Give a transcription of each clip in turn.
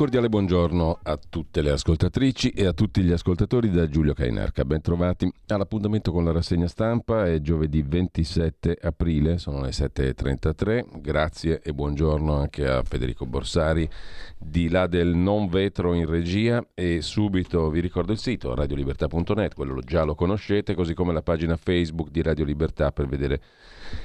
Cordiale buongiorno tutte le ascoltatrici e a tutti gli ascoltatori da Giulio Cainarca. Bentrovati all'appuntamento con la rassegna stampa. È giovedì 27 aprile, sono le 7.33. Grazie e buongiorno anche a Federico Borsari di là del non vetro in regia e subito vi ricordo il sito radiolibertà.net, quello già lo conoscete, così come la pagina Facebook di Radio Libertà per vedere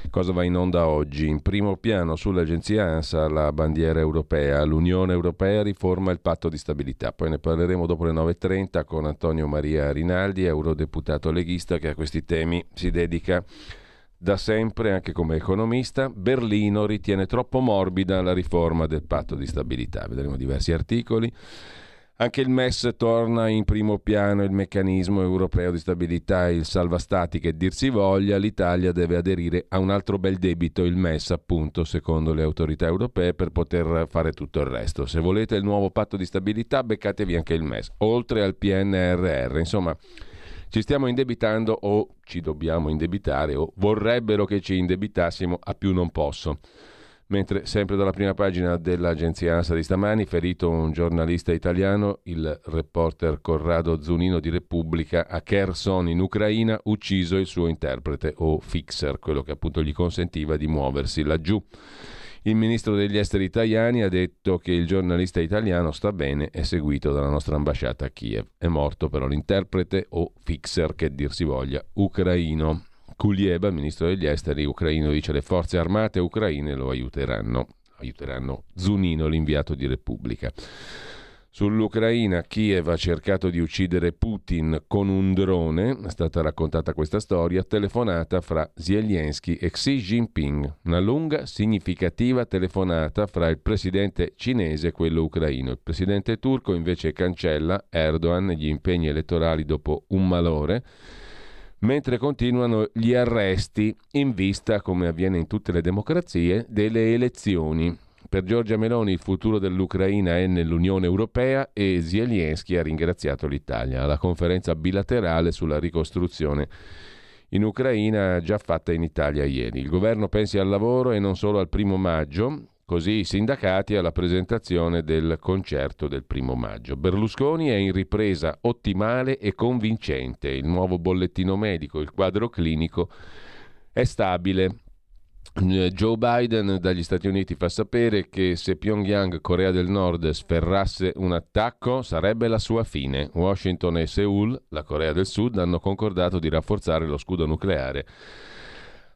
Cosa va in onda oggi? In primo piano sull'agenzia ANSA la bandiera europea. L'Unione Europea riforma il patto di stabilità. Poi ne parleremo dopo le 9.30 con Antonio Maria Rinaldi, eurodeputato leghista che a questi temi si dedica da sempre anche come economista. Berlino ritiene troppo morbida la riforma del patto di stabilità. Vedremo diversi articoli. Anche il MES torna in primo piano il meccanismo europeo di stabilità, il salva stati che dir si voglia, l'Italia deve aderire a un altro bel debito, il MES appunto, secondo le autorità europee, per poter fare tutto il resto. Se volete il nuovo patto di stabilità, beccatevi anche il MES, oltre al PNRR. Insomma, ci stiamo indebitando o ci dobbiamo indebitare o vorrebbero che ci indebitassimo a più non posso. Mentre sempre dalla prima pagina dell'agenzia ANSA di stamani, ferito un giornalista italiano, il reporter Corrado Zunino di Repubblica a Kherson in Ucraina, ucciso il suo interprete o fixer, quello che appunto gli consentiva di muoversi laggiù. Il ministro degli esteri italiani ha detto che il giornalista italiano sta bene e seguito dalla nostra ambasciata a Kiev. È morto però l'interprete o fixer, che dir si voglia, ucraino. Kulieba, ministro degli esteri ucraino, dice le forze armate ucraine lo aiuteranno. Aiuteranno Zunino, l'inviato di Repubblica. Sull'Ucraina, Kiev ha cercato di uccidere Putin con un drone, è stata raccontata questa storia, telefonata fra Zelensky e Xi Jinping, una lunga, significativa telefonata fra il presidente cinese e quello ucraino. Il presidente turco invece cancella Erdogan gli impegni elettorali dopo un malore mentre continuano gli arresti in vista, come avviene in tutte le democrazie, delle elezioni. Per Giorgia Meloni il futuro dell'Ucraina è nell'Unione Europea e Zelensky ha ringraziato l'Italia alla conferenza bilaterale sulla ricostruzione in Ucraina già fatta in Italia ieri. Il governo pensi al lavoro e non solo al primo maggio, Così i sindacati alla presentazione del concerto del primo maggio. Berlusconi è in ripresa ottimale e convincente. Il nuovo bollettino medico, il quadro clinico è stabile. Joe Biden dagli Stati Uniti fa sapere che se Pyongyang, Corea del Nord, sferrasse un attacco sarebbe la sua fine. Washington e Seoul, la Corea del Sud, hanno concordato di rafforzare lo scudo nucleare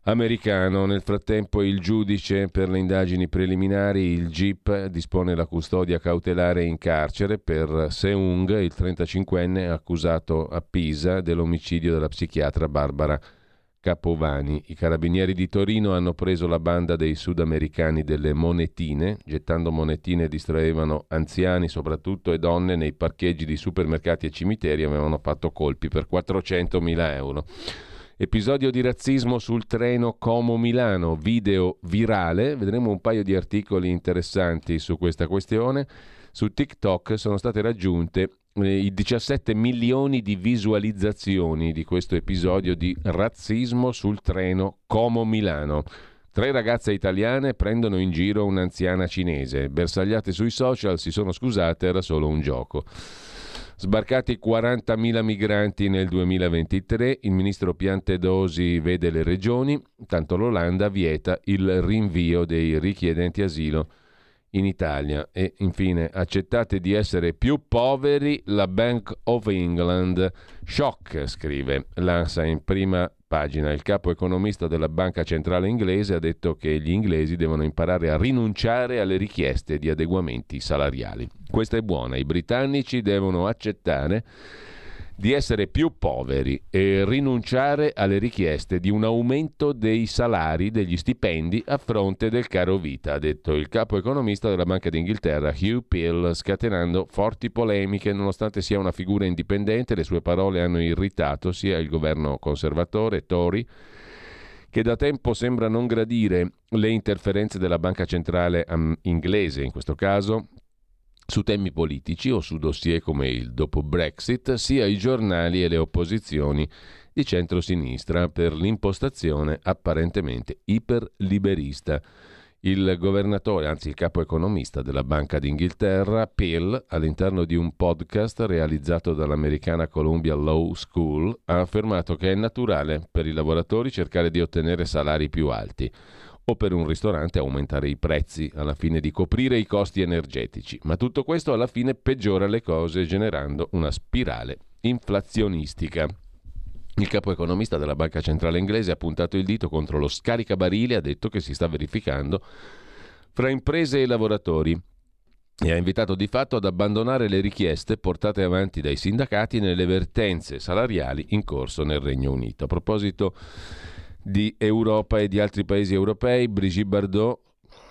americano. Nel frattempo il giudice per le indagini preliminari, il GIP, dispone la custodia cautelare in carcere per Seung, il 35enne accusato a Pisa dell'omicidio della psichiatra Barbara Capovani. I carabinieri di Torino hanno preso la banda dei sudamericani delle monetine, gettando monetine distraevano anziani soprattutto e donne nei parcheggi di supermercati e cimiteri avevano fatto colpi per 400.000 euro. Episodio di razzismo sul treno Como-Milano, video virale. Vedremo un paio di articoli interessanti su questa questione. Su TikTok sono state raggiunte eh, i 17 milioni di visualizzazioni di questo episodio di razzismo sul treno Como-Milano. Tre ragazze italiane prendono in giro un'anziana cinese. Bersagliate sui social, si sono scusate, era solo un gioco. Sbarcati 40.000 migranti nel 2023, il ministro Piantedosi vede le regioni, tanto l'Olanda vieta il rinvio dei richiedenti asilo in Italia. E infine, accettate di essere più poveri, la Bank of England. Shock, scrive l'ANSA in prima pagina. Il capo economista della Banca Centrale Inglese ha detto che gli inglesi devono imparare a rinunciare alle richieste di adeguamenti salariali. Questa è buona, i britannici devono accettare di essere più poveri e rinunciare alle richieste di un aumento dei salari, degli stipendi a fronte del caro vita, ha detto il capo economista della Banca d'Inghilterra, Hugh Pill, scatenando forti polemiche. Nonostante sia una figura indipendente, le sue parole hanno irritato sia il governo conservatore, Tory, che da tempo sembra non gradire le interferenze della banca centrale um, inglese, in questo caso su temi politici o su dossier come il dopo Brexit, sia i giornali e le opposizioni di centrosinistra per l'impostazione apparentemente iperliberista. Il governatore, anzi il capo economista della Banca d'Inghilterra, Peel, all'interno di un podcast realizzato dall'americana Columbia Law School, ha affermato che è naturale per i lavoratori cercare di ottenere salari più alti o per un ristorante aumentare i prezzi alla fine di coprire i costi energetici, ma tutto questo alla fine peggiora le cose generando una spirale inflazionistica. Il capo economista della Banca Centrale Inglese ha puntato il dito contro lo scaricabarile ha detto che si sta verificando fra imprese e lavoratori e ha invitato di fatto ad abbandonare le richieste portate avanti dai sindacati nelle vertenze salariali in corso nel Regno Unito. A proposito di Europa e di altri paesi europei, Brigitte Bardot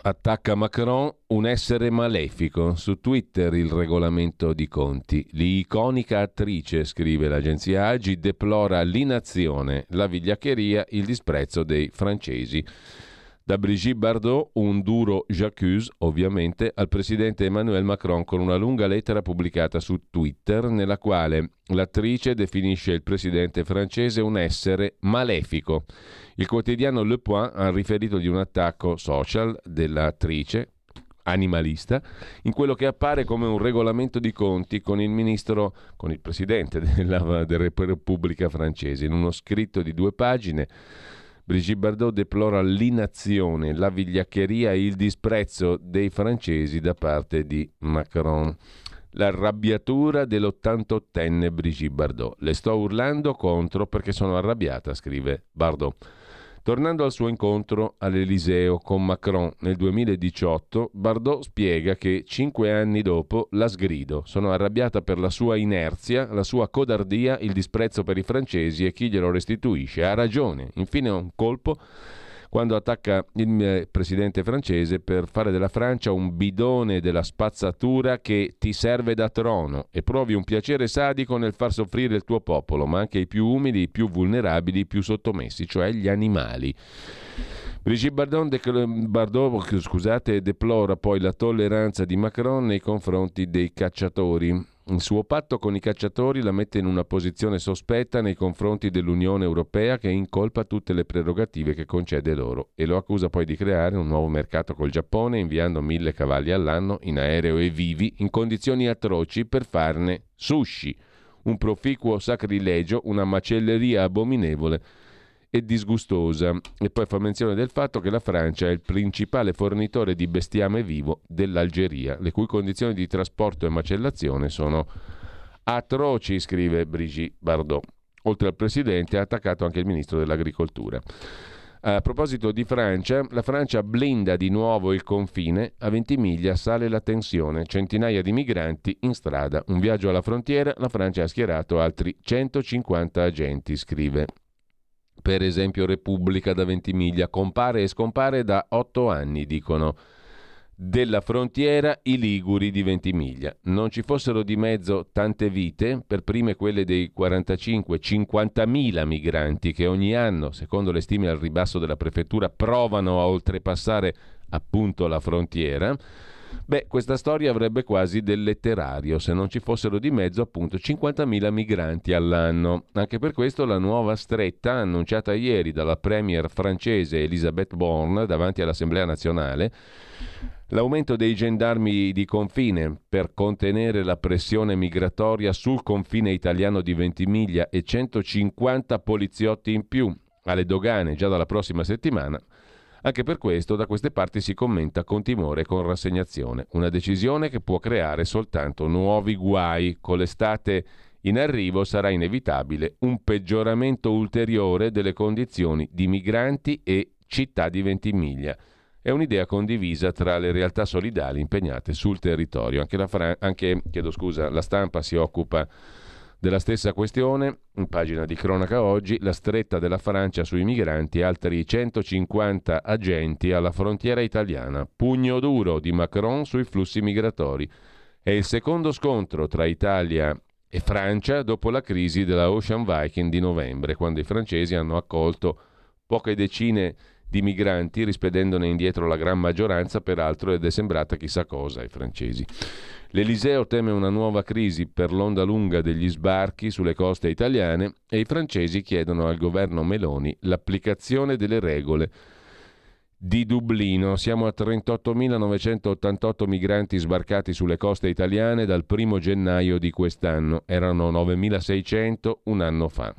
attacca Macron un essere malefico. Su Twitter il regolamento di conti. L'iconica attrice, scrive l'agenzia Agi, deplora l'inazione, la vigliaccheria, il disprezzo dei francesi. Da Brigitte Bardot un duro j'accuse, ovviamente, al presidente Emmanuel Macron con una lunga lettera pubblicata su Twitter nella quale l'attrice definisce il presidente francese un essere malefico. Il quotidiano Le Point ha riferito di un attacco social dell'attrice, animalista, in quello che appare come un regolamento di conti con il ministro, con il presidente della, della Repubblica francese, in uno scritto di due pagine Brigitte Bardot deplora l'inazione, la vigliaccheria e il disprezzo dei francesi da parte di Macron. L'arrabbiatura dell'88enne Brigitte Bardot. Le sto urlando contro perché sono arrabbiata, scrive Bardot. Tornando al suo incontro all'Eliseo con Macron nel 2018, Bardot spiega che cinque anni dopo la sgrido. Sono arrabbiata per la sua inerzia, la sua codardia, il disprezzo per i francesi e chi glielo restituisce. Ha ragione. Infine un colpo quando attacca il presidente francese per fare della Francia un bidone della spazzatura che ti serve da trono e provi un piacere sadico nel far soffrire il tuo popolo, ma anche i più umili, i più vulnerabili, i più sottomessi, cioè gli animali. Brigitte Bardot, Bardot scusate, deplora poi la tolleranza di Macron nei confronti dei cacciatori il suo patto con i cacciatori la mette in una posizione sospetta nei confronti dell'Unione Europea che incolpa tutte le prerogative che concede loro e lo accusa poi di creare un nuovo mercato col Giappone inviando mille cavalli all'anno in aereo e vivi in condizioni atroci per farne sushi, un proficuo sacrilegio, una macelleria abominevole e disgustosa. E poi fa menzione del fatto che la Francia è il principale fornitore di bestiame vivo dell'Algeria, le cui condizioni di trasporto e macellazione sono atroci, scrive Brigitte Bardot. Oltre al presidente ha attaccato anche il ministro dell'agricoltura. A proposito di Francia, la Francia blinda di nuovo il confine, a Ventimiglia sale la tensione, centinaia di migranti in strada, un viaggio alla frontiera, la Francia ha schierato altri 150 agenti, scrive per esempio Repubblica da Ventimiglia, compare e scompare da otto anni, dicono. Della frontiera i Liguri di Ventimiglia. Non ci fossero di mezzo tante vite, per prime quelle dei 45-50 mila migranti che ogni anno, secondo le stime al ribasso della prefettura, provano a oltrepassare appunto la frontiera Beh, questa storia avrebbe quasi del letterario se non ci fossero di mezzo appunto 50.000 migranti all'anno. Anche per questo la nuova stretta annunciata ieri dalla premier francese Elisabeth Borne davanti all'Assemblea nazionale L'aumento dei gendarmi di confine per contenere la pressione migratoria sul confine italiano di Ventimiglia e 150 poliziotti in più alle dogane già dalla prossima settimana Anche per questo da queste parti si commenta con timore e con rassegnazione. Una decisione che può creare soltanto nuovi guai. Con l'estate in arrivo sarà inevitabile un peggioramento ulteriore delle condizioni di migranti e città di Ventimiglia. È un'idea condivisa tra le realtà solidali impegnate sul territorio. Anche, la, Fra- anche scusa, la stampa si occupa della stessa questione, in pagina di cronaca oggi, la stretta della Francia sui migranti altri 150 agenti alla frontiera italiana. Pugno duro di Macron sui flussi migratori. È il secondo scontro tra Italia e Francia dopo la crisi della Ocean Viking di novembre, quando i francesi hanno accolto poche decine di migranti, rispedendone indietro la gran maggioranza, peraltro, ed è sembrata chissà cosa ai francesi. L'Eliseo teme una nuova crisi per l'onda lunga degli sbarchi sulle coste italiane e i francesi chiedono al governo Meloni l'applicazione delle regole di Dublino. Siamo a 38.988 migranti sbarcati sulle coste italiane dal 1 gennaio di quest'anno. Erano 9.600 un anno fa.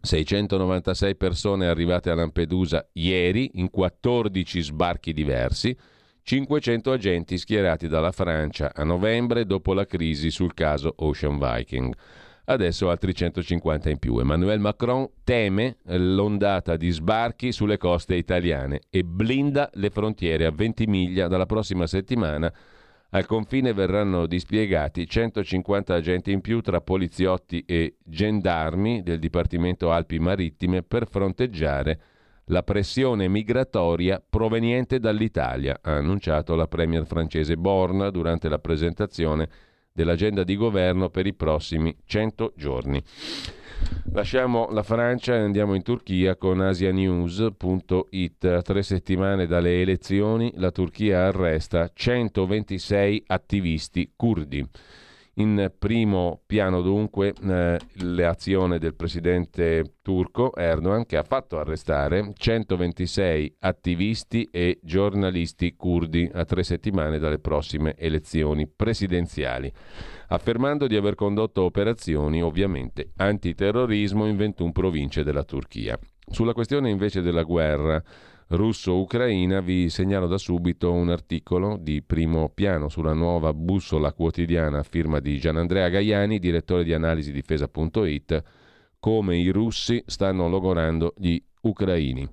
696 persone arrivate a Lampedusa ieri in 14 sbarchi diversi 500 agenti schierati dalla Francia a novembre dopo la crisi sul caso Ocean Viking. Adesso altri 150 in più. Emmanuel Macron teme l'ondata di sbarchi sulle coste italiane e blinda le frontiere a 20 miglia dalla prossima settimana. Al confine verranno dispiegati 150 agenti in più tra poliziotti e gendarmi del Dipartimento Alpi Marittime per fronteggiare la pressione migratoria proveniente dall'Italia, ha annunciato la premier francese Borna durante la presentazione dell'agenda di governo per i prossimi 100 giorni. Lasciamo la Francia e andiamo in Turchia con asianews.it. A tre settimane dalle elezioni la Turchia arresta 126 attivisti curdi. In primo piano dunque eh, l'azione del presidente turco Erdogan che ha fatto arrestare 126 attivisti e giornalisti curdi a tre settimane dalle prossime elezioni presidenziali, affermando di aver condotto operazioni ovviamente antiterrorismo in 21 province della Turchia. Sulla questione invece della guerra russo-ucraina, vi segnalo da subito un articolo di primo piano sulla nuova bussola quotidiana a firma di Gianandrea Gaiani, direttore di analisi difesa.it, come i russi stanno logorando gli ucraini.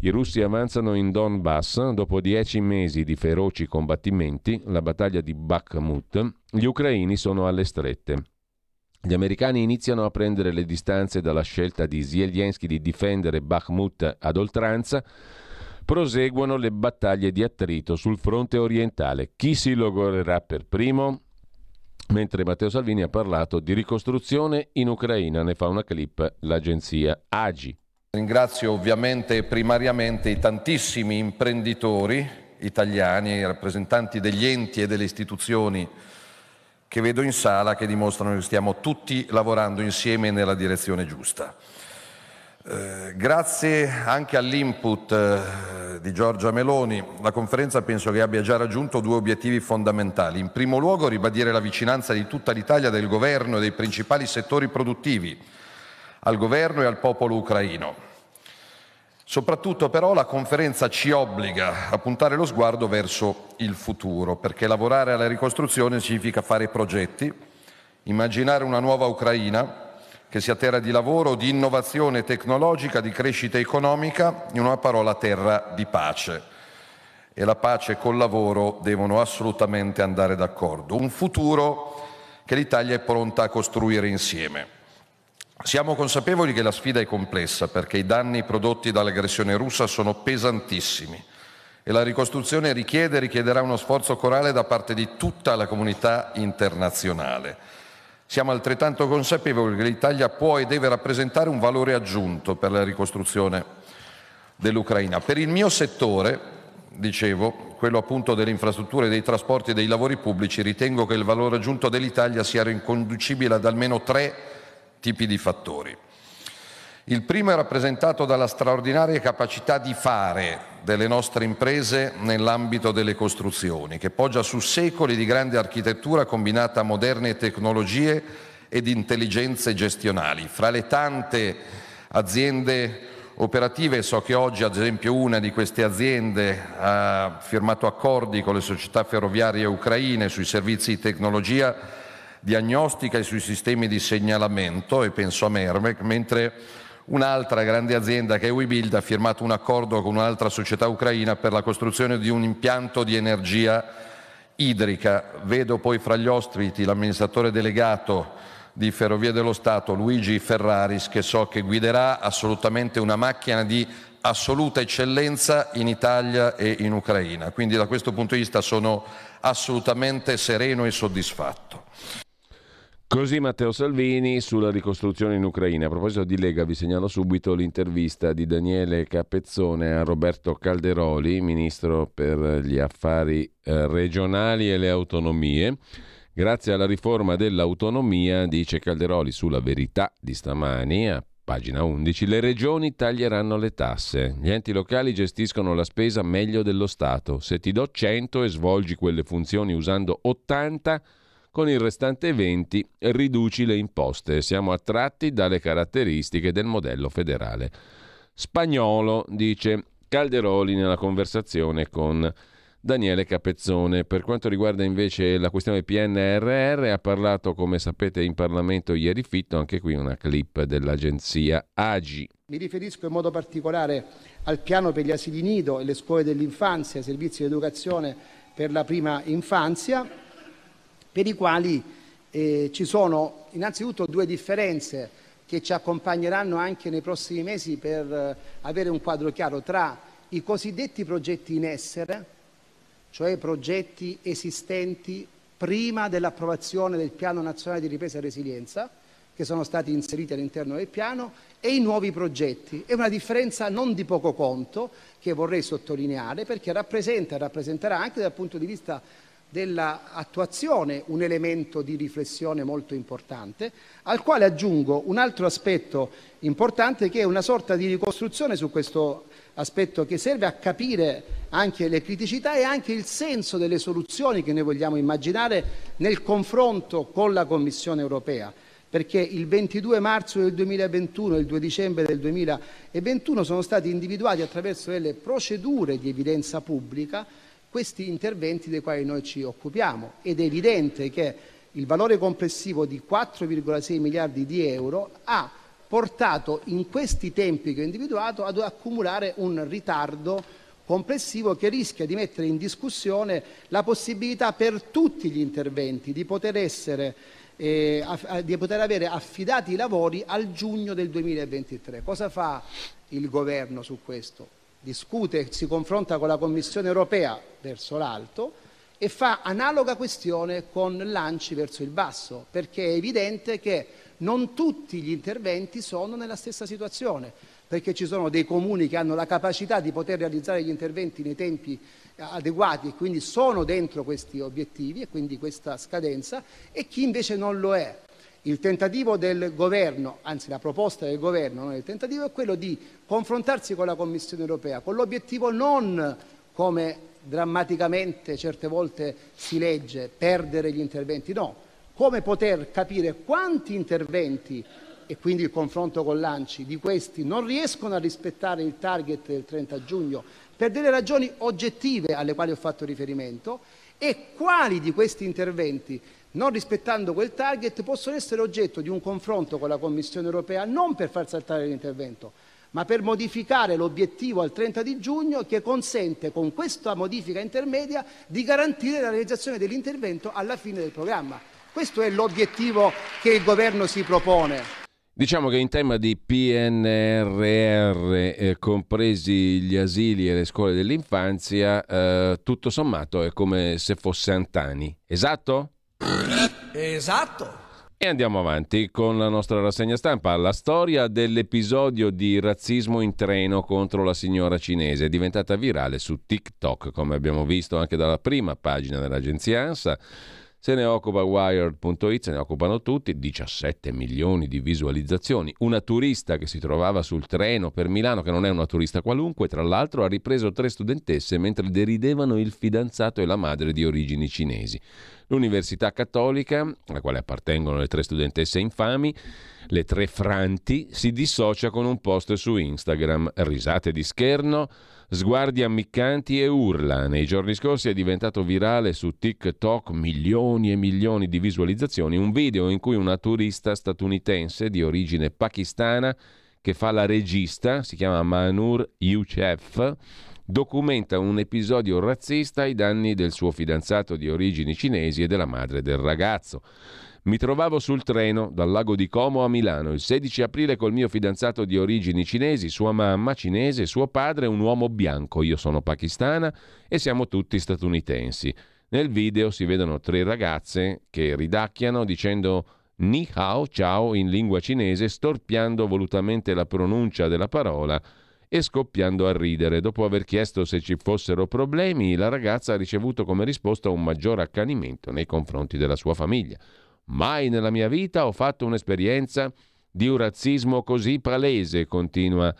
I russi avanzano in Donbass dopo dieci mesi di feroci combattimenti, la battaglia di Bakhmut, gli ucraini sono alle strette. Gli americani iniziano a prendere le distanze dalla scelta di Zelensky di difendere Bakhmut ad oltranza, proseguono le battaglie di attrito sul fronte orientale. Chi si logorerà per primo? Mentre Matteo Salvini ha parlato di ricostruzione in Ucraina, ne fa una clip l'agenzia AGI. Ringrazio ovviamente primariamente i tantissimi imprenditori italiani, i rappresentanti degli enti e delle istituzioni che vedo in sala che dimostrano che stiamo tutti lavorando insieme nella direzione giusta. Eh, grazie anche all'input eh, di Giorgia Meloni, la conferenza penso che abbia già raggiunto due obiettivi fondamentali. In primo luogo ribadire la vicinanza di tutta l'Italia, del governo e dei principali settori produttivi al governo e al popolo ucraino. Soprattutto però la conferenza ci obbliga a puntare lo sguardo verso il futuro, perché lavorare alla ricostruzione significa fare progetti, immaginare una nuova Ucraina, che sia terra di lavoro, di innovazione tecnologica, di crescita economica, in una parola terra di pace. E la pace col lavoro devono assolutamente andare d'accordo. Un futuro che l'Italia è pronta a costruire insieme. Siamo consapevoli che la sfida è complessa perché i danni prodotti dall'aggressione russa sono pesantissimi e la ricostruzione richiede e richiederà uno sforzo corale da parte di tutta la comunità internazionale. Siamo altrettanto consapevoli che l'Italia può e deve rappresentare un valore aggiunto per la ricostruzione dell'Ucraina. Per il mio settore, dicevo, quello appunto delle infrastrutture, dei trasporti e dei lavori pubblici, ritengo che il valore aggiunto dell'Italia sia riconducibile ad almeno tre tipi di fattori. Il primo è rappresentato dalla straordinaria capacità di fare delle nostre imprese nell'ambito delle costruzioni, che poggia su secoli di grande architettura combinata a moderne tecnologie ed intelligenze gestionali. Fra le tante aziende operative. So che oggi, ad esempio, una di queste aziende ha firmato accordi con le società ferroviarie ucraine sui servizi di tecnologia diagnostica e sui sistemi di segnalamento, e penso a Mermec, mentre un'altra grande azienda che è WeBuild ha firmato un accordo con un'altra società ucraina per la costruzione di un impianto di energia idrica. Vedo poi fra gli ospiti l'amministratore delegato di Ferrovie dello Stato, Luigi Ferraris, che so che guiderà assolutamente una macchina di assoluta eccellenza in Italia e in Ucraina. Quindi da questo punto di vista sono assolutamente sereno e soddisfatto. Così Matteo Salvini sulla ricostruzione in Ucraina. A proposito di Lega vi segnalo subito l'intervista di Daniele Capezzone a Roberto Calderoli, ministro per gli affari eh, regionali e le autonomie. Grazie alla riforma dell'autonomia, dice Calderoli sulla verità di stamani, a pagina 11, le regioni taglieranno le tasse. Gli enti locali gestiscono la spesa meglio dello Stato. Se ti do 100 e svolgi quelle funzioni usando 80 con il restante 20 riduci le imposte. Siamo attratti dalle caratteristiche del modello federale. Spagnolo, dice Calderoli nella conversazione con Daniele Capezzone. Per quanto riguarda invece la questione PNRR, ha parlato, come sapete, in Parlamento ieri Fitto, anche qui una clip dell'agenzia AGI. Mi riferisco in modo particolare al piano per gli asili nido e le scuole dell'infanzia, servizi di educazione per la prima infanzia per i quali eh, ci sono innanzitutto due differenze che ci accompagneranno anche nei prossimi mesi per eh, avere un quadro chiaro tra i cosiddetti progetti in essere, cioè progetti esistenti prima dell'approvazione del Piano nazionale di ripresa e resilienza, che sono stati inseriti all'interno del piano, e i nuovi progetti. È una differenza non di poco conto che vorrei sottolineare perché rappresenta e rappresenterà anche dal punto di vista dell'attuazione un elemento di riflessione molto importante, al quale aggiungo un altro aspetto importante che è una sorta di ricostruzione su questo aspetto che serve a capire anche le criticità e anche il senso delle soluzioni che noi vogliamo immaginare nel confronto con la Commissione europea. Perché il 22 marzo del 2021 e il 2 dicembre del 2021 sono stati individuati attraverso delle procedure di evidenza pubblica questi interventi dei quali noi ci occupiamo ed è evidente che il valore complessivo di 4,6 miliardi di euro ha portato in questi tempi che ho individuato ad accumulare un ritardo complessivo che rischia di mettere in discussione la possibilità per tutti gli interventi di poter, essere, eh, di poter avere affidati i lavori al giugno del 2023. Cosa fa il governo su questo? Discute, si confronta con la Commissione europea verso l'alto e fa analoga questione con l'ANCI verso il basso, perché è evidente che non tutti gli interventi sono nella stessa situazione, perché ci sono dei comuni che hanno la capacità di poter realizzare gli interventi nei tempi adeguati e quindi sono dentro questi obiettivi e quindi questa scadenza e chi invece non lo è. Il tentativo del governo, anzi la proposta del governo, non il tentativo, è quello di confrontarsi con la Commissione europea con l'obiettivo non come drammaticamente certe volte si legge perdere gli interventi, no, come poter capire quanti interventi e quindi il confronto con l'ANCI di questi non riescono a rispettare il target del 30 giugno per delle ragioni oggettive alle quali ho fatto riferimento e quali di questi interventi non rispettando quel target, possono essere oggetto di un confronto con la Commissione europea non per far saltare l'intervento, ma per modificare l'obiettivo al 30 di giugno che consente con questa modifica intermedia di garantire la realizzazione dell'intervento alla fine del programma. Questo è l'obiettivo che il governo si propone. Diciamo che in tema di PNRR, eh, compresi gli asili e le scuole dell'infanzia, eh, tutto sommato è come se fosse Antani. Esatto? Esatto. E andiamo avanti con la nostra rassegna stampa. La storia dell'episodio di razzismo in treno contro la signora cinese è diventata virale su TikTok, come abbiamo visto anche dalla prima pagina dell'agenzia ANSA. Se ne occupa Wired.it, se ne occupano tutti, 17 milioni di visualizzazioni. Una turista che si trovava sul treno per Milano, che non è una turista qualunque, tra l'altro ha ripreso tre studentesse mentre deridevano il fidanzato e la madre di origini cinesi. L'Università Cattolica, alla quale appartengono le tre studentesse infami, le tre franti, si dissocia con un post su Instagram. Risate di scherno, sguardi ammiccanti e urla. Nei giorni scorsi è diventato virale su TikTok milioni e milioni di visualizzazioni un video in cui una turista statunitense di origine pakistana che fa la regista, si chiama Manur Youchef, documenta un episodio razzista ai danni del suo fidanzato di origini cinesi e della madre del ragazzo. Mi trovavo sul treno dal lago di Como a Milano il 16 aprile col mio fidanzato di origini cinesi, sua mamma cinese, suo padre un uomo bianco, io sono pakistana e siamo tutti statunitensi. Nel video si vedono tre ragazze che ridacchiano dicendo Ni hao ciao in lingua cinese, storpiando volutamente la pronuncia della parola e scoppiando a ridere. Dopo aver chiesto se ci fossero problemi, la ragazza ha ricevuto come risposta un maggior accanimento nei confronti della sua famiglia. Mai nella mia vita ho fatto un'esperienza di un razzismo così palese, continua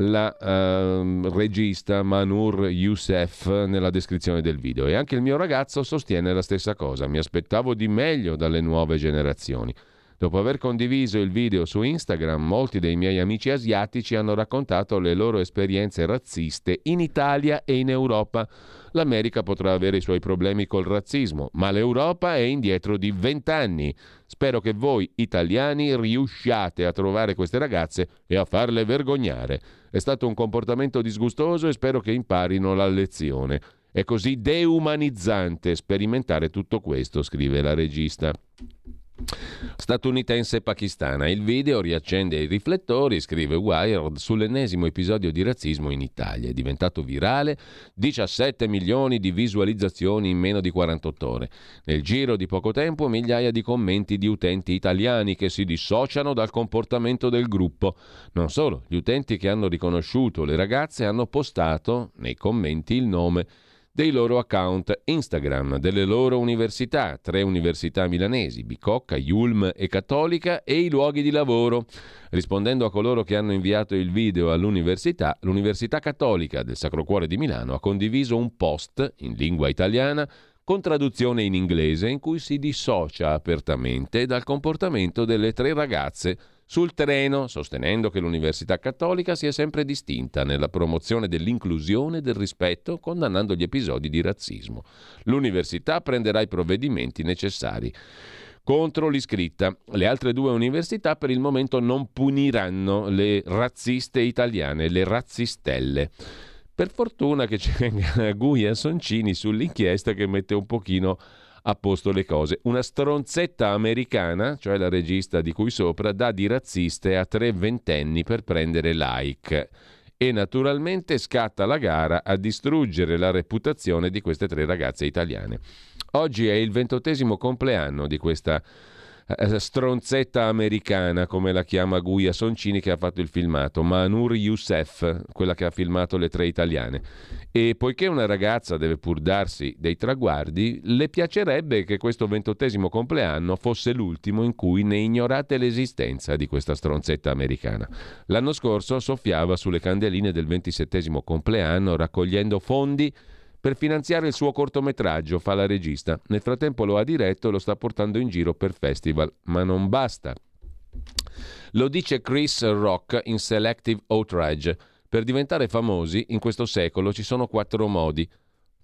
la uh, regista Manur Youssef nella descrizione del video. E anche il mio ragazzo sostiene la stessa cosa. Mi aspettavo di meglio dalle nuove generazioni. Dopo aver condiviso il video su Instagram, molti dei miei amici asiatici hanno raccontato le loro esperienze razziste in Italia e in Europa. L'America potrà avere i suoi problemi col razzismo, ma l'Europa è indietro di vent'anni. Spero che voi italiani riusciate a trovare queste ragazze e a farle vergognare. È stato un comportamento disgustoso e spero che imparino la lezione. È così deumanizzante sperimentare tutto questo, scrive la regista statunitense e pakistana. Il video riaccende i riflettori, scrive Wired, sull'ennesimo episodio di razzismo in Italia. È diventato virale, 17 milioni di visualizzazioni in meno di 48 ore. Nel giro di poco tempo migliaia di commenti di utenti italiani che si dissociano dal comportamento del gruppo. Non solo, gli utenti che hanno riconosciuto le ragazze hanno postato nei commenti il nome dei loro account Instagram, delle loro università, tre università milanesi, Bicocca, Yulm e Cattolica, e i luoghi di lavoro. Rispondendo a coloro che hanno inviato il video all'università, l'Università Cattolica del Sacro Cuore di Milano ha condiviso un post in lingua italiana con traduzione in inglese in cui si dissocia apertamente dal comportamento delle tre ragazze sul treno, sostenendo che l'Università Cattolica si è sempre distinta nella promozione dell'inclusione e del rispetto, condannando gli episodi di razzismo. L'università prenderà i provvedimenti necessari contro l'iscritta. Le altre due università per il momento non puniranno le razziste italiane, le razzistelle. Per fortuna che c'è Guia Soncini sull'inchiesta che mette un pochino a posto le cose. Una stronzetta americana, cioè la regista di cui sopra, dà di razziste a tre ventenni per prendere like e naturalmente scatta la gara a distruggere la reputazione di queste tre ragazze italiane. Oggi è il ventottesimo compleanno di questa stronzetta americana, come la chiama Guia Soncini che ha fatto il filmato, Manur Youssef, quella che ha filmato le tre italiane. E poiché una ragazza deve pur darsi dei traguardi, le piacerebbe che questo ventottesimo compleanno fosse l'ultimo in cui ne ignorate l'esistenza di questa stronzetta americana. L'anno scorso soffiava sulle candeline del ventisettesimo compleanno raccogliendo fondi per finanziare il suo cortometraggio, fa la regista. Nel frattempo lo ha diretto e lo sta portando in giro per festival, ma non basta. Lo dice Chris Rock in Selective Outrage. Per diventare famosi in questo secolo ci sono quattro modi.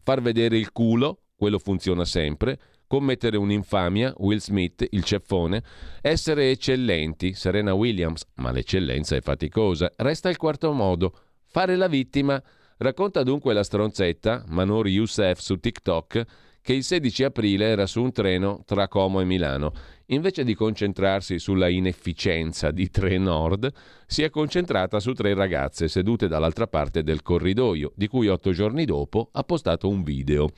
Far vedere il culo, quello funziona sempre, commettere un'infamia, Will Smith, il ceffone, essere eccellenti, Serena Williams, ma l'eccellenza è faticosa. Resta il quarto modo, fare la vittima, Racconta dunque la stronzetta, Manor Youssef su TikTok, che il 16 aprile era su un treno tra Como e Milano. Invece di concentrarsi sulla inefficienza di Trenord, si è concentrata su tre ragazze sedute dall'altra parte del corridoio, di cui otto giorni dopo ha postato un video.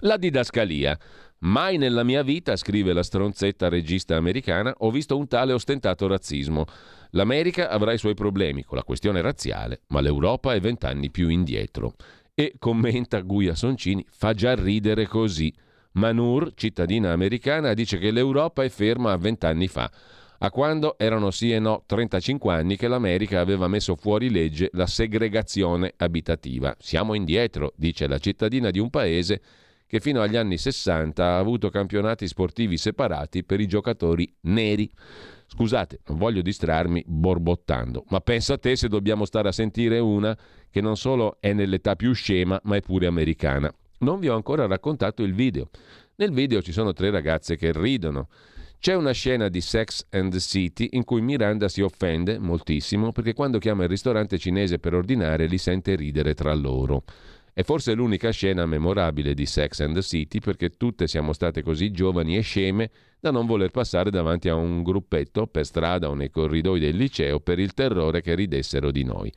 La didascalia. Mai nella mia vita, scrive la stronzetta regista americana, ho visto un tale ostentato razzismo. L'America avrà i suoi problemi con la questione razziale, ma l'Europa è vent'anni più indietro. E commenta Guia Soncini, fa già ridere così. Manur, cittadina americana, dice che l'Europa è ferma a vent'anni fa, a quando erano sì e no 35 anni che l'America aveva messo fuori legge la segregazione abitativa. Siamo indietro, dice la cittadina di un paese che fino agli anni 60 ha avuto campionati sportivi separati per i giocatori neri. Scusate, non voglio distrarmi borbottando, ma pensa a te se dobbiamo stare a sentire una che non solo è nell'età più scema, ma è pure americana. Non vi ho ancora raccontato il video. Nel video ci sono tre ragazze che ridono. C'è una scena di Sex and the City in cui Miranda si offende moltissimo perché quando chiama il ristorante cinese per ordinare li sente ridere tra loro. È forse l'unica scena memorabile di Sex and the City perché tutte siamo state così giovani e sceme da non voler passare davanti a un gruppetto per strada o nei corridoi del liceo per il terrore che ridessero di noi.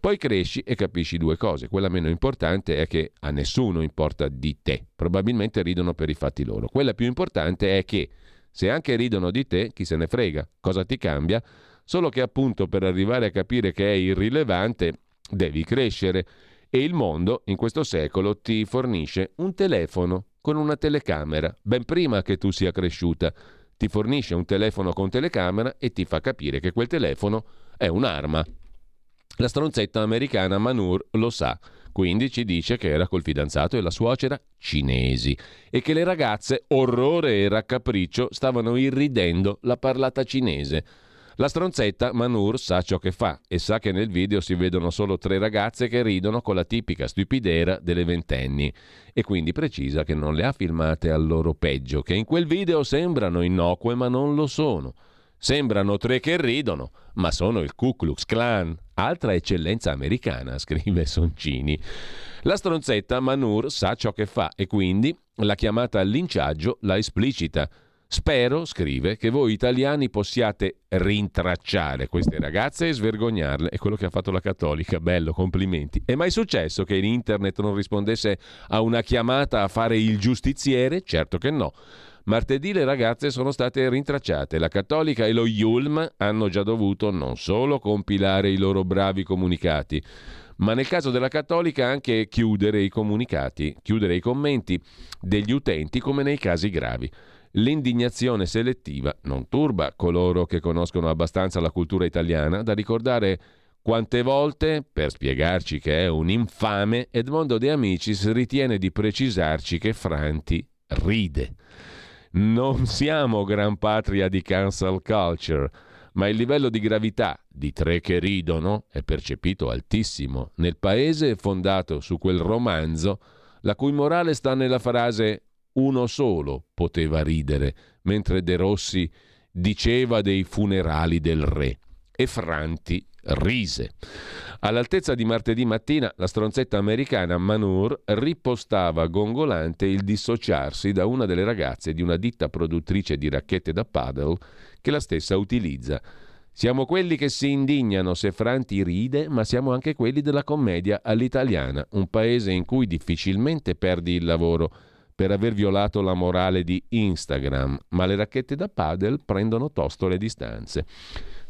Poi cresci e capisci due cose. Quella meno importante è che a nessuno importa di te. Probabilmente ridono per i fatti loro. Quella più importante è che se anche ridono di te, chi se ne frega? Cosa ti cambia? Solo che appunto per arrivare a capire che è irrilevante devi crescere e il mondo in questo secolo ti fornisce un telefono con una telecamera, ben prima che tu sia cresciuta. Ti fornisce un telefono con telecamera e ti fa capire che quel telefono è un'arma. La stronzetta americana Manur lo sa, quindi ci dice che era col fidanzato e la suocera cinesi e che le ragazze, orrore e raccapriccio, stavano irridendo la parlata cinese. La stronzetta Manur sa ciò che fa e sa che nel video si vedono solo tre ragazze che ridono con la tipica stupidera delle ventenni e quindi precisa che non le ha filmate al loro peggio, che in quel video sembrano innocue ma non lo sono. Sembrano tre che ridono, ma sono il Ku Klux Klan, altra eccellenza americana, scrive Soncini. La stronzetta Manur sa ciò che fa e quindi la chiamata al linciaggio la esplicita. Spero, scrive, che voi italiani possiate rintracciare queste ragazze e svergognarle. È quello che ha fatto la cattolica. Bello, complimenti. È mai successo che internet non rispondesse a una chiamata a fare il giustiziere? Certo che no. Martedì le ragazze sono state rintracciate. La Cattolica e lo Yulm hanno già dovuto non solo compilare i loro bravi comunicati, ma nel caso della Cattolica anche chiudere i comunicati, chiudere i commenti degli utenti come nei casi gravi. L'indignazione selettiva non turba coloro che conoscono abbastanza la cultura italiana da ricordare quante volte, per spiegarci che è un infame, Edmondo De Amicis ritiene di precisarci che Franti ride. Non siamo gran patria di cancel culture, ma il livello di gravità di tre che ridono è percepito altissimo nel paese fondato su quel romanzo la cui morale sta nella frase uno solo poteva ridere, mentre De Rossi diceva dei funerali del re. E Franti rise. All'altezza di martedì mattina, la stronzetta americana Manur ripostava gongolante il dissociarsi da una delle ragazze di una ditta produttrice di racchette da paddle che la stessa utilizza. Siamo quelli che si indignano se Franti ride, ma siamo anche quelli della commedia all'italiana, un paese in cui difficilmente perdi il lavoro per aver violato la morale di Instagram, ma le racchette da padel prendono tosto le distanze.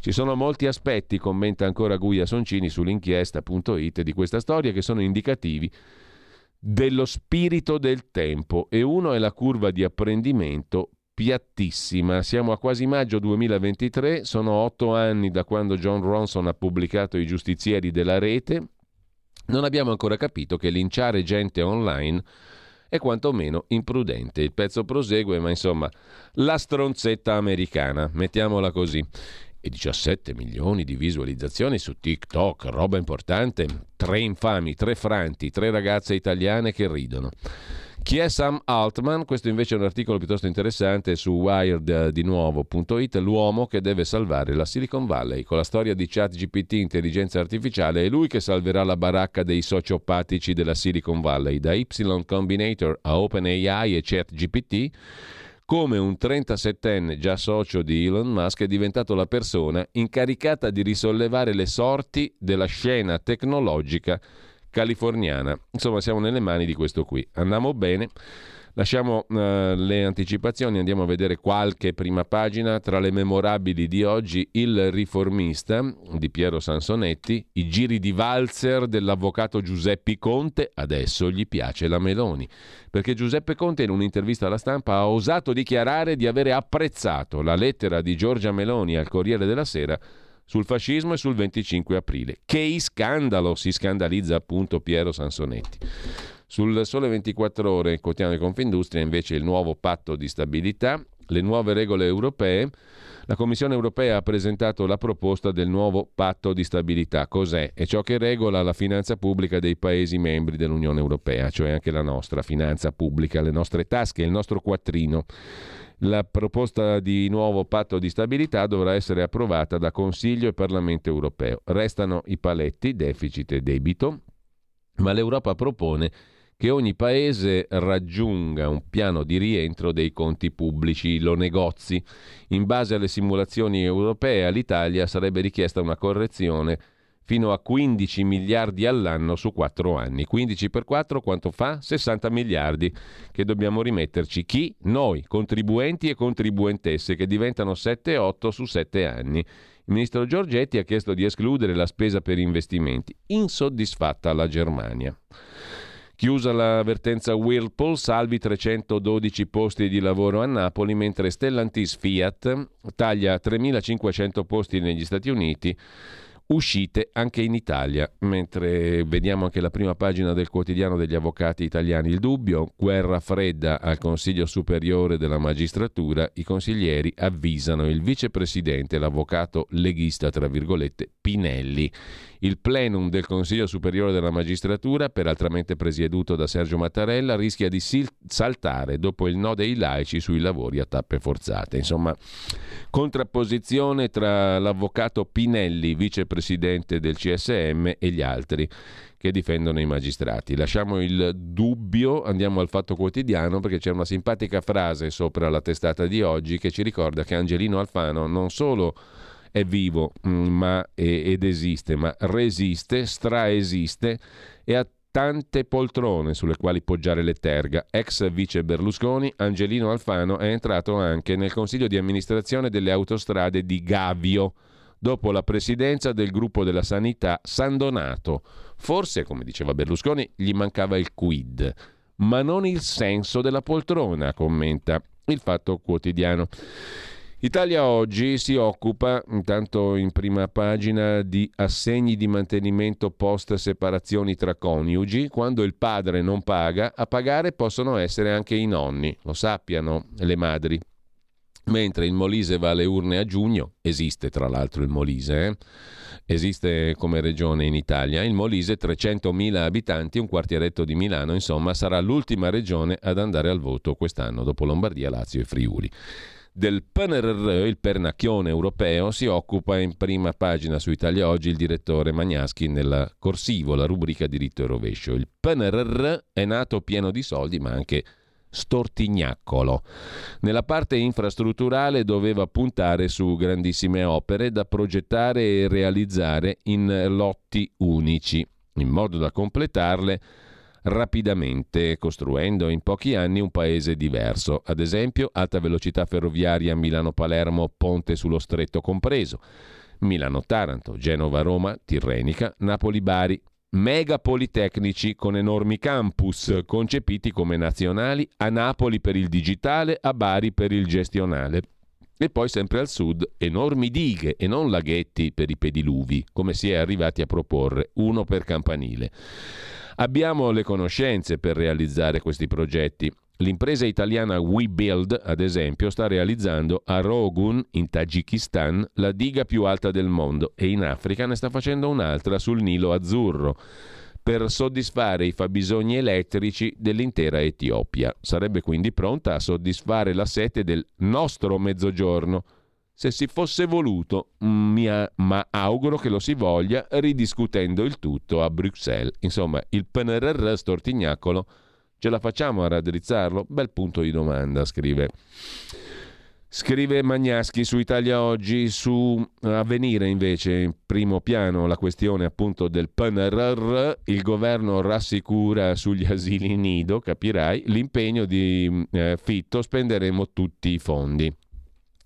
Ci sono molti aspetti, commenta ancora Guia Soncini sull'inchiesta.it di questa storia, che sono indicativi dello spirito del tempo e uno è la curva di apprendimento piattissima. Siamo a quasi maggio 2023, sono otto anni da quando John Ronson ha pubblicato I giustizieri della rete. Non abbiamo ancora capito che linciare gente online è quantomeno imprudente. Il pezzo prosegue, ma insomma, la stronzetta americana, mettiamola così. E 17 milioni di visualizzazioni su TikTok, roba importante. Tre infami, tre franti, tre ragazze italiane che ridono. Chi è Sam Altman? Questo invece è un articolo piuttosto interessante su wired di nuovo.it, l'uomo che deve salvare la Silicon Valley. Con la storia di ChatGPT, intelligenza artificiale, è lui che salverà la baracca dei sociopatici della Silicon Valley, da Y Combinator a OpenAI e ChatGPT come un 37enne già socio di Elon Musk è diventato la persona incaricata di risollevare le sorti della scena tecnologica californiana. Insomma, siamo nelle mani di questo qui. Andiamo bene. Lasciamo uh, le anticipazioni, andiamo a vedere qualche prima pagina. Tra le memorabili di oggi, Il riformista di Piero Sansonetti, i giri di valzer dell'avvocato Giuseppe Conte, adesso gli piace la Meloni, perché Giuseppe Conte in un'intervista alla stampa ha osato dichiarare di avere apprezzato la lettera di Giorgia Meloni al Corriere della Sera sul fascismo e sul 25 aprile. Che scandalo si scandalizza appunto Piero Sansonetti. Sul Sole 24 Ore, quotidiano di Confindustria, invece il nuovo patto di stabilità, le nuove regole europee. La Commissione europea ha presentato la proposta del nuovo patto di stabilità. Cos'è? È ciò che regola la finanza pubblica dei Paesi membri dell'Unione europea, cioè anche la nostra finanza pubblica, le nostre tasche, il nostro quattrino. La proposta di nuovo patto di stabilità dovrà essere approvata da Consiglio e Parlamento europeo. Restano i paletti, deficit e debito, ma l'Europa propone che ogni paese raggiunga un piano di rientro dei conti pubblici, lo negozi. In base alle simulazioni europee all'Italia sarebbe richiesta una correzione fino a 15 miliardi all'anno su 4 anni. 15 per 4 quanto fa? 60 miliardi che dobbiamo rimetterci. Chi? Noi, contribuenti e contribuentesse, che diventano 7-8 su 7 anni. Il ministro Giorgetti ha chiesto di escludere la spesa per investimenti. Insoddisfatta la Germania. Chiusa l'avvertenza Whirlpool, salvi 312 posti di lavoro a Napoli, mentre Stellantis Fiat taglia 3.500 posti negli Stati Uniti uscite anche in Italia, mentre vediamo anche la prima pagina del quotidiano degli avvocati italiani. Il dubbio, guerra fredda al Consiglio Superiore della Magistratura, i consiglieri avvisano il vicepresidente, l'avvocato leghista, tra virgolette, Pinelli. Il plenum del Consiglio Superiore della Magistratura, peraltramente presieduto da Sergio Mattarella, rischia di saltare dopo il no dei laici sui lavori a tappe forzate. Insomma, contrapposizione tra l'avvocato Pinelli, vicepresidente del CSM, e gli altri che difendono i magistrati. Lasciamo il dubbio, andiamo al fatto quotidiano perché c'è una simpatica frase sopra la testata di oggi che ci ricorda che Angelino Alfano non solo è vivo mm, ma, ed esiste, ma resiste, straesiste e ha tante poltrone sulle quali poggiare le terga. Ex vice Berlusconi, Angelino Alfano è entrato anche nel consiglio di amministrazione delle autostrade di Gavio, dopo la presidenza del gruppo della sanità San Donato. Forse, come diceva Berlusconi, gli mancava il quid, ma non il senso della poltrona, commenta il fatto quotidiano. Italia Oggi si occupa, intanto in prima pagina, di assegni di mantenimento post separazioni tra coniugi. Quando il padre non paga, a pagare possono essere anche i nonni, lo sappiano le madri. Mentre il Molise va alle urne a giugno, esiste tra l'altro il Molise, eh? esiste come regione in Italia, il Molise 300.000 abitanti, un quartieretto di Milano, insomma sarà l'ultima regione ad andare al voto quest'anno dopo Lombardia, Lazio e Friuli del PNRR, il pernacchione europeo, si occupa in prima pagina su Italia Oggi il direttore Magnaschi nella corsivo, la rubrica diritto e rovescio. Il PNRR è nato pieno di soldi, ma anche stortignaccolo. Nella parte infrastrutturale doveva puntare su grandissime opere da progettare e realizzare in lotti unici, in modo da completarle rapidamente, costruendo in pochi anni un paese diverso. Ad esempio, alta velocità ferroviaria Milano-Palermo, ponte sullo stretto compreso, Milano-Taranto, Genova-Roma, Tirrenica, Napoli-Bari, mega politecnici con enormi campus concepiti come nazionali, a Napoli per il digitale, a Bari per il gestionale. E poi sempre al sud enormi dighe e non laghetti per i pediluvi, come si è arrivati a proporre, uno per campanile. Abbiamo le conoscenze per realizzare questi progetti. L'impresa italiana WeBuild, ad esempio, sta realizzando a Rogun, in Tagikistan, la diga più alta del mondo e in Africa ne sta facendo un'altra sul Nilo Azzurro per soddisfare i fabbisogni elettrici dell'intera Etiopia. Sarebbe quindi pronta a soddisfare la sete del nostro mezzogiorno se si fosse voluto, mia, ma auguro che lo si voglia ridiscutendo il tutto a Bruxelles. Insomma, il PNRR stortignacolo ce la facciamo a raddrizzarlo? Bel punto di domanda, scrive. Scrive Magnaschi su Italia Oggi, su Avvenire invece, in primo piano la questione appunto del PNRR, il governo rassicura sugli asili nido, capirai, l'impegno di eh, Fitto, spenderemo tutti i fondi.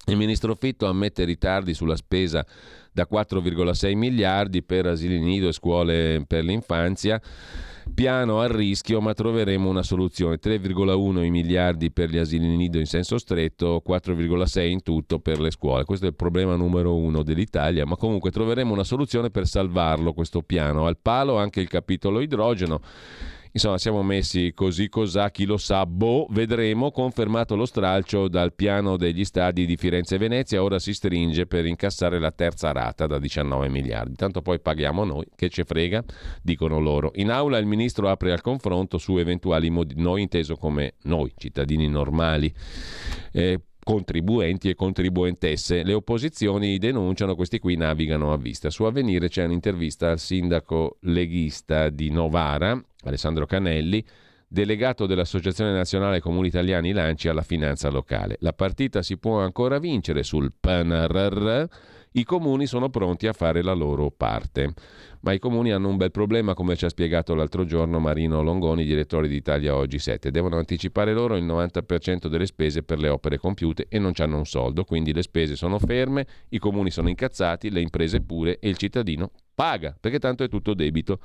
Il ministro Fitto ammette ritardi sulla spesa da 4,6 miliardi per asili nido e scuole per l'infanzia. Piano a rischio, ma troveremo una soluzione. 3,1 miliardi per gli asili nido in senso stretto, 4,6 in tutto per le scuole. Questo è il problema numero uno dell'Italia, ma comunque troveremo una soluzione per salvarlo questo piano. Al palo anche il capitolo idrogeno Insomma, siamo messi così cos'ha, chi lo sa, boh, vedremo, confermato lo stralcio dal piano degli stadi di Firenze e Venezia, ora si stringe per incassare la terza rata da 19 miliardi. Tanto poi paghiamo noi, che ce frega, dicono loro. In aula il ministro apre al confronto su eventuali modi, noi inteso come noi, cittadini normali. Eh, contribuenti e contribuentesse. Le opposizioni denunciano, questi qui navigano a vista. Su Avvenire c'è un'intervista al sindaco leghista di Novara, Alessandro Canelli, delegato dell'Associazione Nazionale Comuni Italiani Lanci alla finanza locale. La partita si può ancora vincere sul PNRR i comuni sono pronti a fare la loro parte. Ma i comuni hanno un bel problema, come ci ha spiegato l'altro giorno Marino Longoni, direttore di Italia Oggi 7. Devono anticipare loro il 90% delle spese per le opere compiute e non hanno un soldo, quindi le spese sono ferme, i comuni sono incazzati, le imprese pure e il cittadino paga, perché tanto è tutto debito.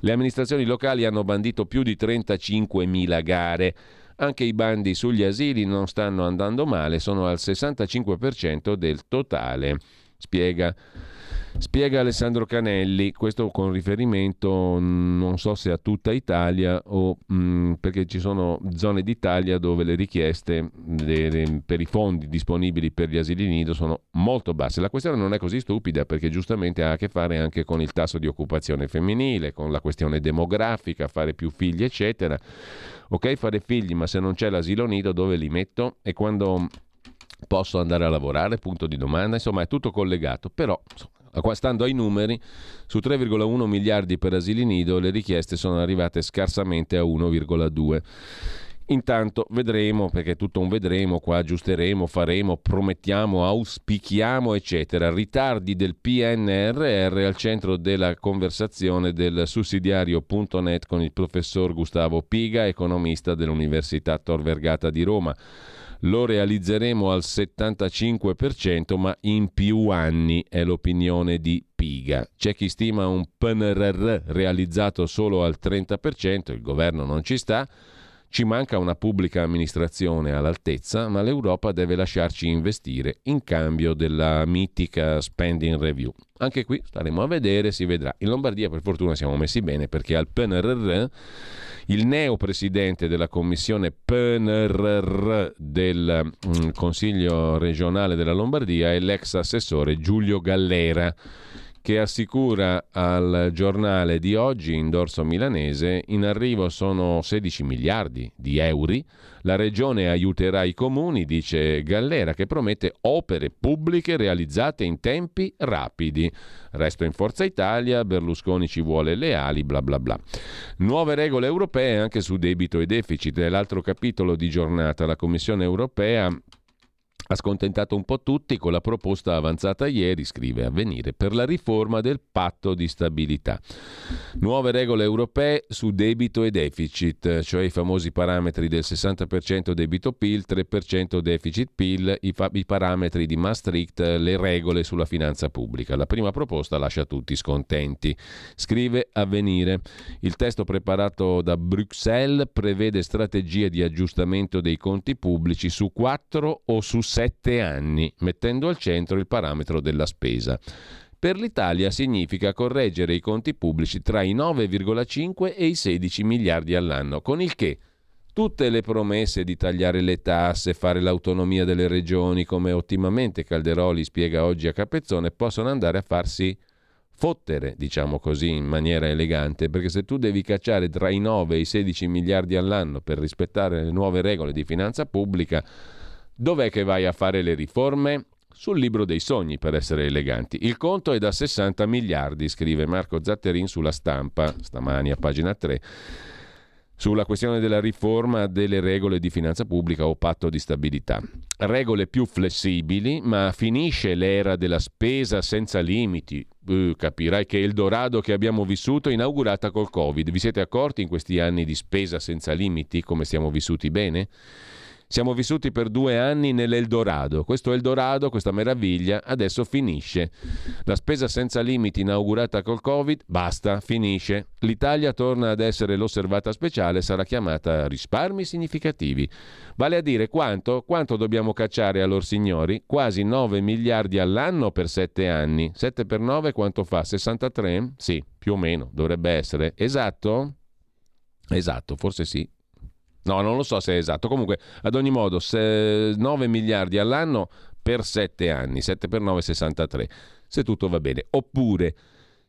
Le amministrazioni locali hanno bandito più di 35.000 gare. Anche i bandi sugli asili non stanno andando male, sono al 65% del totale spiega. Spiega Alessandro Canelli, questo con riferimento non so se a tutta Italia o mh, mm, perché ci sono zone d'Italia dove le richieste de, de, per i fondi disponibili per gli asili nido sono molto basse. La questione non è così stupida perché giustamente ha a che fare anche con il tasso di occupazione femminile, con la questione demografica, fare più figli eccetera. Ok fare figli ma se non c'è l'asilo nido dove li metto? E quando Posso andare a lavorare? Punto di domanda. Insomma, è tutto collegato. Però, stando ai numeri, su 3,1 miliardi per asili nido, le richieste sono arrivate scarsamente a 1,2. Intanto vedremo, perché è tutto un vedremo, qua aggiusteremo, faremo, promettiamo, auspichiamo, eccetera. Ritardi del PNRR al centro della conversazione del sussidiario.net con il professor Gustavo Piga, economista dell'Università Tor Vergata di Roma lo realizzeremo al 75%, ma in più anni, è l'opinione di Piga. C'è chi stima un PNRR realizzato solo al 30%, il governo non ci sta. Ci manca una pubblica amministrazione all'altezza, ma l'Europa deve lasciarci investire in cambio della mitica spending review. Anche qui staremo a vedere, si vedrà. In Lombardia per fortuna siamo messi bene perché al PNRR il neo presidente della commissione PNRR del mm, Consiglio regionale della Lombardia è l'ex assessore Giulio Gallera che assicura al giornale di oggi in dorso milanese in arrivo sono 16 miliardi di euro. La regione aiuterà i comuni, dice Gallera, che promette opere pubbliche realizzate in tempi rapidi. Resto in Forza Italia, Berlusconi ci vuole leali, bla bla bla. Nuove regole europee anche su debito e deficit. Nell'altro capitolo di giornata la Commissione europea ha scontentato un po' tutti con la proposta avanzata ieri, scrive Avvenire, per la riforma del patto di stabilità. Nuove regole europee su debito e deficit, cioè i famosi parametri del 60% debito PIL, 3% deficit PIL, i, fa- i parametri di Maastricht, le regole sulla finanza pubblica. La prima proposta lascia tutti scontenti. Scrive Avvenire. Il testo preparato da Bruxelles prevede strategie di aggiustamento dei conti pubblici su 4 o su 6 sette anni, mettendo al centro il parametro della spesa. Per l'Italia significa correggere i conti pubblici tra i 9,5 e i 16 miliardi all'anno, con il che tutte le promesse di tagliare le tasse, fare l'autonomia delle regioni, come ottimamente Calderoli spiega oggi a Capezzone, possono andare a farsi fottere, diciamo così, in maniera elegante, perché se tu devi cacciare tra i 9 e i 16 miliardi all'anno per rispettare le nuove regole di finanza pubblica, Dov'è che vai a fare le riforme? Sul libro dei sogni, per essere eleganti. Il conto è da 60 miliardi, scrive Marco Zatterin sulla stampa, stamani a pagina 3 sulla questione della riforma delle regole di finanza pubblica o patto di stabilità. Regole più flessibili, ma finisce l'era della spesa senza limiti. Uh, capirai che Eldorado che abbiamo vissuto è inaugurata col Covid. Vi siete accorti in questi anni di spesa senza limiti come siamo vissuti bene? Siamo vissuti per due anni nell'Eldorado. Questo Eldorado, questa meraviglia, adesso finisce. La spesa senza limiti inaugurata col Covid, basta, finisce. L'Italia torna ad essere l'osservata speciale, sarà chiamata risparmi significativi. Vale a dire quanto? Quanto dobbiamo cacciare a loro signori? Quasi 9 miliardi all'anno per 7 anni. 7 per 9 quanto fa? 63? Sì, più o meno, dovrebbe essere. Esatto? Esatto, forse sì. No, non lo so se è esatto. Comunque, ad ogni modo, 9 miliardi all'anno per 7 anni, 7 per 9, 63, se tutto va bene. Oppure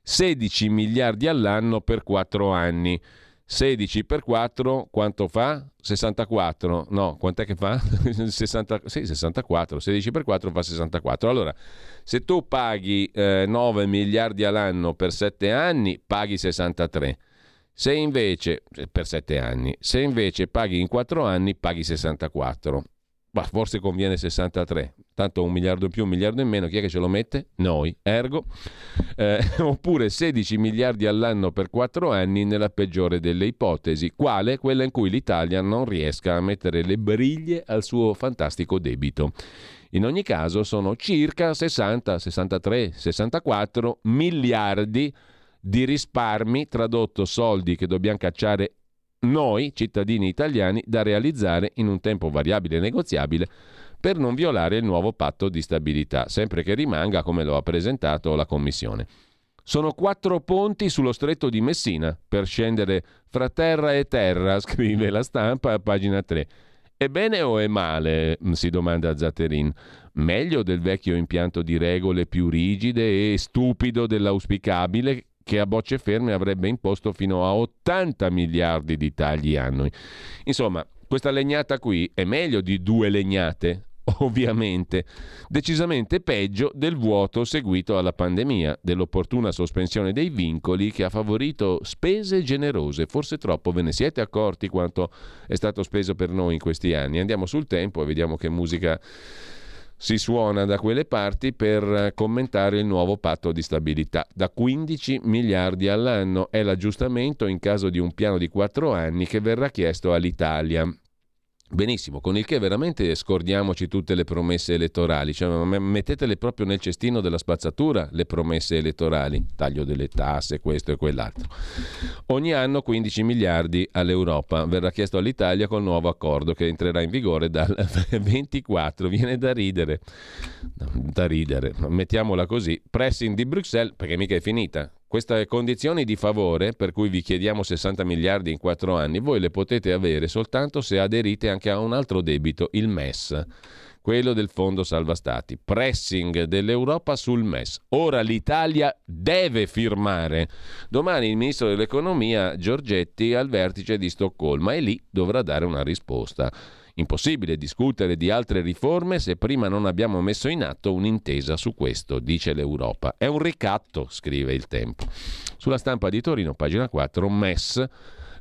16 miliardi all'anno per 4 anni. 16 per 4 quanto fa? 64. No, quant'è che fa? 60, sì, 64. 16 per 4 fa 64. Allora, se tu paghi eh, 9 miliardi all'anno per 7 anni, paghi 63. Se invece, per 7 anni, se invece paghi in 4 anni, paghi 64. Bah, forse conviene 63, tanto un miliardo in più, un miliardo in meno, chi è che ce lo mette? Noi, ergo. Eh, oppure 16 miliardi all'anno per 4 anni nella peggiore delle ipotesi, quale? Quella in cui l'Italia non riesca a mettere le briglie al suo fantastico debito. In ogni caso sono circa 60, 63, 64 miliardi di risparmi, tradotto soldi che dobbiamo cacciare noi, cittadini italiani, da realizzare in un tempo variabile e negoziabile per non violare il nuovo patto di stabilità, sempre che rimanga come lo ha presentato la Commissione. Sono quattro ponti sullo stretto di Messina per scendere fra terra e terra, scrive la stampa a pagina 3. È bene o è male? si domanda Zatterin. Meglio del vecchio impianto di regole più rigide e stupido dell'auspicabile che a bocce ferme avrebbe imposto fino a 80 miliardi di tagli annui. Insomma, questa legnata qui è meglio di due legnate, ovviamente, decisamente peggio del vuoto seguito alla pandemia, dell'opportuna sospensione dei vincoli che ha favorito spese generose. Forse troppo ve ne siete accorti quanto è stato speso per noi in questi anni. Andiamo sul tempo e vediamo che musica si suona da quelle parti per commentare il nuovo patto di stabilità. Da 15 miliardi all'anno è l'aggiustamento in caso di un piano di quattro anni che verrà chiesto all'Italia. Benissimo, con il che veramente scordiamoci tutte le promesse elettorali, cioè mettetele proprio nel cestino della spazzatura le promesse elettorali, taglio delle tasse, questo e quell'altro. Ogni anno 15 miliardi all'Europa, verrà chiesto all'Italia col nuovo accordo che entrerà in vigore dal 24, viene da ridere, da ridere, mettiamola così, pressing di Bruxelles perché mica è finita, queste condizioni di favore, per cui vi chiediamo 60 miliardi in 4 anni, voi le potete avere soltanto se aderite anche a un altro debito, il MES, quello del Fondo Salva Stati. Pressing dell'Europa sul MES. Ora l'Italia deve firmare. Domani il ministro dell'Economia Giorgetti al vertice di Stoccolma e lì dovrà dare una risposta. Impossibile discutere di altre riforme se prima non abbiamo messo in atto un'intesa su questo, dice l'Europa. È un ricatto, scrive il tempo. Sulla stampa di Torino, pagina 4, MES.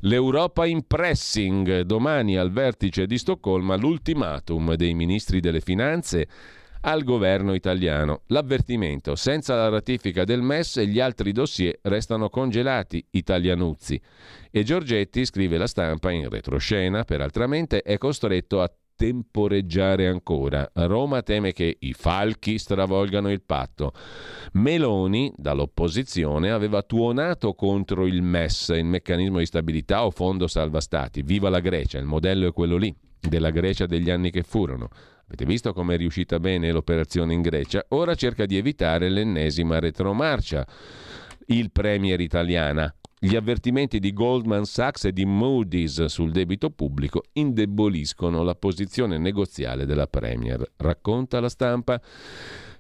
L'Europa in pressing. Domani al vertice di Stoccolma l'ultimatum dei ministri delle finanze al governo italiano. L'avvertimento, senza la ratifica del MES gli altri dossier restano congelati, italianuzzi. E Giorgetti, scrive la stampa in retroscena, peraltramente è costretto a temporeggiare ancora. Roma teme che i falchi stravolgano il patto. Meloni, dall'opposizione, aveva tuonato contro il MES, il meccanismo di stabilità o fondo salva stati. Viva la Grecia, il modello è quello lì, della Grecia degli anni che furono. Avete visto come è riuscita bene l'operazione in Grecia? Ora cerca di evitare l'ennesima retromarcia. Il Premier italiana. Gli avvertimenti di Goldman Sachs e di Moody's sul debito pubblico indeboliscono la posizione negoziale della Premier, racconta la stampa.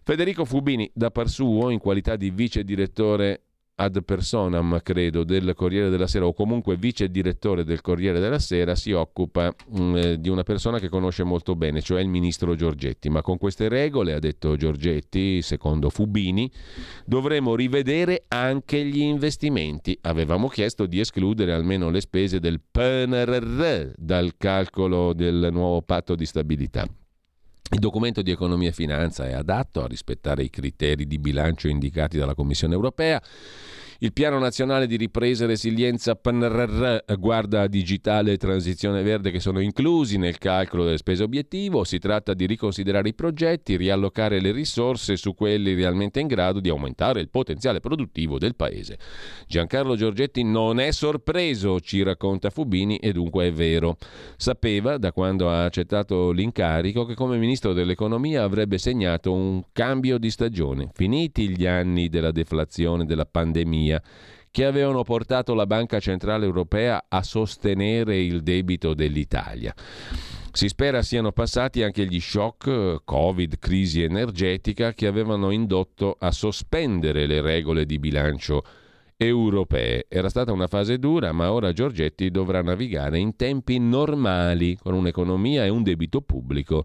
Federico Fubini, da par suo, in qualità di vice direttore ad personam, credo, del Corriere della Sera o comunque vice direttore del Corriere della Sera, si occupa mh, mm, eh, di una persona che conosce molto bene, cioè il ministro Giorgetti. Ma con queste regole, ha detto Giorgetti, secondo Fubini, dovremo rivedere anche gli investimenti. Avevamo chiesto di escludere almeno le spese del PNRR dal calcolo del nuovo patto di stabilità. Il documento di economia e finanza è adatto a rispettare i criteri di bilancio indicati dalla Commissione europea il Piano Nazionale di Ripresa e Resilienza PNRR guarda digitale e transizione verde che sono inclusi nel calcolo delle spese obiettivo. Si tratta di riconsiderare i progetti, riallocare le risorse su quelli realmente in grado di aumentare il potenziale produttivo del Paese. Giancarlo Giorgetti non è sorpreso, ci racconta Fubini, e dunque è vero. Sapeva, da quando ha accettato l'incarico, che come ministro dell'economia avrebbe segnato un cambio di stagione. Finiti gli anni della deflazione, della pandemia, che avevano portato la Banca Centrale Europea a sostenere il debito dell'Italia. Si spera siano passati anche gli shock Covid, crisi energetica che avevano indotto a sospendere le regole di bilancio europee. Era stata una fase dura, ma ora Giorgetti dovrà navigare in tempi normali con un'economia e un debito pubblico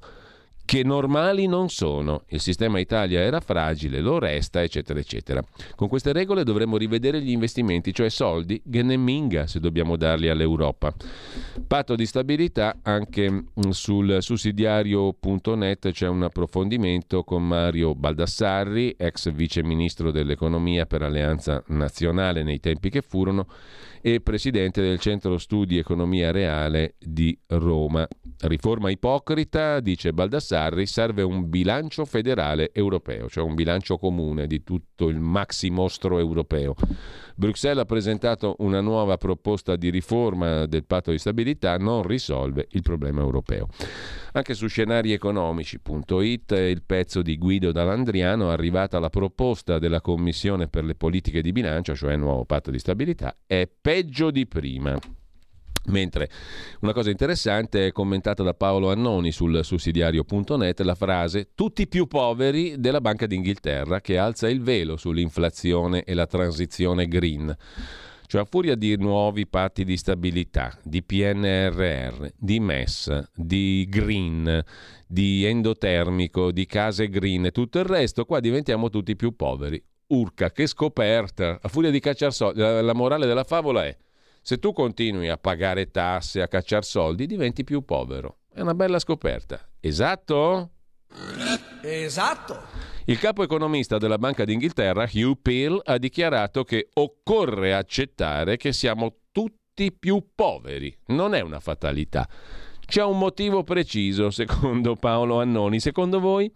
che normali non sono. Il sistema Italia era fragile, lo resta, eccetera, eccetera. Con queste regole dovremmo rivedere gli investimenti, cioè soldi, minga se dobbiamo darli all'Europa. Patto di stabilità, anche mm, sul sussidiario.net c'è un approfondimento con Mario Baldassarri, ex vice ministro dell'economia per Alleanza Nazionale nei tempi che furono e presidente del Centro Studi Economia Reale di Roma. Riforma ipocrita, dice Baldassarri, serve un bilancio federale europeo, cioè un bilancio comune di tutto il maxi mostro europeo. Bruxelles ha presentato una nuova proposta di riforma del patto di stabilità, non risolve il problema europeo. Anche su scenarieconomici.it il pezzo di Guido Dalandriano, arrivata la proposta della Commissione per le politiche di bilancio, cioè il nuovo patto di stabilità, è peggio di prima. Mentre una cosa interessante è commentata da Paolo Annoni sul sussidiario.net la frase tutti più poveri della Banca d'Inghilterra che alza il velo sull'inflazione e la transizione green. Cioè a furia di nuovi patti di stabilità, di PNRR, di MES, di green, di endotermico, di case green e tutto il resto, qua diventiamo tutti più poveri. Urca, che scoperta! A furia di cacciare soldi, la morale della favola è se tu continui a pagare tasse, a cacciare soldi, diventi più povero. È una bella scoperta. Esatto? Esatto. Il capo economista della Banca d'Inghilterra, Hugh Peel, ha dichiarato che occorre accettare che siamo tutti più poveri. Non è una fatalità. C'è un motivo preciso, secondo Paolo Annoni. Secondo voi?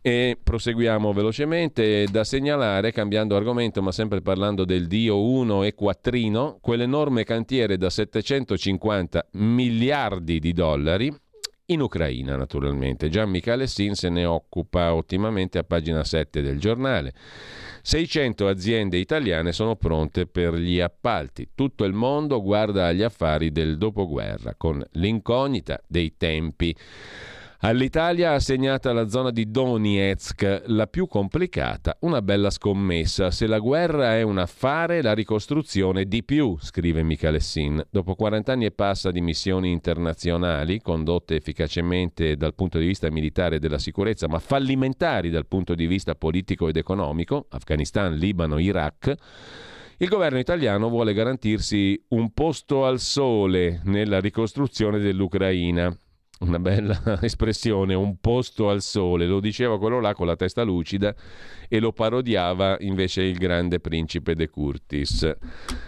E proseguiamo velocemente. Da segnalare, cambiando argomento, ma sempre parlando del Dio 1 e quattrino, quell'enorme cantiere da 750 miliardi di dollari in Ucraina, naturalmente. Gian Michele Sin se ne occupa ottimamente a pagina 7 del giornale. 600 aziende italiane sono pronte per gli appalti. Tutto il mondo guarda agli affari del dopoguerra con l'incognita dei tempi. All'Italia assegnata la zona di Donetsk, la più complicata, una bella scommessa. Se la guerra è un affare, la ricostruzione di più, scrive Michalessin. Dopo 40 anni e passa di missioni internazionali, condotte efficacemente dal punto di vista militare e della sicurezza, ma fallimentari dal punto di vista politico ed economico, Afghanistan, Libano, Iraq, il governo italiano vuole garantirsi un posto al sole nella ricostruzione dell'Ucraina una bella espressione, un posto al sole, lo diceva quello là con la testa lucida e lo parodiava invece il grande principe De Curtis.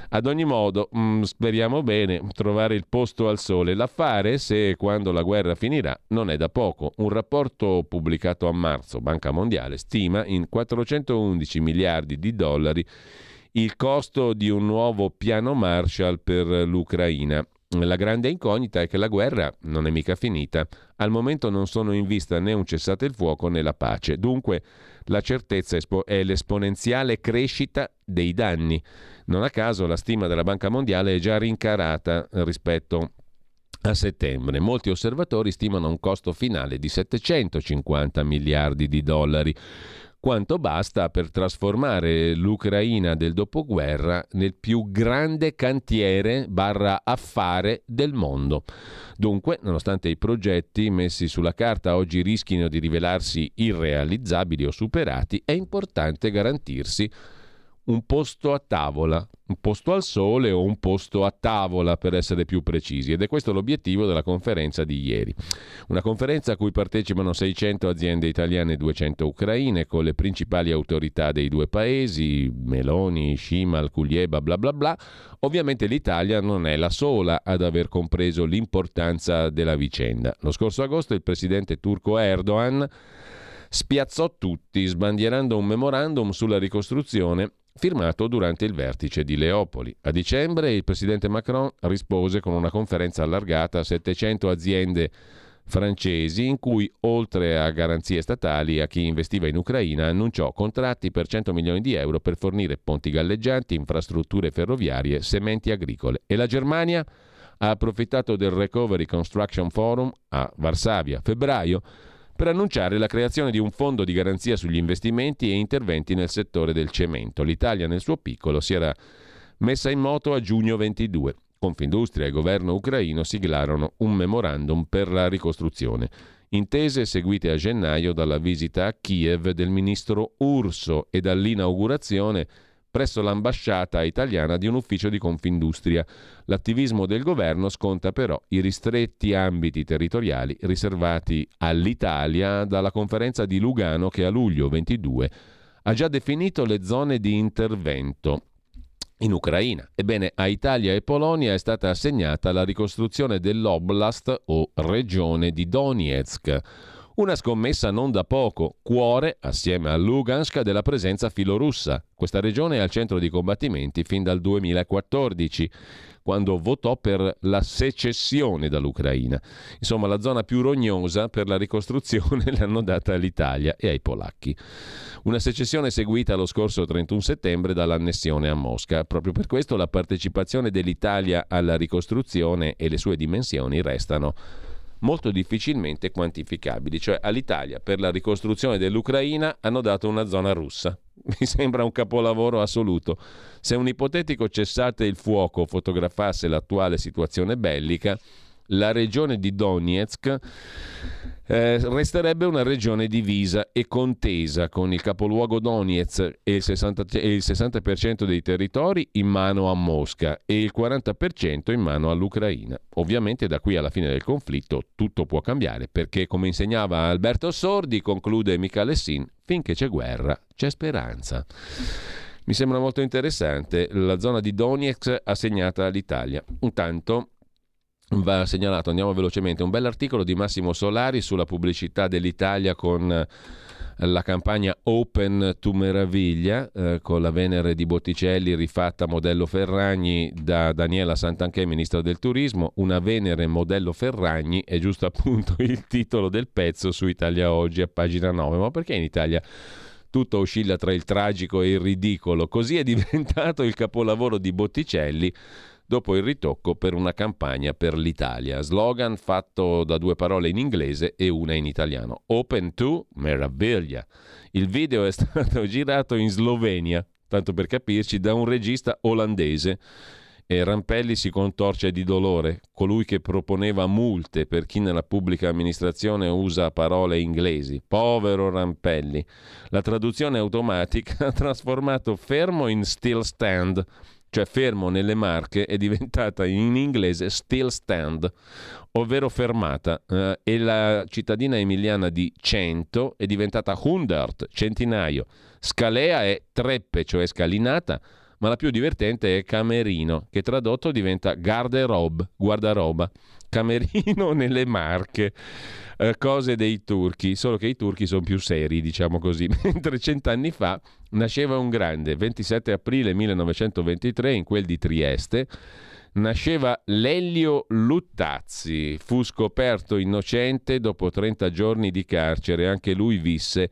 Ad ogni modo, mm, speriamo bene trovare il posto al sole. L'affare, se e quando la guerra finirà, non è da poco. Un rapporto pubblicato a marzo, Banca Mondiale, stima in 411 miliardi di dollari il costo di un nuovo piano Marshall per l'Ucraina la grande incognita è che la guerra non è mica finita. Al momento non sono in vista né un cessate il fuoco né la pace. Dunque la certezza è l'esponenziale crescita dei danni. Non a caso la stima della Banca Mondiale è già rincarata rispetto a settembre. Molti osservatori stimano un costo finale di 750 miliardi di dollari quanto basta per trasformare l'Ucraina del dopoguerra nel più grande cantiere barra affare del mondo. Dunque, nonostante i progetti messi sulla carta oggi rischino di rivelarsi irrealizzabili o superati, è importante garantirsi un posto a tavola, un posto al sole o un posto a tavola per essere più precisi ed è questo l'obiettivo della conferenza di ieri. Una conferenza a cui partecipano 600 aziende italiane e 200 ucraine con le principali autorità dei due paesi, Meloni, Shimal, Kulieba, bla bla bla. Ovviamente l'Italia non è la sola ad aver compreso l'importanza della vicenda. Lo scorso agosto il presidente turco Erdogan spiazzò tutti sbandierando un memorandum sulla ricostruzione firmato durante il vertice di Leopoli. A dicembre il presidente Macron rispose con una conferenza allargata a 700 aziende francesi in cui oltre a garanzie statali a chi investiva in Ucraina annunciò contratti per 100 milioni di euro per fornire ponti galleggianti, infrastrutture ferroviarie, sementi agricole. E la Germania ha approfittato del Recovery Construction Forum a Varsavia a febbraio per annunciare la creazione di un fondo di garanzia sugli investimenti e interventi nel settore del cemento. L'Italia nel suo piccolo si era messa in moto a giugno 22. Confindustria e governo ucraino siglarono un memorandum per la ricostruzione. Intese seguite a gennaio dalla visita a Kiev del ministro Urso e dall'inaugurazione presso l'ambasciata italiana di un ufficio di Confindustria. L'attivismo del governo sconta però i ristretti ambiti territoriali riservati all'Italia dalla conferenza di Lugano che a luglio 22 ha già definito le zone di intervento in Ucraina. Ebbene, a Italia e Polonia è stata assegnata la ricostruzione dell'oblast o regione di Donetsk. Una scommessa non da poco, cuore, assieme a Lugansk, della presenza filorussa. Questa regione è al centro di combattimenti fin dal 2014 quando votò per la secessione dall'Ucraina. Insomma, la zona più rognosa per la ricostruzione l'hanno data all'Italia e ai polacchi. Una secessione seguita lo scorso 31 settembre dall'annessione a Mosca. Proprio per questo la partecipazione dell'Italia alla ricostruzione e le sue dimensioni restano molto difficilmente quantificabili. Cioè all'Italia per la ricostruzione dell'Ucraina hanno dato una zona russa. Mi sembra un capolavoro assoluto. Se un ipotetico cessate il fuoco fotografasse l'attuale situazione bellica, la regione di Donetsk eh, resterebbe una regione divisa e contesa con il capoluogo Donetsk e il, 60, e il 60% dei territori in mano a Mosca e il 40% in mano all'Ucraina. Ovviamente da qui alla fine del conflitto tutto può cambiare perché come insegnava Alberto Sordi, conclude Michele Sin, finché c'è guerra c'è speranza. Mi sembra molto interessante la zona di Donetsk assegnata all'Italia. Intanto va segnalato, andiamo velocemente, un bell'articolo di Massimo Solari sulla pubblicità dell'Italia con eh, la campagna Open to Meraviglia eh, con la Venere di Botticelli rifatta modello Ferragni da Daniela Santanchè, ministra del turismo. Una Venere modello Ferragni è giusto appunto il titolo del pezzo su Italia Oggi a pagina 9. Ma perché in Italia tutto oscilla tra il tragico e il ridicolo? Così è diventato il capolavoro di Botticelli dopo il ritocco per una campagna per l'Italia. Slogan fatto da due parole in inglese e una in italiano. Open to meraviglia. Il video è stato girato in Slovenia, tanto per capirci, da un regista olandese. E Rampelli si contorce di dolore, colui che proponeva multe per chi nella pubblica amministrazione usa parole inglesi. Povero Rampelli. La traduzione automatica ha trasformato fermo in still stand cioè fermo nelle marche, è diventata in inglese still stand, ovvero fermata, eh, e la cittadina emiliana di cento è diventata hundert, centinaio. Scalea è treppe, cioè scalinata, ma la più divertente è camerino, che tradotto diventa garderobe, guardaroba. Camerino nelle marche. Eh, cose dei turchi, solo che i turchi sono più seri, diciamo così. Mentre cent'anni fa nasceva un grande, 27 aprile 1923, in quel di Trieste, nasceva Lelio Luttazzi. Fu scoperto innocente dopo 30 giorni di carcere, anche lui visse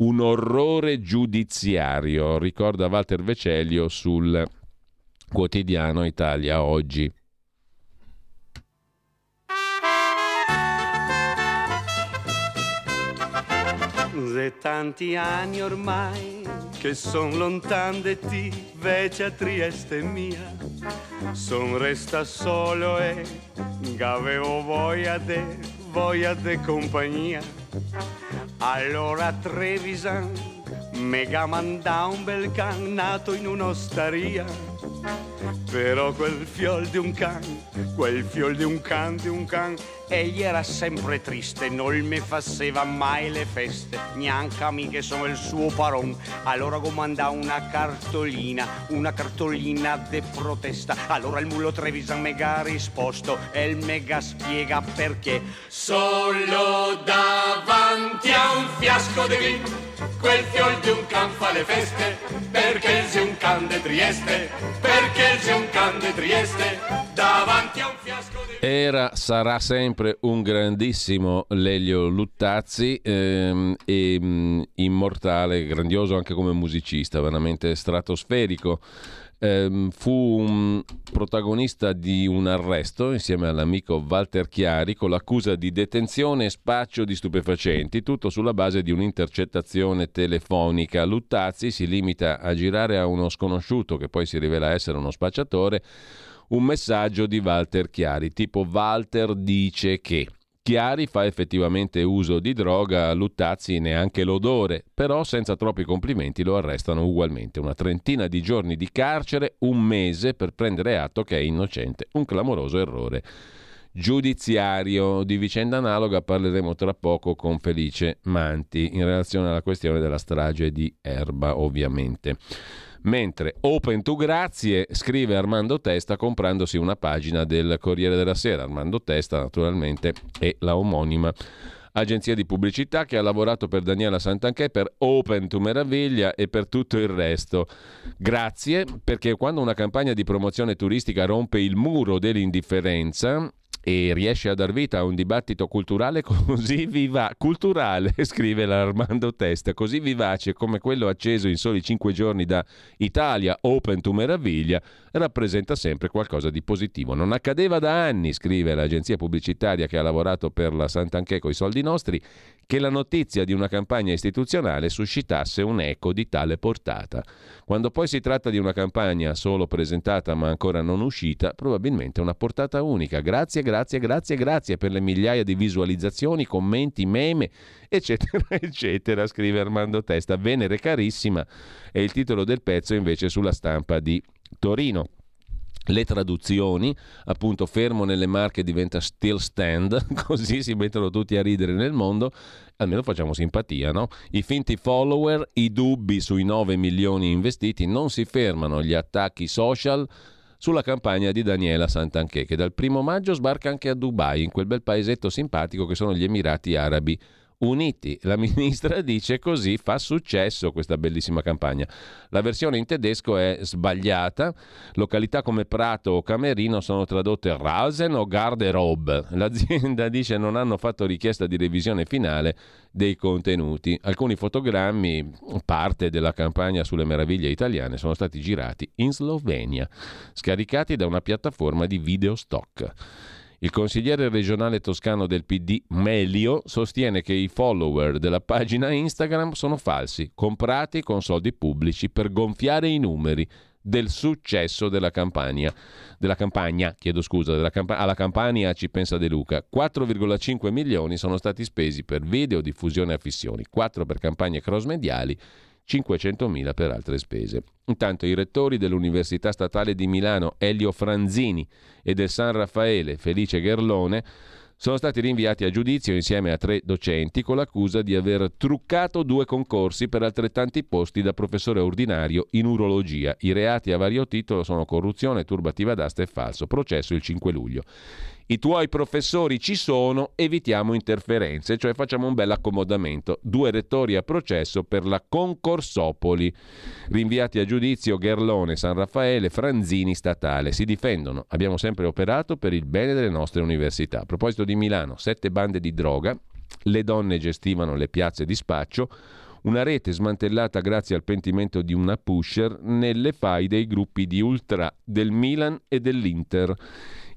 un orrore giudiziario, ricorda Walter Vecelio sul quotidiano Italia Oggi. De tanti anni ormai che son lontan de ti, vece a Trieste mia, son resta solo e avevo voglia de, voglia de compagnia. Allora Trevisan mega manda un bel can nato in un'osteria però quel fiol di un can, quel fiol di un can, di un can, egli era sempre triste, non mi faceva mai le feste, neanche a me che sono il suo paron. Allora comanda una cartolina, una cartolina de protesta. Allora il mulo Trevisan mega risposto e il mega spiega perché. Solo davanti a un fiasco di vino quel fiol di un can fa le feste, perché il un can de Trieste, perché il un can de Trieste, davanti a un fiasco di Era, sarà sempre un grandissimo Lelio Luttazzi, ehm, e, mh, mm, immortale, grandioso anche come musicista, veramente stratosferico. Ehm, fu un protagonista di un arresto insieme all'amico Walter Chiari con l'accusa di detenzione e spaccio di stupefacenti, tutto sulla base di un'intercettazione telefonica. Luttazzi si limita a girare a uno sconosciuto che poi si rivela essere uno spacciatore un messaggio di Walter Chiari, tipo Walter dice che. Chiari fa effettivamente uso di droga, Luttazzi neanche l'odore, però senza troppi complimenti lo arrestano ugualmente. Una trentina di giorni di carcere, un mese per prendere atto che è innocente. Un clamoroso errore giudiziario. Di vicenda analoga parleremo tra poco con Felice Manti in relazione alla questione della strage di Erba, ovviamente. Mentre Open to Grazie scrive Armando Testa comprandosi una pagina del Corriere della Sera. Armando Testa naturalmente è la omonima agenzia di pubblicità che ha lavorato per Daniela Santanchè, per Open to Meraviglia e per tutto il resto. Grazie perché quando una campagna di promozione turistica rompe il muro dell'indifferenza e riesce a dar vita a un dibattito culturale così vivace, culturale, scrive l'Armando Testa, così vivace come quello acceso in soli cinque giorni da Italia Open to Meraviglia, rappresenta sempre qualcosa di positivo. Non accadeva da anni, scrive l'agenzia pubblicitaria che ha lavorato per la Sant'Anché con i soldi nostri, che la notizia di una campagna istituzionale suscitasse un eco di tale portata. Quando poi si tratta di una campagna solo presentata ma ancora non uscita, probabilmente una portata unica. Grazie, grazie, grazie, grazie per le migliaia di visualizzazioni, commenti, meme, eccetera, eccetera, scrive Armando Testa. Venere carissima è il titolo del pezzo invece sulla stampa di Torino. Le traduzioni, appunto, fermo nelle marche diventa still stand, così si mettono tutti a ridere nel mondo, almeno facciamo simpatia, no? I finti follower, i dubbi sui 9 milioni investiti, non si fermano gli attacchi social sulla campagna di Daniela Santanché, che dal primo maggio sbarca anche a Dubai, in quel bel paesetto simpatico che sono gli Emirati Arabi. La ministra dice così fa successo questa bellissima campagna. La versione in tedesco è sbagliata. Località come Prato o Camerino sono tradotte Rasen o Garderobe. L'azienda dice non hanno fatto richiesta di revisione finale dei contenuti. Alcuni fotogrammi, parte della campagna sulle meraviglie italiane, sono stati girati in Slovenia, scaricati da una piattaforma di video stock. Il consigliere regionale toscano del PD, Melio, sostiene che i follower della pagina Instagram sono falsi, comprati con soldi pubblici per gonfiare i numeri del successo della campagna. Della campagna, chiedo scusa, camp- alla campagna ci pensa De Luca. 4,5 milioni sono stati spesi per video, diffusione e affissioni, 4 per campagne cross-mediali 500.000 per altre spese. Intanto i rettori dell'Università Statale di Milano Elio Franzini e del San Raffaele Felice Gerlone sono stati rinviati a giudizio insieme a tre docenti con l'accusa di aver truccato due concorsi per altrettanti posti da professore ordinario in urologia. I reati a vario titolo sono corruzione, turbativa d'asta e falso. Processo il 5 luglio i tuoi professori ci sono, evitiamo interferenze, cioè facciamo un bel accomodamento. Due rettori a processo per la Concorsopoli. Rinviati a giudizio Gerlone, San Raffaele, Franzini statale. Si difendono. Abbiamo sempre operato per il bene delle nostre università. A proposito di Milano, sette bande di droga. Le donne gestivano le piazze di spaccio una rete smantellata grazie al pentimento di una pusher nelle fai dei gruppi di ultra del Milan e dell'Inter.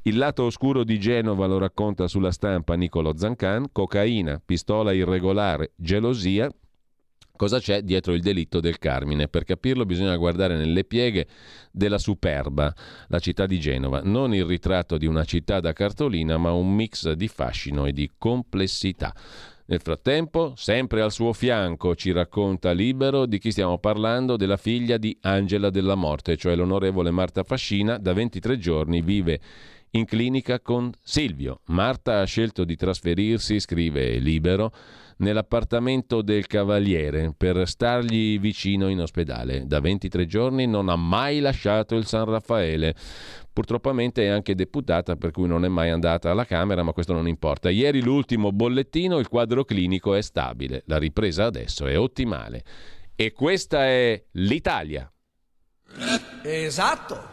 Il lato oscuro di Genova lo racconta sulla stampa Nicolo Zancan, cocaina, pistola irregolare, gelosia. Cosa c'è dietro il delitto del Carmine? Per capirlo bisogna guardare nelle pieghe della Superba, la città di Genova, non il ritratto di una città da cartolina, ma un mix di fascino e di complessità. Nel frattempo, sempre al suo fianco, ci racconta Libero di chi stiamo parlando, della figlia di Angela della Morte, cioè l'onorevole Marta Fascina, da 23 giorni vive in clinica con Silvio. Marta ha scelto di trasferirsi, scrive Libero, nell'appartamento del Cavaliere per stargli vicino in ospedale. Da 23 giorni non ha mai lasciato il San Raffaele. Purtroppo è anche deputata, per cui non è mai andata alla Camera, ma questo non importa. Ieri l'ultimo bollettino, il quadro clinico è stabile, la ripresa adesso è ottimale. E questa è l'Italia. Esatto.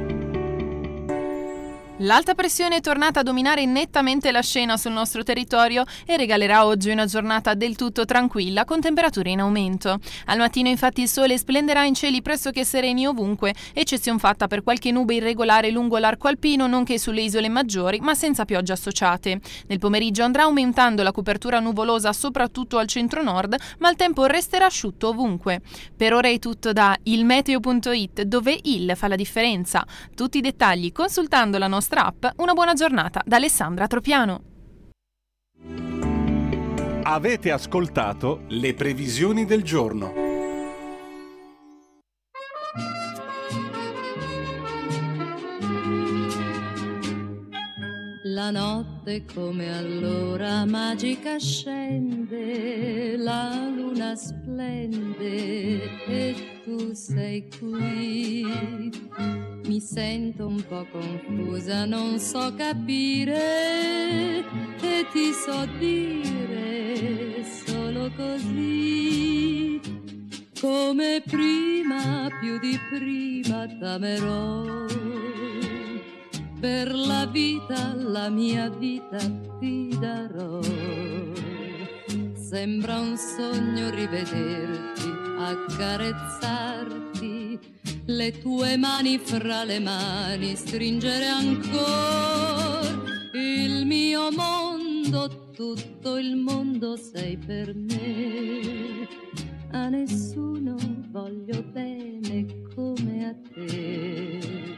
L'alta pressione è tornata a dominare nettamente la scena sul nostro territorio e regalerà oggi una giornata del tutto tranquilla con temperature in aumento. Al mattino infatti il sole splenderà in cieli pressoché sereni ovunque, eccezion fatta per qualche nube irregolare lungo l'arco alpino nonché sulle isole maggiori, ma senza piogge associate. Nel pomeriggio andrà aumentando la copertura nuvolosa soprattutto al centro-nord, ma il tempo resterà asciutto ovunque. Per ora è tutto da ilmeteo.it dove il fa la differenza. Tutti i dettagli consultando la nostra app. Una buona giornata da Alessandra Tropiano. Avete ascoltato le previsioni del giorno. La notte come allora magica scende, la luna splende e tu sei qui. Mi sento un po' confusa, non so capire e ti so dire solo così. Come prima, più di prima t'amerò per la vita, la mia vita ti darò. Sembra un sogno rivederti, accarezzarti, le tue mani fra le mani, stringere ancora il mio mondo, tutto il mondo sei per me. A nessuno voglio bene come a te.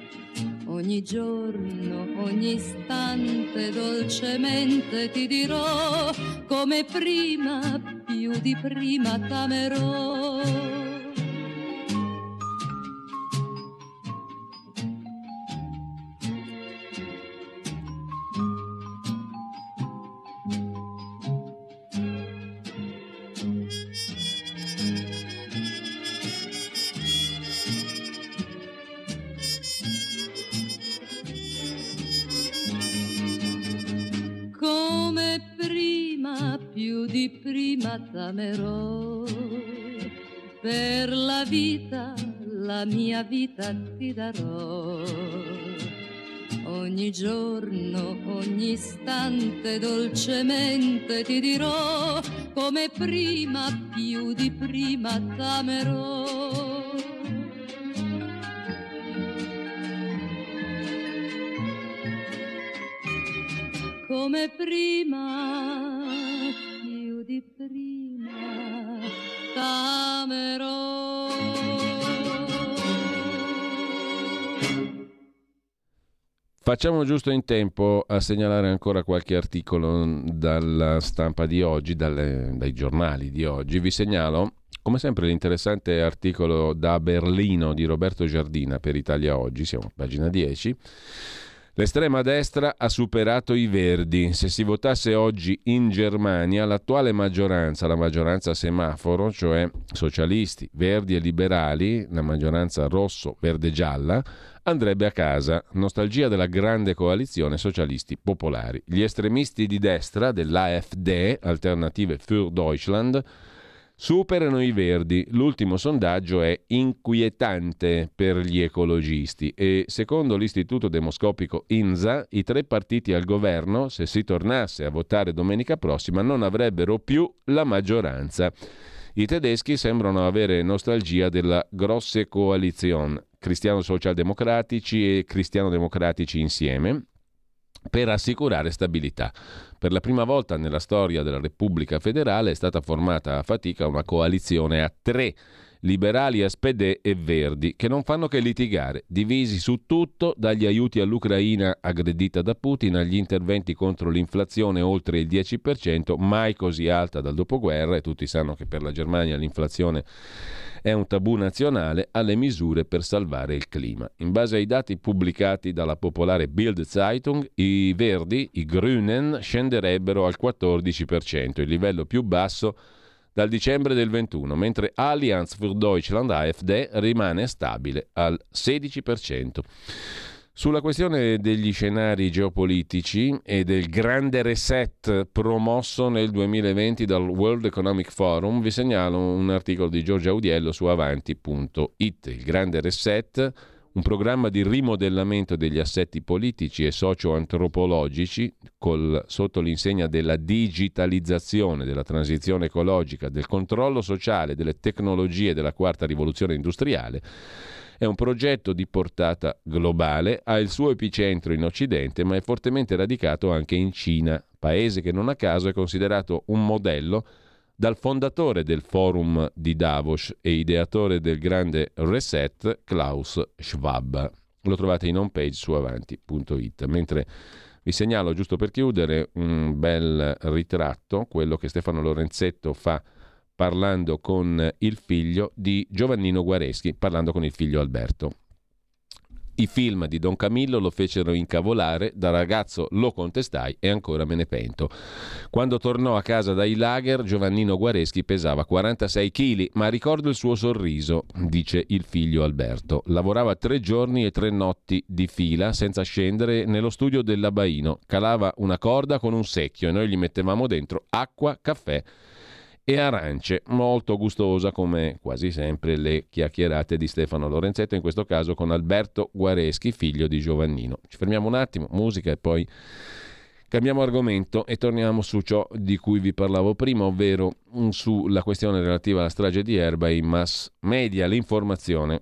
Ogni giorno, ogni istante dolcemente ti dirò come prima, più di prima t'amerò. T'amerò. Per la vita, la mia vita ti darò. Ogni giorno, ogni istante dolcemente ti dirò come prima, più di prima t'amerò. come prima, prima, t'amerò. Facciamo giusto in tempo a segnalare ancora qualche articolo dalla stampa di oggi, dalle- dai giornali di oggi. Vi segnalo, come sempre, l'interessante articolo da Berlino di Roberto Giardina per Italia Oggi, siamo a pagina 10. L'estrema destra ha superato i verdi. Se si votasse oggi in Germania, l'attuale maggioranza, la maggioranza semaforo, cioè socialisti, verdi e liberali, la maggioranza rosso-verde-gialla, andrebbe a casa. Nostalgia della grande coalizione socialisti popolari. Gli estremisti di destra dell'AfD, Alternative für Deutschland, Superano i verdi. L'ultimo sondaggio è inquietante per gli ecologisti e secondo l'istituto demoscopico INSA i tre partiti al governo, se si tornasse a votare domenica prossima, non avrebbero più la maggioranza. I tedeschi sembrano avere nostalgia della grosse coalizione, cristiano-socialdemocratici e cristiano-democratici insieme, per assicurare stabilità. Per la prima volta nella storia della Repubblica federale è stata formata a fatica una coalizione a tre liberali, SPD e Verdi, che non fanno che litigare, divisi su tutto, dagli aiuti all'Ucraina aggredita da Putin agli interventi contro l'inflazione oltre il 10%, mai così alta dal dopoguerra, e tutti sanno che per la Germania l'inflazione è un tabù nazionale alle misure per salvare il clima. In base ai dati pubblicati dalla popolare Bild Zeitung, i Verdi, i Grünen, scenderebbero al 14%, il livello più basso dal dicembre del 21, mentre Allianz für Deutschland AfD rimane stabile al 16%. Sulla questione degli scenari geopolitici e del grande reset promosso nel 2020 dal World Economic Forum, vi segnalo un articolo di Giorgio Audiello su avanti.it. Il grande reset, un programma di rimodellamento degli assetti politici e socio-antropologici col, sotto l'insegna della digitalizzazione, della transizione ecologica, del controllo sociale, delle tecnologie della quarta rivoluzione industriale è un progetto di portata globale, ha il suo epicentro in Occidente, ma è fortemente radicato anche in Cina, paese che non a caso è considerato un modello dal fondatore del forum di Davos e ideatore del grande reset, Klaus Schwab. Lo trovate in homepage su avanti.it. Mentre vi segnalo, giusto per chiudere, un bel ritratto, quello che Stefano Lorenzetto fa parlando con il figlio di Giovannino Guareschi, parlando con il figlio Alberto. I film di Don Camillo lo fecero incavolare, da ragazzo lo contestai e ancora me ne pento. Quando tornò a casa dai lager, Giovannino Guareschi pesava 46 kg, ma ricordo il suo sorriso, dice il figlio Alberto. Lavorava tre giorni e tre notti di fila senza scendere nello studio dell'Abaino. Calava una corda con un secchio e noi gli mettevamo dentro acqua, caffè e arance, molto gustosa come quasi sempre le chiacchierate di Stefano Lorenzetto, in questo caso con Alberto Guareschi, figlio di Giovannino. Ci fermiamo un attimo, musica e poi cambiamo argomento e torniamo su ciò di cui vi parlavo prima, ovvero sulla questione relativa alla strage di Erba in mass media, l'informazione.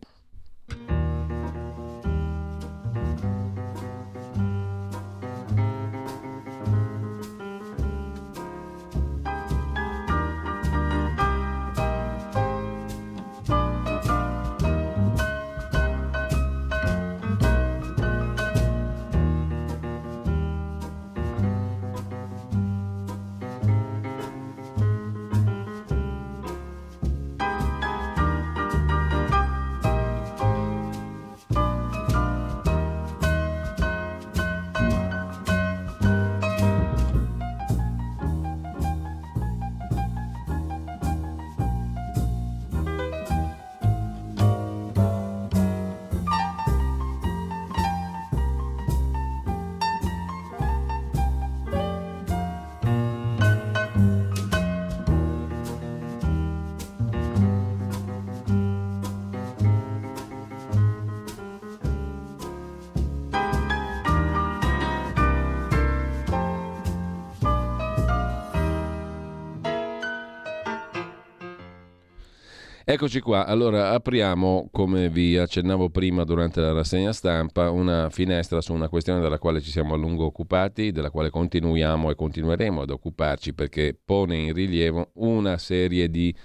Eccoci qua, allora apriamo, come vi accennavo prima durante la rassegna stampa, una finestra su una questione della quale ci siamo a lungo occupati, della quale continuiamo e continueremo ad occuparci perché pone in rilievo una serie di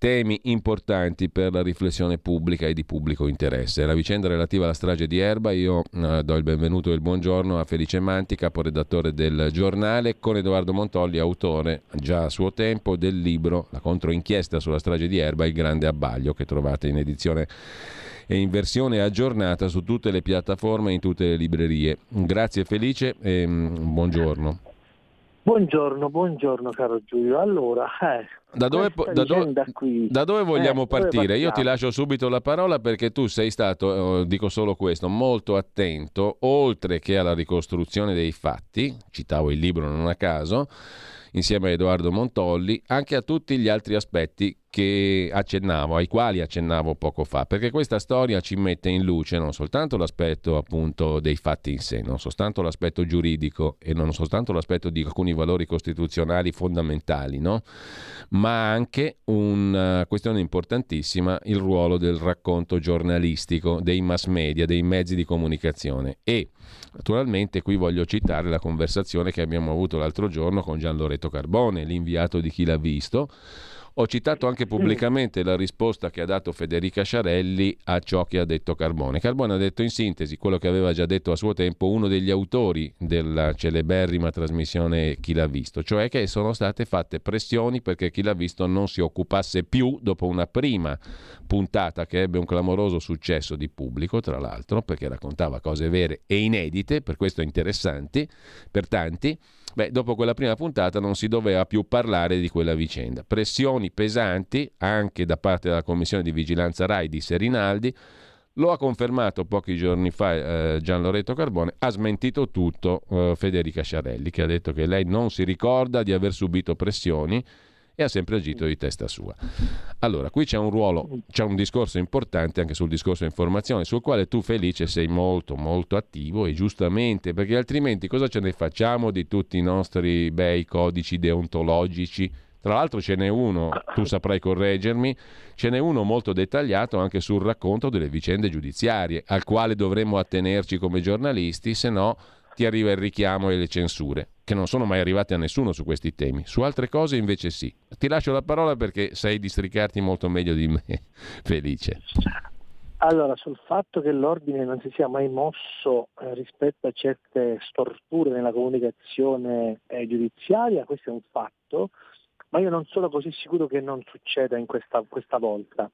temi importanti per la riflessione pubblica e di pubblico interesse. La vicenda relativa alla strage di Erba, io eh, do il benvenuto e il buongiorno a Felice Manti, caporedattore del giornale, con Edoardo Montolli, autore già a suo tempo del libro La controinchiesta sulla strage di Erba, Il grande abbaglio, che trovate in edizione e in versione aggiornata su tutte le piattaforme e in tutte le librerie. Grazie Felice e mm, buongiorno. Buongiorno, buongiorno caro Giulio. Allora, eh, da, dove, da, do, da dove, vogliamo eh, partire? Dove Io ti lascio subito la parola perché tu sei stato, eh, dico solo questo, molto attento, oltre che alla ricostruzione dei fatti, citavo il libro non a caso, insieme a Edoardo Montolli, anche a tutti gli altri aspetti accennavo, ai quali accennavo poco fa, perché questa storia ci mette in luce non soltanto l'aspetto appunto dei fatti in sé, non soltanto l'aspetto giuridico e non soltanto l'aspetto di alcuni valori costituzionali fondamentali, no? ma anche una questione importantissima, il ruolo del racconto giornalistico, dei mass media, dei mezzi di comunicazione e naturalmente qui voglio citare la conversazione che abbiamo avuto l'altro giorno con Gian Loreto Carbone, l'inviato di chi l'ha visto, ho citato anche pubblicamente la risposta che ha dato Federica Sciarelli a ciò che ha detto Carbone. Carbone ha detto in sintesi quello che aveva già detto a suo tempo uno degli autori della celeberrima trasmissione Chi l'ha visto, cioè che sono state fatte pressioni perché Chi l'ha visto non si occupasse più dopo una prima puntata che ebbe un clamoroso successo di pubblico, tra l'altro, perché raccontava cose vere e inedite, per questo interessanti per tanti Beh, dopo quella prima puntata non si doveva più parlare di quella vicenda. Pressioni pesanti anche da parte della Commissione di Vigilanza RAI di Serinaldi. Lo ha confermato pochi giorni fa eh, Gian Loreto Carbone, ha smentito tutto eh, Federica Sciarelli, che ha detto che lei non si ricorda di aver subito pressioni e ha sempre agito di testa sua. Allora, qui c'è un ruolo, c'è un discorso importante anche sul discorso informazione, sul quale tu Felice sei molto molto attivo e giustamente, perché altrimenti cosa ce ne facciamo di tutti i nostri bei codici deontologici? Tra l'altro ce n'è uno, tu saprai correggermi, ce n'è uno molto dettagliato anche sul racconto delle vicende giudiziarie, al quale dovremmo attenerci come giornalisti, se no ti arriva il richiamo e le censure che non sono mai arrivate a nessuno su questi temi. Su altre cose invece sì. Ti lascio la parola perché sai districarti molto meglio di me, Felice. Allora, sul fatto che l'ordine non si sia mai mosso eh, rispetto a certe storture nella comunicazione eh, giudiziaria, questo è un fatto, ma io non sono così sicuro che non succeda in questa, questa volta,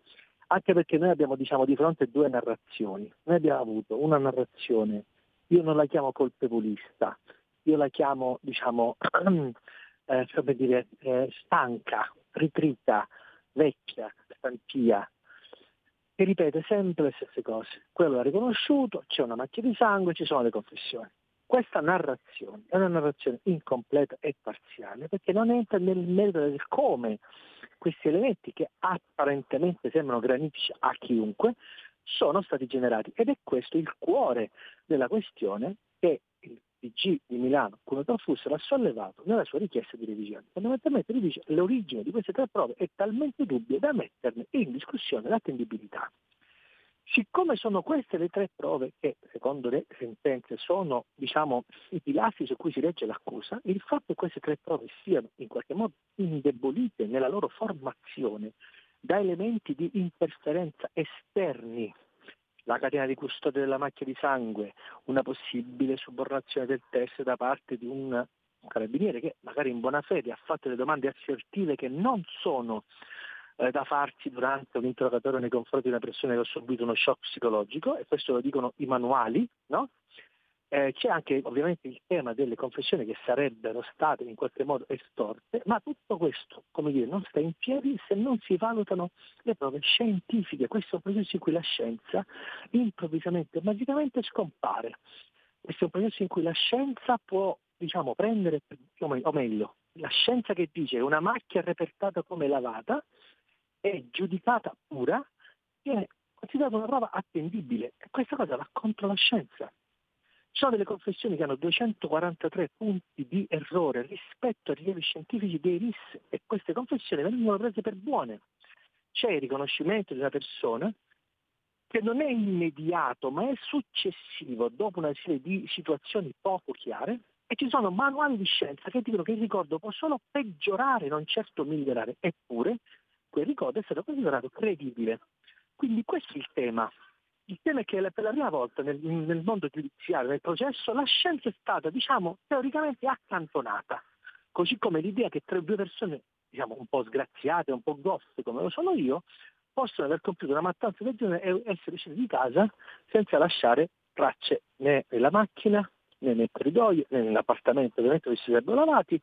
anche perché noi abbiamo diciamo, di fronte due narrazioni. Noi abbiamo avuto una narrazione, io non la chiamo colpevolista, io la chiamo, diciamo, eh, come dire, eh, stanca, ritrita, vecchia, stantia, che ripete sempre le stesse cose. Quello è riconosciuto, c'è una macchia di sangue, ci sono le confessioni. Questa narrazione è una narrazione incompleta e parziale perché non entra nel merito del come questi elementi che apparentemente sembrano granitici a chiunque sono stati generati ed è questo il cuore della questione che il PG di Milano, come Confus, l'ha sollevato nella sua richiesta di revisione. Fondamentalmente lui dice che l'origine di queste tre prove è talmente dubbia da metterne in discussione l'attendibilità. Siccome sono queste le tre prove che, secondo le sentenze, sono diciamo, i pilastri su cui si regge l'accusa, il fatto che queste tre prove siano in qualche modo indebolite nella loro formazione da elementi di interferenza esterni la catena di custodia della macchia di sangue, una possibile subornazione del test da parte di un, carabiniere che magari in buona fede ha fatto delle domande assertive che non sono eh, da farsi durante un interrogatorio nei confronti di una persona che ha subito uno shock psicologico, e questo lo dicono i manuali, no? Eh, c'è anche ovviamente il tema delle confessioni che sarebbero state in qualche modo estorte, ma tutto questo, come dire, non sta in piedi se non si valutano le prove scientifiche. Questo è un processo in cui la scienza improvvisamente, magicamente scompare. Questo è un processo in cui la scienza può, diciamo, prendere, o meglio, la scienza che dice una macchia repertata come lavata è giudicata pura, viene considerata una prova attendibile. E questa cosa va contro la scienza. Sono delle confessioni che hanno 243 punti di errore rispetto ai rilievi scientifici dei RIS e queste confessioni vengono prese per buone. C'è il riconoscimento di una persona che non è immediato ma è successivo dopo una serie di situazioni poco chiare e ci sono manuali di scienza che dicono che il ricordo può solo peggiorare, non certo migliorare, eppure quel ricordo è stato considerato credibile. Quindi questo è il tema. Il tema è che per la prima volta nel, nel mondo giudiziario, nel processo, la scienza è stata, diciamo, teoricamente accantonata, così come l'idea che tra due persone, diciamo, un po' sgraziate, un po' goffe come lo sono io, possono aver compiuto una mattanza del genere e essere usciti di casa senza lasciare tracce né nella macchina, né nel corridoio, né nell'appartamento ovviamente dove si sarebbero lavati,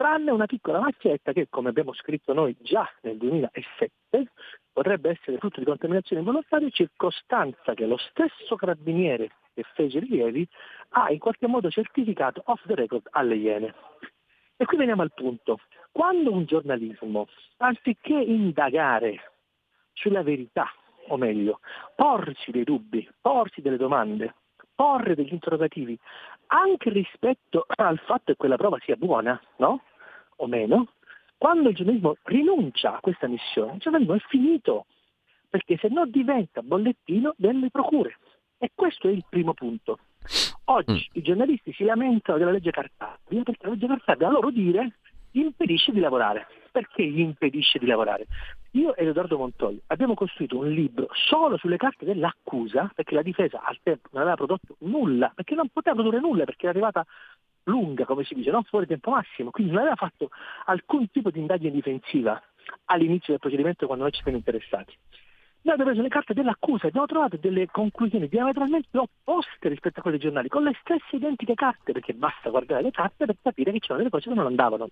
tranne una piccola macchietta che, come abbiamo scritto noi già nel 2007, potrebbe essere frutto di contaminazione involontaria, circostanza che lo stesso carabiniere che fece rilievi ha in qualche modo certificato off the record alle Iene. E qui veniamo al punto. Quando un giornalismo, anziché indagare sulla verità, o meglio, porsi dei dubbi, porsi delle domande, porre degli interrogativi, anche rispetto al fatto che quella prova sia buona, no? O meno, quando il giornalismo rinuncia a questa missione, il giornalismo è finito, perché se no diventa bollettino delle procure. E questo è il primo punto. Oggi mm. i giornalisti si lamentano della legge Cartabia perché la legge Cartabia, a loro dire, impedisce di lavorare. Perché gli impedisce di lavorare? Io e Edoardo Montoglio abbiamo costruito un libro solo sulle carte dell'accusa, perché la difesa al tempo non aveva prodotto nulla, perché non poteva produrre nulla, perché era arrivata lunga, come si dice, non fuori tempo massimo, quindi non aveva fatto alcun tipo di indagine difensiva all'inizio del procedimento quando noi ci siamo interessati. Noi abbiamo preso le carte dell'accusa e abbiamo trovato delle conclusioni diametralmente opposte rispetto a quelle dei giornali, con le stesse identiche carte, perché basta guardare le carte per capire che c'erano delle cose che non andavano.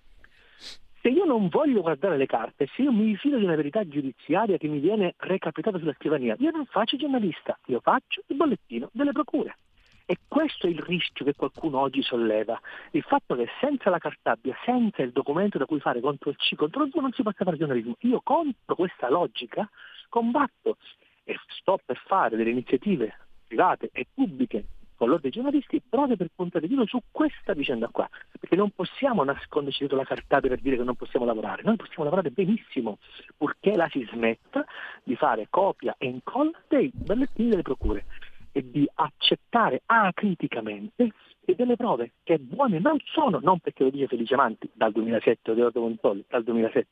Se io non voglio guardare le carte, se io mi fido di una verità giudiziaria che mi viene recapitata sulla scrivania, io non faccio giornalista, io faccio il bollettino delle procure. E questo è il rischio che qualcuno oggi solleva, il fatto che senza la cartabbia, senza il documento da cui fare contro il C, contro il V, non si possa fare giornalismo. Io contro questa logica combatto e sto per fare delle iniziative private e pubbliche con l'ordine dei giornalisti proprio per puntare di su questa vicenda qua, perché non possiamo nasconderci dietro la cartabbia per dire che non possiamo lavorare, noi possiamo lavorare benissimo, purché la si smetta di fare copia e incolla dei bollettini delle procure e di accettare acriticamente che delle prove che buone non sono, non perché lo dice Felice Amanti dal 2007, o di Montolli dal 2007,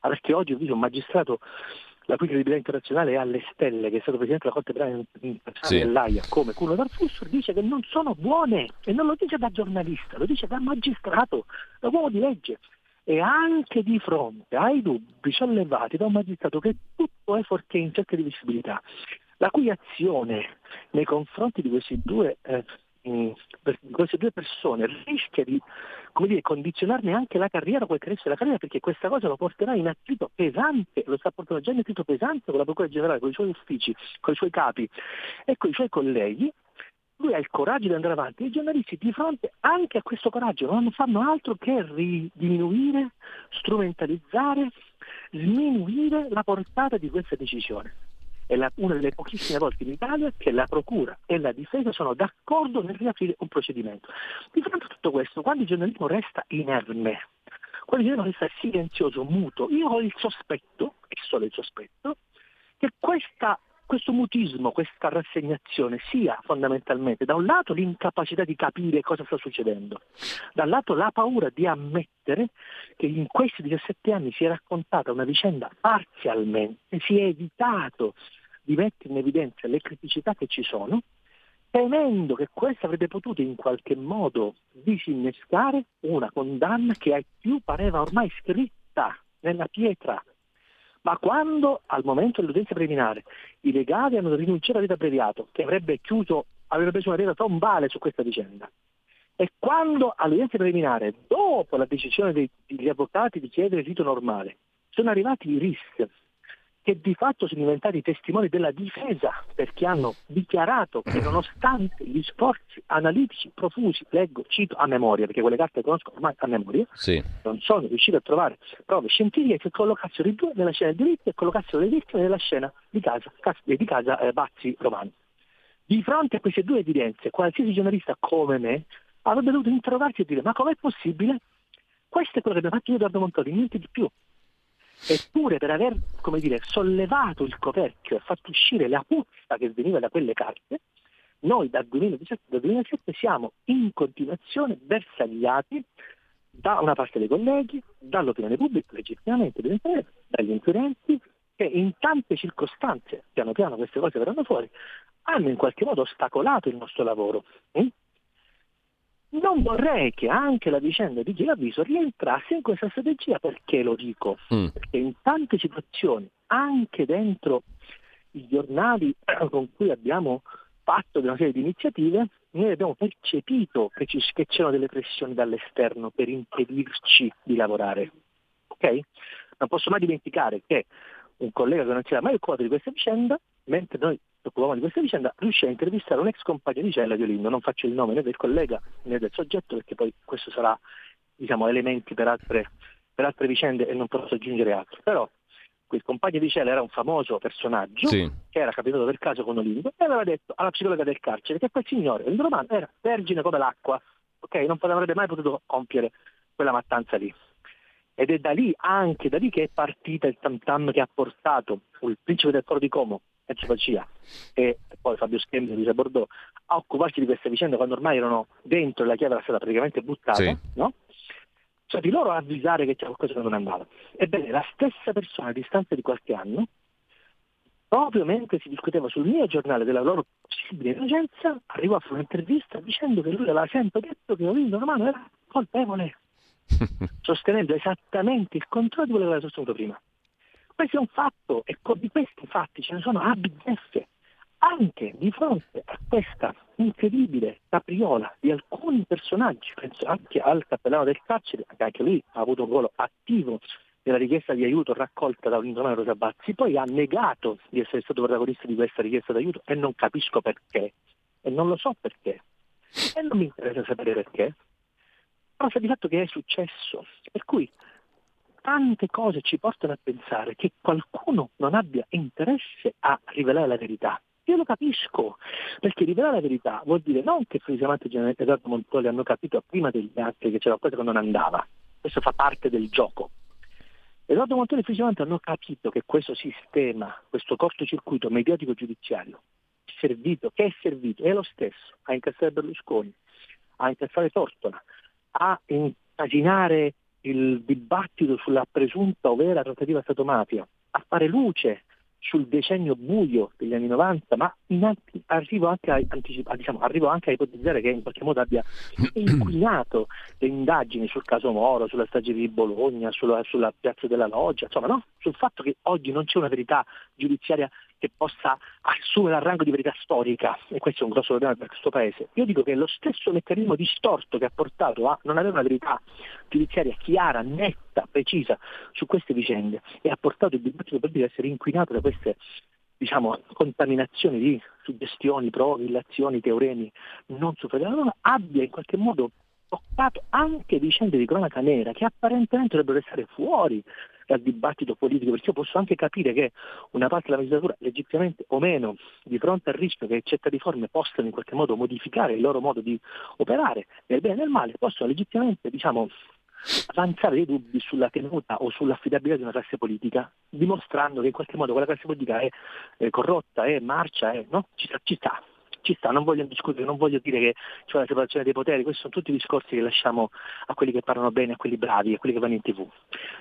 ma perché oggi ho visto un magistrato la cui credibilità internazionale è alle stelle, che è stato presidente della Corte Penale Internazionale dell'AIA come Cuno Darfussur, dice che non sono buone e non lo dice da giornalista, lo dice da magistrato, da uomo di legge. E anche di fronte ai dubbi sollevati da un magistrato che tutto è fuorché in cerca di visibilità, la cui azione nei confronti di questi due, eh, queste due persone rischia di dire, condizionarne anche la carriera, che resta della carriera, perché questa cosa lo porterà in attrito pesante, lo sta portando già in attrito pesante con la Procura Generale, con i suoi uffici, con i suoi capi e con i suoi colleghi, lui ha il coraggio di andare avanti. I giornalisti di fronte anche a questo coraggio non fanno altro che diminuire, strumentalizzare, sminuire la portata di questa decisione è la, una delle pochissime volte in Italia che la Procura e la difesa sono d'accordo nel riaprire un procedimento. Di fronte a tutto questo, quando il giornalismo resta inerme, quando il giornalismo resta silenzioso, muto, io ho il sospetto, e solo il sospetto, che questa questo mutismo, questa rassegnazione sia fondamentalmente da un lato l'incapacità di capire cosa sta succedendo, dall'altro la paura di ammettere che in questi 17 anni si è raccontata una vicenda parzialmente, si è evitato di mettere in evidenza le criticità che ci sono, temendo che questo avrebbe potuto in qualche modo disinnescare una condanna che ai più pareva ormai scritta nella pietra. Ma quando al momento dell'udienza preliminare i legali hanno rinunciato a vita abbreviato, che avrebbe chiuso, avrebbe preso una vita tombale su questa vicenda, e quando all'udienza preliminare, dopo la decisione degli avvocati di chiedere il rito normale, sono arrivati i RIS, che di fatto sono diventati testimoni della difesa perché hanno dichiarato che nonostante gli sforzi analitici profusi, leggo, cito a memoria, perché quelle carte conosco ormai a memoria, sì. non sono riusciti a trovare prove scientifiche che collocassero i due nella scena del delitto e collocassero le vittime nella scena di casa, di casa eh, Bazzi Romani. Di fronte a queste due evidenze, qualsiasi giornalista come me avrebbe dovuto interrogarsi e dire ma com'è possibile? Questo è quello che abbiamo fatto io da Montoni, niente di più. Eppure per aver dire, sollevato il coperchio e fatto uscire la puzza che veniva da quelle carte, noi dal 2017 dal 2007 siamo in continuazione bersagliati da una parte dei colleghi, dall'opinione pubblica, legittimamente dagli inquirenti, che in tante circostanze, piano piano queste cose verranno fuori, hanno in qualche modo ostacolato il nostro lavoro. Mm? Non vorrei che anche la vicenda di Giravviso rientrasse in questa strategia, perché lo dico? Mm. Perché in tante situazioni, anche dentro i giornali con cui abbiamo fatto una serie di iniziative, noi abbiamo percepito che, ci, che c'erano delle pressioni dall'esterno per impedirci di lavorare. Okay? Non posso mai dimenticare che un collega che non si era mai occupato di questa vicenda, mentre noi occupavamo di questa vicenda, riuscì a intervistare un ex compagno di cella di Olindo, non faccio il nome né del collega né del soggetto perché poi questo sarà diciamo, elementi per altre, per altre vicende e non posso aggiungere altro. Però quel compagno di cella era un famoso personaggio Sì. che era capitato per caso con Olimpo e aveva detto alla psicologa del carcere che quel signore, il romano, era vergine come l'acqua, ok? Non avrebbe mai potuto compiere quella mattanza lì. Ed è da lì, anche da lì, che è partita il tam tam che ha portato il principe del coro di Como, Facia, e poi Fabio Schembri e Luisa Bordeaux, a occuparsi di questa vicenda quando ormai erano dentro e la chiave era stata praticamente buttata, Sì. no? Cioè di loro avvisare che c'era qualcosa che non andava. Ebbene, la stessa persona a distanza di qualche anno, proprio mentre si discuteva sul mio giornale della loro possibile innocenza, arrivò a fare un'intervista dicendo che lui aveva sempre detto che Ovidio Romano era colpevole, sostenendo esattamente il contrario di quello che aveva sostenuto prima. Questo è un fatto e di questi fatti ce ne sono a. Anche di fronte a questa incredibile capriola di alcuni personaggi, penso anche al cappellano del carcere, che anche lui ha avuto un ruolo attivo nella richiesta di aiuto raccolta da Lindomano Rosa Bazzi, poi ha negato di essere stato protagonista di questa richiesta d'aiuto e non capisco perché, e non lo so perché, e non mi interessa sapere perché, però sta di fatto che è successo, per cui tante cose ci portano a pensare che qualcuno non abbia interesse a rivelare la verità. Io lo capisco, perché rivelare la verità vuol dire non che Frisamante e Edoardo Montoli hanno capito prima degli altri che c'era qualcosa che non andava, questo fa parte del gioco. Edoardo Montoli e Frisamante hanno capito che questo sistema, questo cortocircuito mediatico giudiziario, è servito, che è servito, è lo stesso a incassare Berlusconi, a incassare Tortola, a incasinare il dibattito sulla presunta o vera trattativa Stato-mafia, a fare luce sul decennio buio degli anni 90, ma altri- arrivo, anche a, anticipa- diciamo, arrivo anche a ipotizzare che in qualche modo abbia inquinato le indagini sul caso Moro, sulla strage di Bologna, sulla, sulla piazza della Loggia, insomma, no? sul fatto che oggi non c'è una verità giudiziaria che possa assumere il rango di verità storica, e questo è un grosso problema per questo Paese. Io dico che lo stesso meccanismo distorto che ha portato a non avere una verità giudiziaria chiara, netta, precisa su queste vicende e ha portato il dibattito politico ad essere inquinato da queste diciamo, contaminazioni di suggestioni, prove, illazioni, teoremi non superati dalla abbia in qualche modo toccato anche vicende di cronaca nera che apparentemente dovrebbero restare fuori dal dibattito politico, perché io posso anche capire che una parte della magistratura, legittimamente o meno, di fronte al rischio che certe riforme possano in qualche modo modificare il loro modo di operare, nel bene e nel male, possono legittimamente diciamo, avanzare dei dubbi sulla tenuta o sull'affidabilità di una classe politica, dimostrando che in qualche modo quella classe politica è, eh, corrotta, è marcia, è, no? ci, ci sta, ci sta, non voglio discutere, non voglio dire che c'è una separazione dei poteri, questi sono tutti discorsi che lasciamo a quelli che parlano bene, a quelli bravi, a quelli che vanno in tv.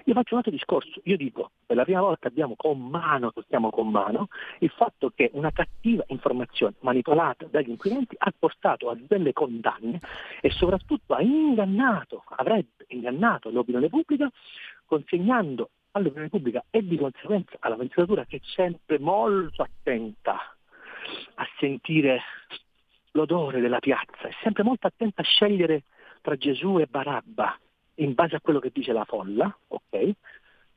Io faccio un altro discorso, io dico, per la prima volta abbiamo con mano, tocchiamo con mano, il fatto che una cattiva informazione manipolata dagli inquirenti ha portato a delle condanne e soprattutto ha ingannato, avrebbe ingannato l'opinione pubblica, consegnando all'opinione pubblica e di conseguenza alla magistratura che è sempre molto attenta a sentire l'odore della piazza, è sempre molto attenta a scegliere tra Gesù e Barabba in base a quello che dice la folla, ok?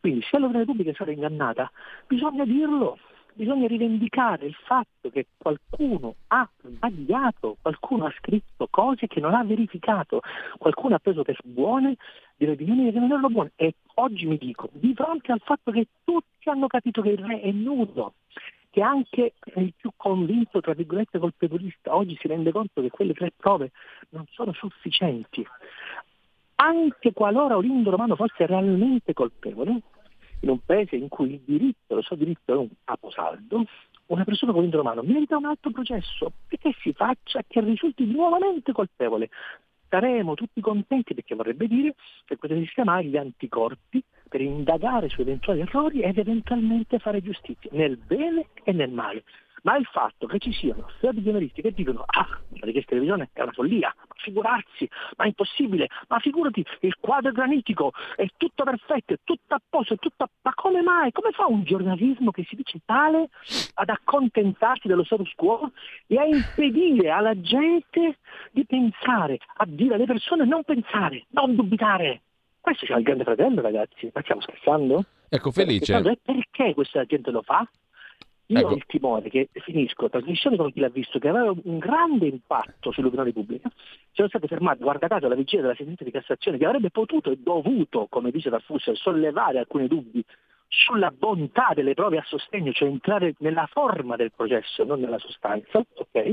Quindi se l'opinione pubblica è stata ingannata, bisogna dirlo, bisogna rivendicare il fatto che qualcuno ha sbagliato, qualcuno ha scritto cose che non ha verificato, qualcuno ha preso per buone delle opinioni che non erano buone. E oggi mi dico, di fronte al fatto che tutti hanno capito che il re è nudo, che anche il più convinto, tra virgolette, colpevolista, oggi si rende conto che quelle tre prove non sono sufficienti. Anche qualora Olindo Romano fosse realmente colpevole, in un paese in cui il diritto, lo so diritto è un caposaldo, una persona come Olindo Romano merita un altro processo perché si faccia che risulti nuovamente colpevole. Saremo tutti contenti perché vorrebbe dire che sistema ha gli anticorpi per indagare su eventuali errori ed eventualmente fare giustizia nel bene e nel male. Ma il fatto che ci siano stati giornalisti che dicono ah, la richiesta di televisione è una follia, ma figurarsi, ma è impossibile, ma figurati, il quadro granitico, è tutto perfetto, è tutto a posto, è tutto a... ma come mai? Come fa un giornalismo che si dice tale ad accontentarsi dello status quo e a impedire alla gente di pensare, a dire alle persone non pensare, non dubitare? Questo c'è il grande fratello, ragazzi, ma stiamo scherzando? Ecco, Felice. Perché, perché questa gente lo fa? Io Ecco. ho il timore che, finisco, trasmissioni come chi l'ha visto, che avevano un grande impatto sull'opinione pubblica, siano state fermate, guarda caso, alla vigilia della sentenza di Cassazione, che avrebbe potuto e dovuto, come dice Tarfusser, sollevare alcuni dubbi sulla bontà delle prove a sostegno, cioè entrare nella forma del processo, non nella sostanza, ok?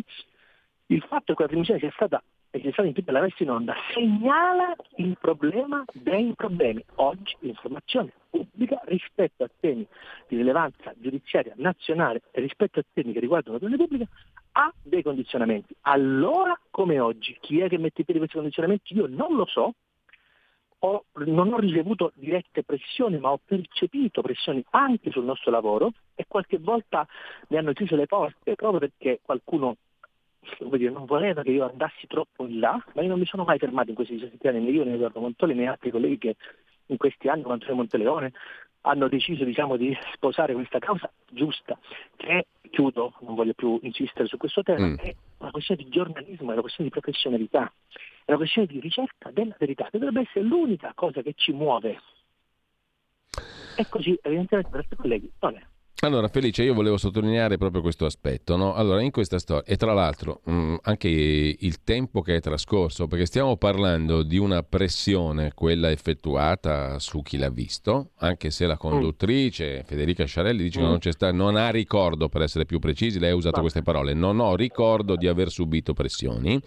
Il fatto che quella trasmissione sia stata e sia stata impedita la messa in onda segnala il problema dei problemi. Oggi l'informazione pubblica rispetto a temi di rilevanza giudiziaria nazionale e rispetto a temi che riguardano l'opinione pubblica ha dei condizionamenti. Allora, come oggi, chi è che mette in piedi questi condizionamenti? Io non lo so, ho- non ho ricevuto dirette pressioni, ma ho percepito pressioni anche sul nostro lavoro e qualche volta mi hanno chiuso le porte proprio perché qualcuno come dire, non voleva che io andassi troppo in là, ma io non mi sono mai fermato in questi 17 anni, né io né Edoardo Montoli né altri colleghi che in questi anni, come Antonio Monteleone, hanno deciso diciamo, di sposare questa causa giusta, che è, chiudo, non voglio più insistere su questo tema, Mm. è una questione di giornalismo, è una questione di professionalità, è una questione di ricerca della verità, che dovrebbe essere l'unica cosa che ci muove. E così, evidentemente, per altri colleghi non è. Allora, Felice, io volevo sottolineare proprio questo aspetto. No? Allora, in questa storia, e tra l'altro mh, anche il tempo che è trascorso, perché stiamo parlando di una pressione, quella effettuata su chi l'ha visto, anche se la conduttrice Federica Sciarelli dice che non, c'è sta- non ha ricordo, per essere più precisi, lei ha usato queste parole, non ho ricordo di aver subito pressioni,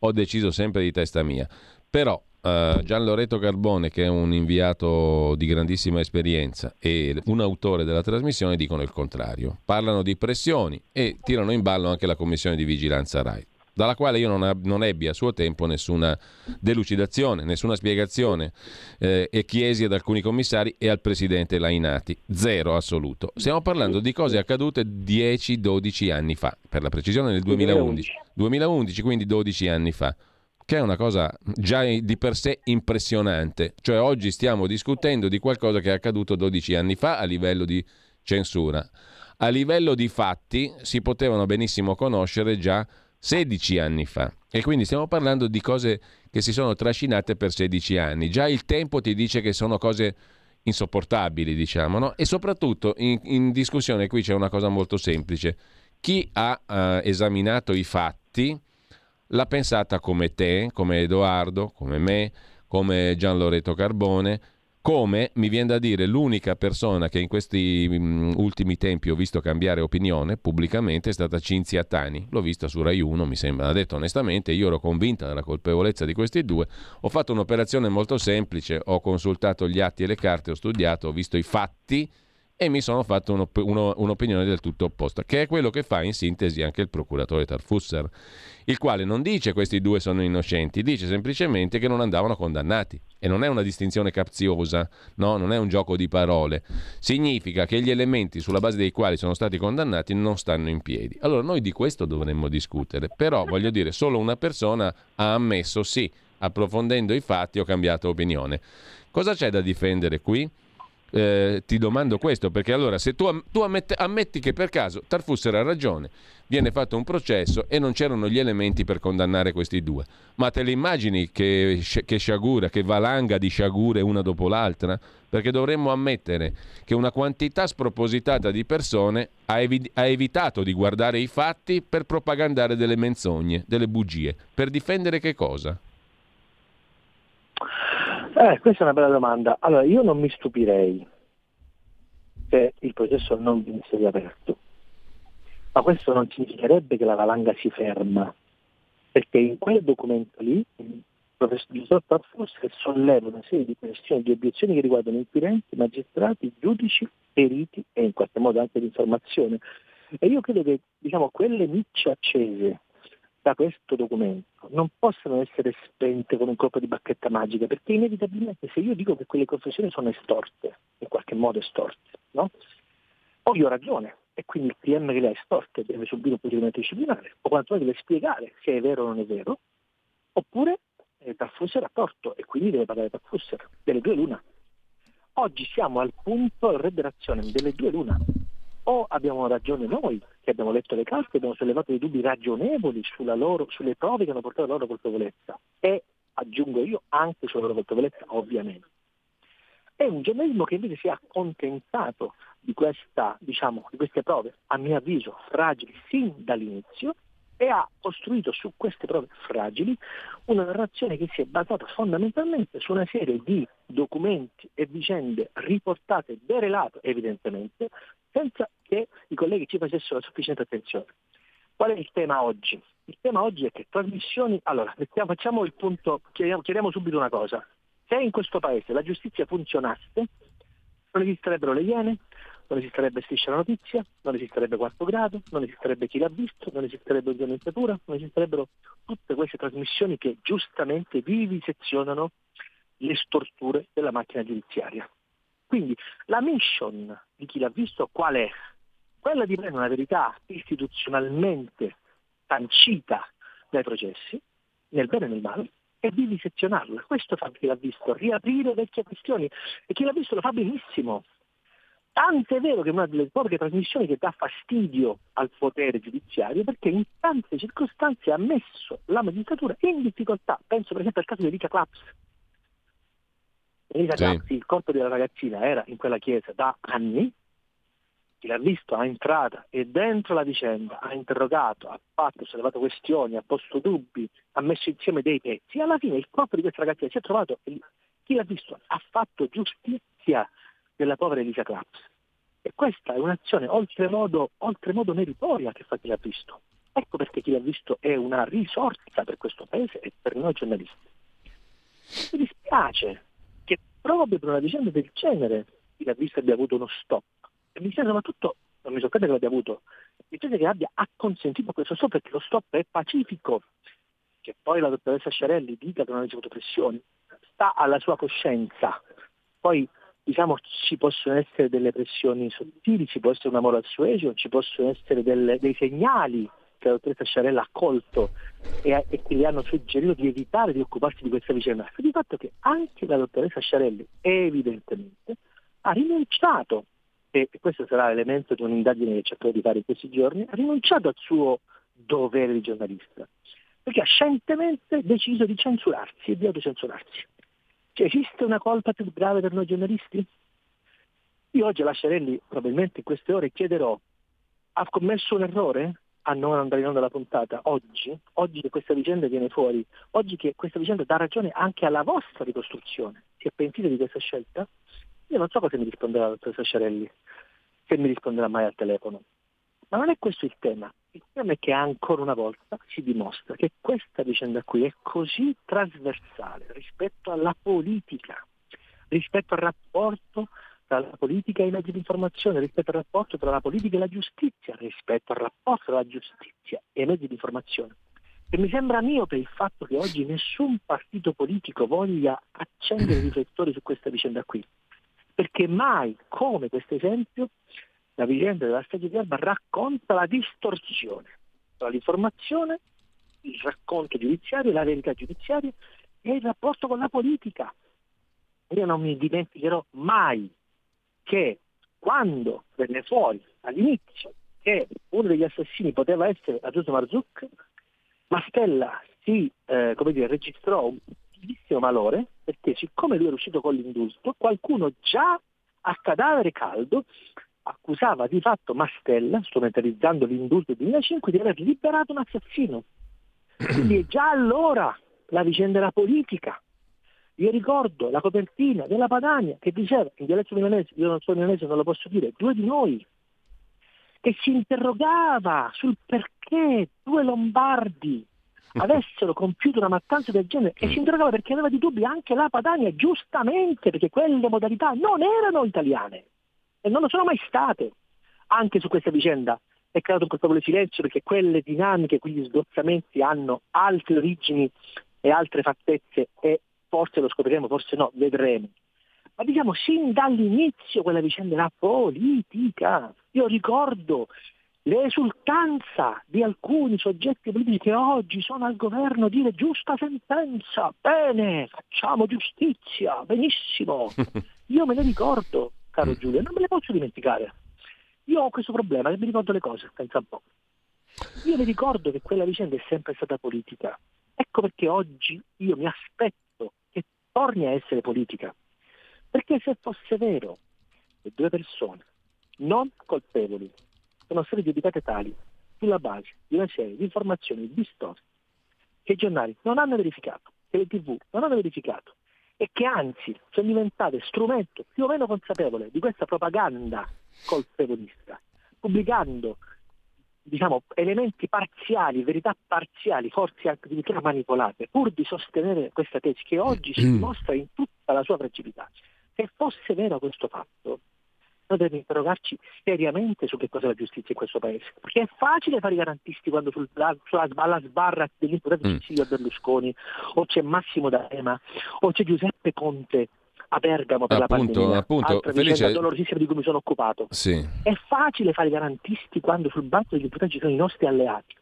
ho deciso sempre di testa mia. Però eh, Gian Loreto Carbone, che è un inviato di grandissima esperienza e un autore della trasmissione, dicono il contrario. Parlano di pressioni e tirano in ballo anche la commissione di vigilanza RAI, dalla quale io non, ab- non ebbi a suo tempo nessuna delucidazione, nessuna spiegazione eh, e chiesi ad alcuni commissari e al presidente Lainati. Zero assoluto. Stiamo parlando di cose accadute 10-12 anni fa, per la precisione nel 2011. 2011, quindi 12 anni fa che è una cosa già di per sé impressionante. Cioè oggi stiamo discutendo di qualcosa che è accaduto 12 anni fa a livello di censura. A livello di fatti si potevano benissimo conoscere già 16 anni fa. E quindi stiamo parlando di cose che si sono trascinate per 16 anni. Già il tempo ti dice che sono cose insopportabili, diciamo, no? E soprattutto in, in discussione qui c'è una cosa molto semplice. Chi ha eh, esaminato i fatti l'ha pensata come te, come Edoardo, come me, come Gian Loreto Carbone, come mi viene da dire l'unica persona che in questi mm, ultimi tempi ho visto cambiare opinione pubblicamente è stata Cinzia Tani. L'ho vista su Rai 1, mi sembra, ha detto onestamente, io ero convinta della colpevolezza di questi due, ho fatto un'operazione molto semplice, ho consultato gli atti e le carte, ho studiato, ho visto i fatti e mi sono fatto un'op- uno- un'opinione del tutto opposta, che è quello che fa in sintesi anche il procuratore Tarfusser, il quale non dice questi due sono innocenti, dice semplicemente che non andavano condannati. E non è una distinzione capziosa, no, non è un gioco di parole. Significa che gli elementi sulla base dei quali sono stati condannati non stanno in piedi. Allora noi di questo dovremmo discutere, però voglio dire, solo una persona ha ammesso sì, approfondendo i fatti ho cambiato opinione. Cosa c'è da difendere qui? Eh, ti domando questo perché allora se tu, am- tu ammette- ammetti che per caso Tarfusser ha ragione, viene fatto un processo e non c'erano gli elementi per condannare questi due, ma te le immagini che, che sciagura, che valanga di sciagure una dopo l'altra? Perché dovremmo ammettere che una quantità spropositata di persone ha, evi- ha evitato di guardare i fatti per propagandare delle menzogne, delle bugie, per difendere che cosa? Eh, questa è una bella domanda. Allora, io non mi stupirei se il processo non venisse riaperto, ma questo non significherebbe che la valanga si ferma, perché in quel documento lì il professor Tarfus solleva una serie di questioni, di obiezioni che riguardano inquirenti, magistrati, giudici, periti e in qualche modo anche l'informazione. E io credo che diciamo, quelle micce accese da questo documento non possano essere spente con un colpo di bacchetta magica, perché inevitabilmente se io dico che quelle confessioni sono estorte, in qualche modo estorte, no? o io ho ragione, e quindi il PM che le ha estorte deve subire un procedimento disciplinare, o quantomeno deve spiegare se è vero o non è vero, oppure eh, Tarfusser ha torto e quindi deve pagare Tarfusser, delle due l'una. Oggi siamo al punto, al redderazione, delle due l'una. O abbiamo ragione noi, che abbiamo letto le carte, abbiamo sollevato dei dubbi ragionevoli loro, sulle prove che hanno portato alla loro colpevolezza, e aggiungo io anche sulla loro colpevolezza, ovviamente. È un giornalismo che invece si è accontentato di, questa, diciamo, di queste prove, a mio avviso, fragili sin dall'inizio, e ha costruito su queste prove fragili una narrazione che si è basata fondamentalmente su una serie di documenti e vicende riportate de relato, evidentemente, senza che i colleghi ci facessero sufficiente attenzione. Qual è il tema oggi? Il tema oggi è che trasmissioni... Allora, facciamo il punto, chiediamo, chiediamo subito una cosa. Se in questo paese la giustizia funzionasse, non esisterebbero le Iene, non esisterebbe Striscia la Notizia, non esisterebbe Quarto Grado, non esisterebbe Chi l'ha visto, non esisterebbe Giorno in Statura, non esisterebbero tutte queste trasmissioni che giustamente vivisezionano le storture della macchina giudiziaria. Quindi la mission di chi l'ha visto qual è? Quella di prendere una verità istituzionalmente sancita dai processi, nel bene e nel male, e vivisezionarla. Questo fa chi l'ha visto, riaprire vecchie questioni. E chi l'ha visto lo fa benissimo. Tanto è vero che è una delle poche trasmissioni che dà fastidio al potere giudiziario perché in tante circostanze ha messo la magistratura in difficoltà. Penso per esempio al caso di Erika Claps. Erika sì. Claps, il corpo della ragazzina era in quella chiesa da anni, chi l'ha visto ha entrata e dentro la vicenda ha interrogato, ha fatto, ha sollevato questioni, ha posto dubbi, ha messo insieme dei pezzi. Alla fine il corpo di questa ragazzina si è trovato, chi l'ha visto ha fatto giustizia della povera Elisa Claps. E questa è un'azione oltremodo, oltremodo meritoria che fa chi l'ha visto. Ecco perché chi l'ha visto è una risorsa per questo paese e per noi giornalisti. Mi dispiace che proprio per una vicenda del genere chi l'ha visto abbia avuto uno stop mi sembra soprattutto, non mi sorprende che l'abbia avuto, mi sembra che abbia acconsentito questo stop perché lo stop è pacifico. Che poi la dottoressa Sciarelli dica che non ha ricevuto pressioni, sta alla sua coscienza. Poi diciamo ci possono essere delle pressioni sottili, ci può essere una moral suasion, ci possono essere delle, dei segnali che la dottoressa Sciarella ha colto e, e, che gli hanno suggerito di evitare di occuparsi di questa vicenda. Di fatto che anche la dottoressa Sciarelli evidentemente ha rinunciato e questo sarà l'elemento di un'indagine che cercherò di fare in questi giorni, ha rinunciato al suo dovere di giornalista, perché ha scientemente deciso di censurarsi e di autocensurarsi. Cioè, esiste una colpa più grave per noi giornalisti? Io oggi a Lasciarelli, probabilmente in queste ore, chiederò, ha commesso un errore a non andare in onda la puntata oggi? Oggi che questa vicenda viene fuori? Oggi che questa vicenda dà ragione anche alla vostra ricostruzione? Si è pentito di questa scelta? Io non so cosa mi risponderà la dottoressa Sciarelli, se mi risponderà mai al telefono. Ma non è questo il tema. Il tema è che ancora una volta si dimostra che questa vicenda qui è così trasversale rispetto alla politica, rispetto al rapporto tra la politica e i mezzi di informazione, rispetto al rapporto tra la politica e la giustizia, rispetto al rapporto tra la giustizia e i mezzi di informazione. E mi sembra mio per il fatto che oggi nessun partito politico voglia accendere i riflettori su questa vicenda qui perché mai come questo esempio la vicenda della strage di Alba racconta la distorsione tra l'informazione, il racconto giudiziario, la verità giudiziaria e il rapporto con la politica. Io non mi dimenticherò mai che quando venne fuori all'inizio che uno degli assassini poteva essere Agiuso Marzuk, Mastella si eh, dire, registrò grandissimo malore perché siccome lui era uscito con l'indulto, qualcuno già a cadavere caldo accusava di fatto Mastella, strumentalizzando l'indulto del 2005, di aver liberato un assassino. Quindi già allora la vicenda era politica. Io ricordo la copertina della Padania che diceva in dialetto milanese, io non sono milanese, non lo posso dire, due di noi, che si interrogava sul perché due lombardi avessero compiuto una mattanza del genere e si interrogava perché aveva di dubbi anche la Padania, giustamente, perché quelle modalità non erano italiane e non lo sono mai state. Anche su questa vicenda è creato un colpevole silenzio perché quelle dinamiche, quegli sgozzamenti hanno altre origini e altre fattezze e forse lo scopriremo, forse no, vedremo. Ma diciamo, sin dall'inizio quella vicenda era politica. Io ricordo l'esultanza di alcuni soggetti politici che oggi sono al governo dire giusta sentenza, bene, facciamo giustizia, benissimo. Io me ne ricordo, caro mm. Giulio, non me le posso dimenticare. Io ho questo problema, che mi ricordo le cose, pensa un po'. Io mi ricordo che quella vicenda è sempre stata politica. Ecco perché oggi io mi aspetto che torni a essere politica. Perché se fosse vero che due persone non colpevoli sono state giudicate tali sulla base di una serie di informazioni distose che i giornali non hanno verificato, che le tv non hanno verificato e che anzi sono diventate strumento più o meno consapevole di questa propaganda colpevolista, pubblicando diciamo, elementi parziali, verità parziali, forse addirittura manipolate, pur di sostenere questa tesi che oggi si dimostra in tutta la sua fragilità. Se fosse vero questo fatto, noi dobbiamo interrogarci seriamente su che cosa è la giustizia in questo paese. Perché è facile fare i garantisti quando sul, sulla, alla sbarra dell'imputato mm. Silvio Berlusconi, o c'è Massimo D'Alema, o c'è Giuseppe Conte a Bergamo per appunto, la pandemia, appunto, Felice... dolorosissima di cui mi sono occupato. Sì. È facile fare i garantisti quando sul banco degli imputati ci sono i nostri alleati.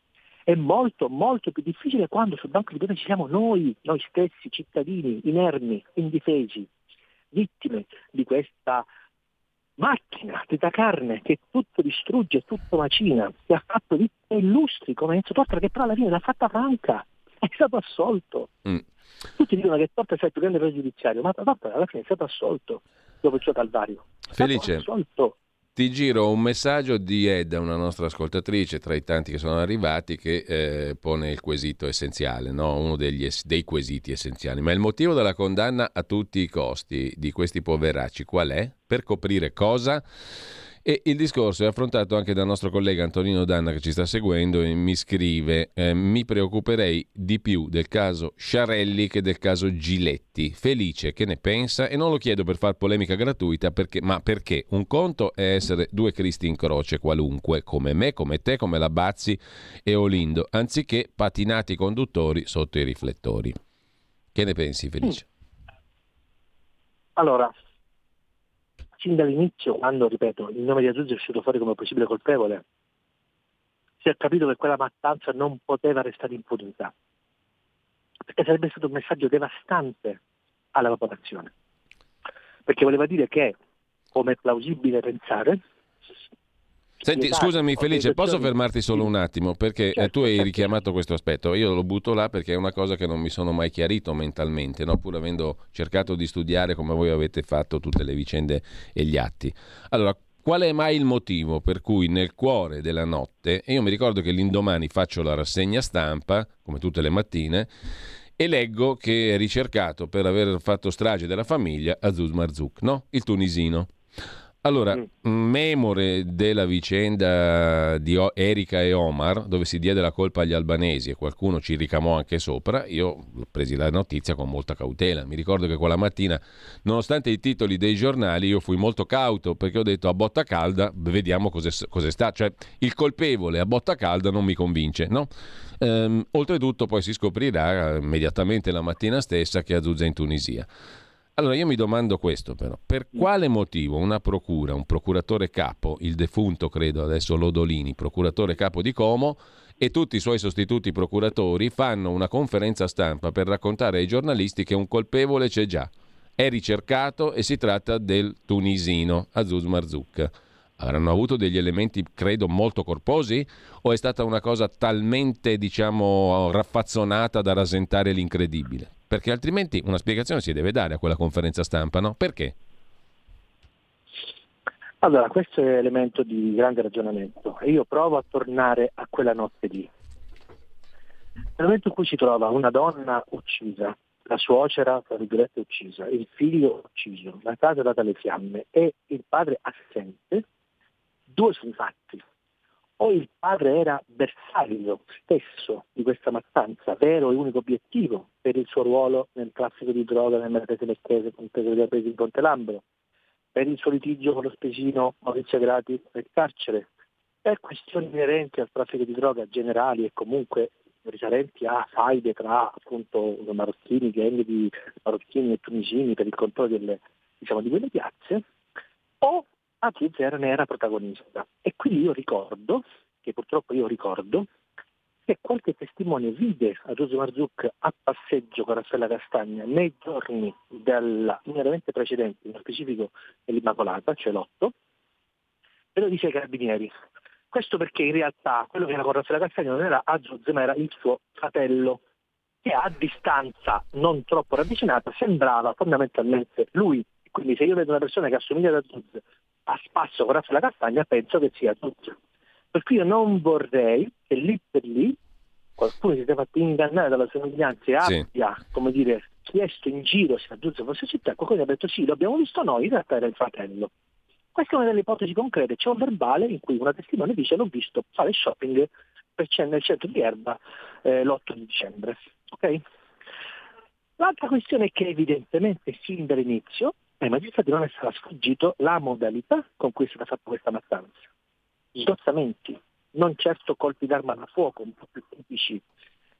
È molto, molto più difficile quando sul banco degli imputati ci siamo noi, noi stessi, cittadini, inermi, indifesi, vittime di questa macchina da carne che tutto distrugge, tutto macina, che ha fatto vittime illustri come Enzo Tortora, che però alla fine l'ha fatta franca, è stato assolto. Mm. Tutti dicono che Tortora è stato il più grande pregiudiziario, ma Tortora alla fine è stato assolto dopo il suo calvario. È Felice. Assolto. Ti giro un messaggio di Edda, una nostra ascoltatrice, tra i tanti che sono arrivati, che eh, pone il quesito essenziale, no? uno degli, dei quesiti essenziali. Ma il motivo della condanna a tutti i costi di questi poveracci qual è? Per coprire cosa? E il discorso è affrontato anche dal nostro collega Antonino Danna che ci sta seguendo e mi scrive: eh, Mi preoccuperei di più del caso Sciarelli che del caso Giletti. Felice che ne pensa? E non lo chiedo per far polemica gratuita, perché, ma perché un conto è essere due Cristi in croce qualunque, come me, come te, come la Bazzi e Olindo, anziché patinati conduttori sotto i riflettori. Che ne pensi, Felice? Allora, sin dall'inizio, quando, ripeto, il nome di Azzuzzi è uscito fuori come possibile colpevole, si è capito che quella mattanza non poteva restare impunita, perché sarebbe stato un messaggio devastante alla popolazione, perché voleva dire che, come è plausibile pensare, Senti, scusami Felice, posso fermarti solo un attimo? Perché eh, certo, tu hai certo. richiamato questo aspetto. Io lo butto là perché è una cosa che non mi sono mai chiarito mentalmente, no? pur avendo cercato di studiare come voi avete fatto tutte le vicende e gli atti. Allora, qual è mai il motivo per cui nel cuore della notte, e io mi ricordo che l'indomani faccio la rassegna stampa, come tutte le mattine, e leggo che è ricercato per aver fatto strage della famiglia Azuz Marzouk, no? il tunisino. Allora, mm. memore della vicenda di Erika e Omar, dove si diede la colpa agli albanesi e qualcuno ci ricamò anche sopra, io ho preso la notizia con molta cautela. Mi ricordo che quella mattina, nonostante i titoli dei giornali, io fui molto cauto perché ho detto a botta calda, vediamo cos'è, cos'è stato. Cioè, il colpevole a botta calda non mi convince, no? Ehm, oltretutto poi si scoprirà immediatamente la mattina stessa che Azuzza è in Tunisia. Allora io mi domando questo però, per quale motivo una procura, un procuratore capo, il defunto credo adesso Lodolini, procuratore capo di Como e tutti i suoi sostituti procuratori fanno una conferenza stampa per raccontare ai giornalisti che un colpevole c'è già, è ricercato e si tratta del tunisino Azuz Marzouk. Avranno avuto degli elementi, credo, molto corposi o è stata una cosa talmente, diciamo, raffazzonata da rasentare l'incredibile? Perché altrimenti una spiegazione si deve dare a quella conferenza stampa, no? Perché? Allora, questo è elemento di grande ragionamento io provo a tornare a quella notte lì. Nel momento in cui si trova una donna uccisa, la suocera, tra virgolette, uccisa, il figlio ucciso, la casa data alle fiamme e il padre assente, due sono i fatti o il padre era bersaglio stesso di questa mattanza, vero e unico obiettivo per il suo ruolo nel traffico di droga nel Marchese Lecchese, compreso dei presi in Ponte Lambro, per il suo litigio con lo spesino Maurizio Grati nel carcere, per questioni inerenti al traffico di droga generali e comunque risalenti a faide tra appunto marocchini, gang di marocchini e tunisini per il controllo delle, diciamo, di quelle piazze, o Atri Zero ne era protagonista. E quindi io ricordo, che purtroppo io ricordo, che qualche testimone vide a Giuseppe Marzuc a passeggio con Raffaella Castagna nei giorni immediatamente precedenti, nello specifico dell'Immacolata, cioè l'8, e lo dice ai carabinieri. Questo perché in realtà quello che era con Raffaella Castagna non era Azuz, ma era il suo fratello, che a distanza non troppo ravvicinata sembrava fondamentalmente lui Quindi se io vedo una persona che assomiglia ad Azzuzza a spasso con Raffaella Castagna, penso che sia Azzuzza. Per cui io non vorrei che lì per lì qualcuno si sia fatto ingannare dalla somiglianza e Sì. abbia, come dire, chiesto in giro se Azzuzza fosse città, qualcuno ha detto sì, lo abbiamo visto noi, in realtà era il fratello. Questa è una delle ipotesi concrete, c'è un verbale in cui una testimone dice l'ho visto fare shopping nel centro di Erba eh, l'8 di dicembre. ok? L'altra questione è che evidentemente sin dall'inizio ai magistrati non è stata sfuggito la modalità con cui è stata fatta questa mattanza. Sgozzamenti, non certo colpi d'arma da fuoco, un po' più tipici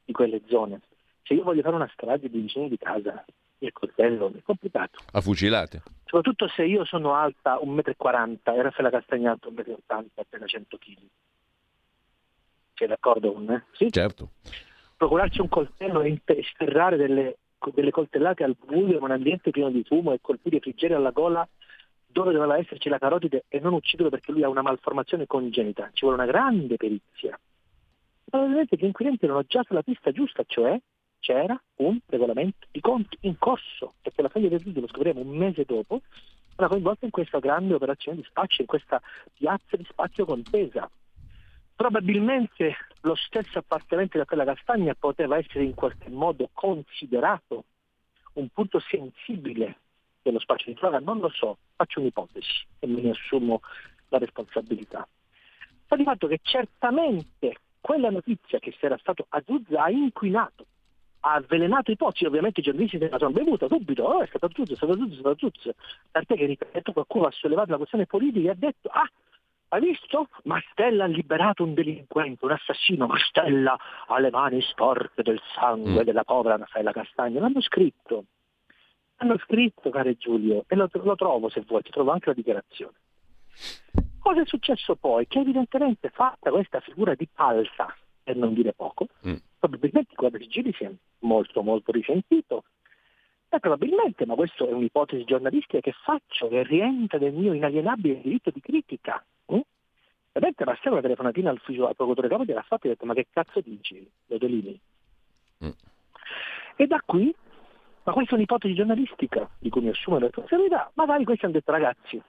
di quelle zone. Se io voglio fare una strage di vicini di casa, il coltello è complicato. A fucilate. Soprattutto se io sono alta 1,40 m e Raffaella Castagnato 1,80 m, appena 100 kg. Sei d'accordo con me? Sì? Certo. Procurarci un coltello e sferrare delle, delle coltellate al buio in un ambiente pieno di fumo e colpire friggere alla gola dove doveva esserci la carotide e non ucciderlo perché lui ha una malformazione congenita. Ci vuole una grande perizia. Probabilmente gli inquirenti erano già sulla pista giusta, cioè c'era un regolamento di conti in corso, perché la foglia del video lo scopriremo un mese dopo, era coinvolta in questa grande operazione di spaccio, in questa piazza di spaccio contesa. Probabilmente lo stesso appartenente da quella castagna poteva essere in qualche modo considerato un punto sensibile dello spaccio di droga, non lo so, faccio un'ipotesi e me ne assumo la responsabilità. Sta di fatto che certamente quella notizia che si era stato Azuzza ha inquinato, ha avvelenato ipotesi, ovviamente i giornalisti se la sono bevuta subito, oh, è stato Azuzza, è stato Azuzza, è stato Azuzza, tant'è che ripeto, qualcuno ha sollevato la questione politica e ha detto, ah, hai visto? Mastella ha liberato un delinquente, un assassino, Mastella ha le mani sporche del sangue Mm. della povera Raffaella Castagna, l'hanno scritto. Hanno scritto, caro Giulio, e lo, lo trovo se vuoi, ti trovo anche la dichiarazione. Cosa è successo poi? Che evidentemente fatta questa figura di palsa, per non dire poco, Mm. probabilmente il quadro di Giri si è molto molto risentito e probabilmente, ma questa è un'ipotesi giornalistica che faccio, che rientra nel mio inalienabile diritto di critica. Ovviamente Mastella una telefonatina al, ufficio- al procuratore capo gliel'ha fatto e ha detto ma che cazzo dici, Lodolini? Mm. E da qui, ma questa è un'ipotesi giornalistica di cui mi assumo la responsabilità, magari questi hanno detto ragazzi,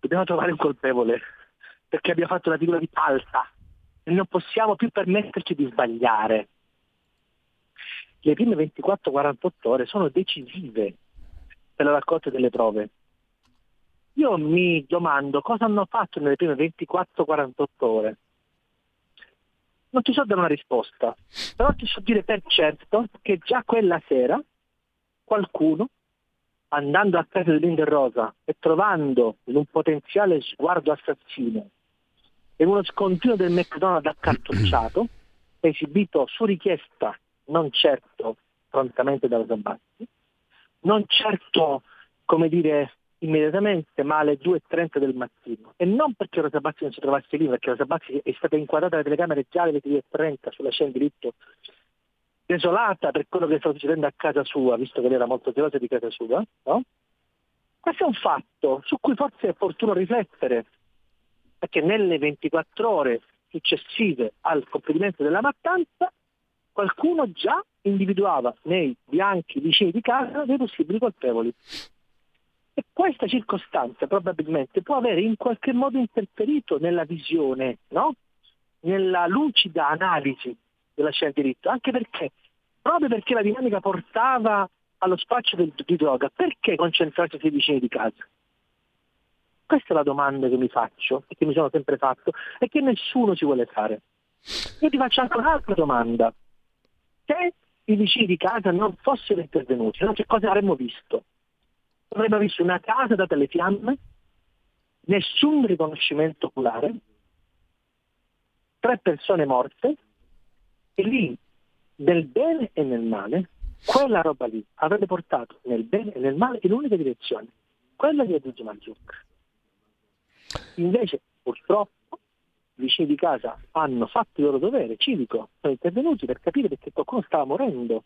dobbiamo trovare un colpevole perché abbiamo fatto una figura di palsa e non possiamo più permetterci di sbagliare. Le prime 24-48 ore sono decisive per la raccolta delle prove. Io mi domando cosa hanno fatto nelle prime 24-48 ore. Non ti so dare una risposta, però ti so dire per certo che già quella sera qualcuno, andando a casa di Linda Rosa e trovando in un potenziale sguardo assassino e uno scontrino del McDonald's accartocciato, esibito su richiesta, non certo prontamente dalla Zambatti, non certo, come dire, immediatamente, ma alle 2.30 del mattino. E non perché Rosa Bassi non si trovasse lì, perché Rosa Bassi è stata inquadrata dalle telecamere già alle 10.30 sulla scena di diritto, desolata per quello che stava succedendo a casa sua, visto che lei era molto gelosa di casa sua, no? Questo è un fatto su cui forse è opportuno riflettere, perché nelle 24 ore successive al compimento della mattanza qualcuno già individuava nei bianchi vicini di casa dei possibili colpevoli. E questa circostanza probabilmente può avere in qualche modo interferito nella visione, no? nella lucida analisi della scena di diritto, anche perché, proprio perché la dinamica portava allo spaccio del- di droga, perché concentrarsi sui vicini di casa? Questa è la domanda che mi faccio e che mi sono sempre fatto e che nessuno si vuole fare. Io ti faccio anche un'altra domanda. Se i vicini di casa non fossero intervenuti, no, che cosa avremmo visto? Avremmo visto una casa data alle fiamme, nessun riconoscimento oculare, tre persone morte e lì, nel bene e nel male, quella roba lì avrebbe portato nel bene e nel male in un'unica direzione, quella di Aziz Manzuk. Invece, purtroppo, i vicini di casa hanno fatto il loro dovere civico, sono intervenuti per capire perché qualcuno stava morendo.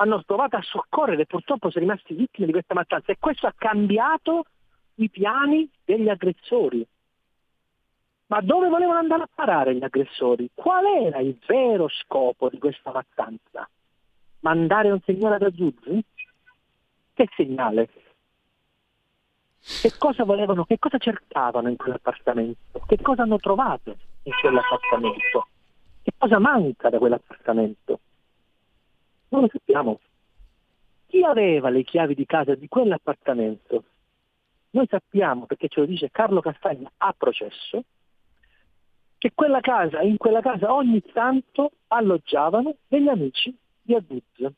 Hanno provato a soccorrere e purtroppo sono rimasti vittime di questa mattanza e questo ha cambiato i piani degli aggressori. Ma dove volevano andare a parare gli aggressori? Qual era il vero scopo di questa mattanza? Mandare un segnale ad Azzuzzi? Che segnale? Che cosa volevano, che cosa cercavano in quell'appartamento? Che cosa hanno trovato in quell'appartamento? Che cosa manca da quell'appartamento? Non lo sappiamo. Chi aveva le chiavi di casa di quell'appartamento? Noi sappiamo, perché ce lo dice Carlo Castagna a processo, che quella casa, in quella casa ogni tanto alloggiavano degli amici di Abuz.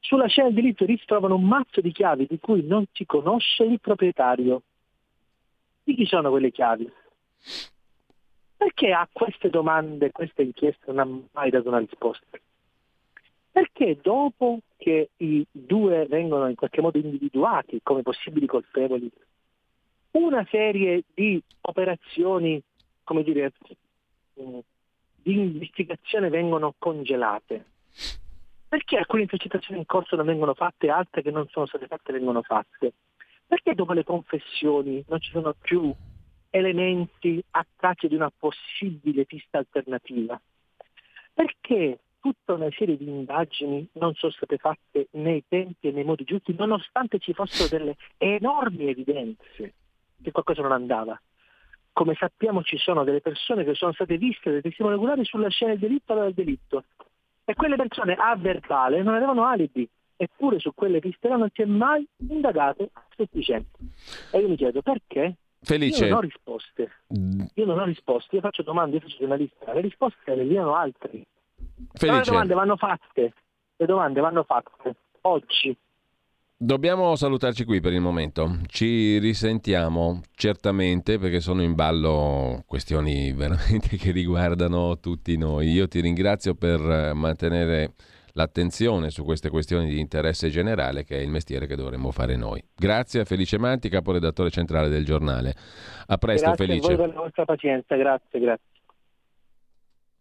Sulla scena del delitto ritrovano un mazzo di chiavi di cui non si conosce il proprietario. Di chi sono quelle chiavi? Perché a queste domande, questa inchiesta non ha mai dato una risposta? Perché dopo che i due vengono in qualche modo individuati come possibili colpevoli, una serie di operazioni, come dire, mm, di investigazione vengono congelate? Perché alcune intercettazioni in corso non vengono fatte e altre che non sono state fatte vengono fatte? Perché dopo le confessioni non ci sono più elementi a traccia di una possibile pista alternativa? Perché tutta una serie di indagini non sono state fatte nei tempi e nei modi giusti, nonostante ci fossero delle enormi evidenze che qualcosa non andava. Come sappiamo ci sono delle persone che sono state viste dai testimoni oculari sulla scena del delitto del delitto e quelle persone a verbale non avevano alibi, eppure su quelle piste non si è mai indagato a sufficiente. E io mi chiedo perché? Felice. Io non ho risposte. Io non ho risposte, io faccio domande, io faccio giornalista, le risposte le diano altri. Felice. Le domande vanno fatte, le domande vanno fatte oggi. Dobbiamo salutarci qui per il momento. Ci risentiamo certamente perché sono in ballo questioni veramente che riguardano tutti noi. Io ti ringrazio per mantenere l'attenzione su queste questioni di interesse generale che è il mestiere che dovremmo fare noi. Grazie a Felice Manti, caporedattore centrale del giornale. A presto grazie Felice. Grazie per la vostra pazienza, grazie, grazie.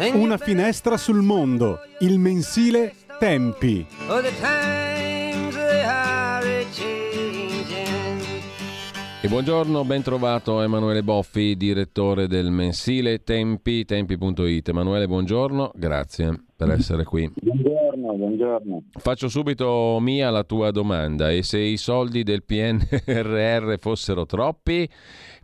Una finestra sul mondo, il mensile Tempi. E buongiorno, ben trovato Emanuele Boffi, direttore del mensile Tempi, tempi.it. Emanuele, buongiorno, grazie per essere qui. Buongiorno, buongiorno. Faccio subito mia la tua domanda e se i soldi del PNRR fossero troppi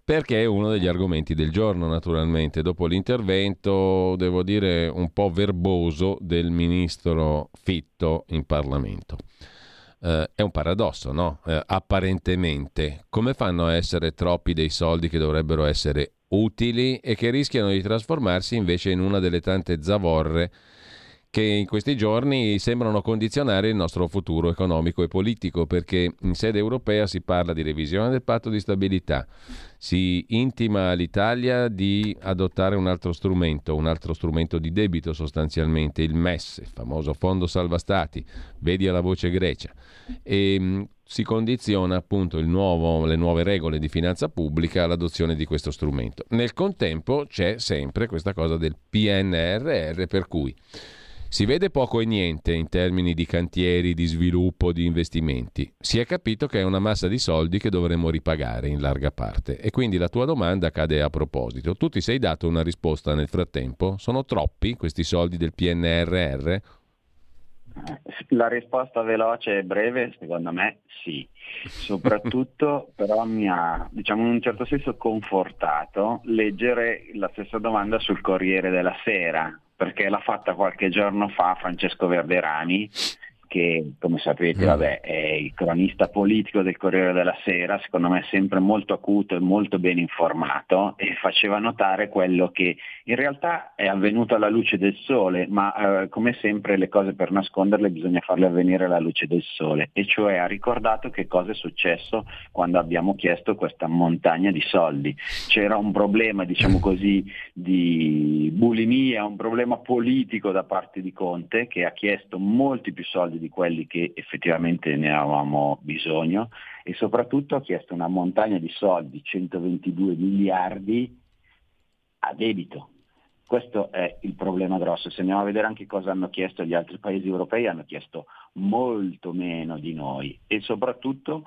perché è uno degli argomenti del giorno naturalmente, dopo l'intervento, devo dire, un po' verboso del ministro Fitto in Parlamento. Eh, è un paradosso, no? Eh, apparentemente, come fanno a essere troppi dei soldi che dovrebbero essere utili e che rischiano di trasformarsi invece in una delle tante zavorre che in questi giorni sembrano condizionare il nostro futuro economico e politico, perché in sede europea si parla di revisione del patto di stabilità, si intima all'Italia di adottare un altro strumento, un altro strumento di debito sostanzialmente, il MES, il famoso Fondo Salva Stati, vedi alla voce Grecia, e mm, si condiziona appunto nuovo, le nuove regole di finanza pubblica all'adozione di questo strumento. Nel contempo c'è sempre questa cosa del PNRR per cui si vede poco e niente in termini di cantieri, di sviluppo, di investimenti. Si è capito che è una massa di soldi che dovremmo ripagare in larga parte. E quindi la tua domanda cade a proposito. Tu ti sei dato una risposta nel frattempo? Sono troppi questi soldi del PNRR? La risposta veloce e breve, secondo me, sì. Soprattutto però mi ha, diciamo, in un certo senso confortato leggere la stessa domanda sul Corriere della Sera, perché l'ha fatta qualche giorno fa Francesco Verderani che come sapete mm. vabbè, è il cronista politico del Corriere della Sera, secondo me sempre molto acuto e molto ben informato e faceva notare quello che in realtà è avvenuto alla luce del sole, ma eh, come sempre le cose per nasconderle bisogna farle avvenire alla luce del sole, e cioè ha ricordato che cosa è successo quando abbiamo chiesto questa montagna di soldi. C'era un problema, diciamo così, di bulimia, un problema politico da parte di Conte che ha chiesto molti più soldi di quelli che effettivamente ne avevamo bisogno e soprattutto ha chiesto una montagna di soldi, 122 miliardi a debito. Questo è il problema grosso. Se andiamo a vedere anche cosa hanno chiesto gli altri paesi europei, hanno chiesto molto meno di noi e soprattutto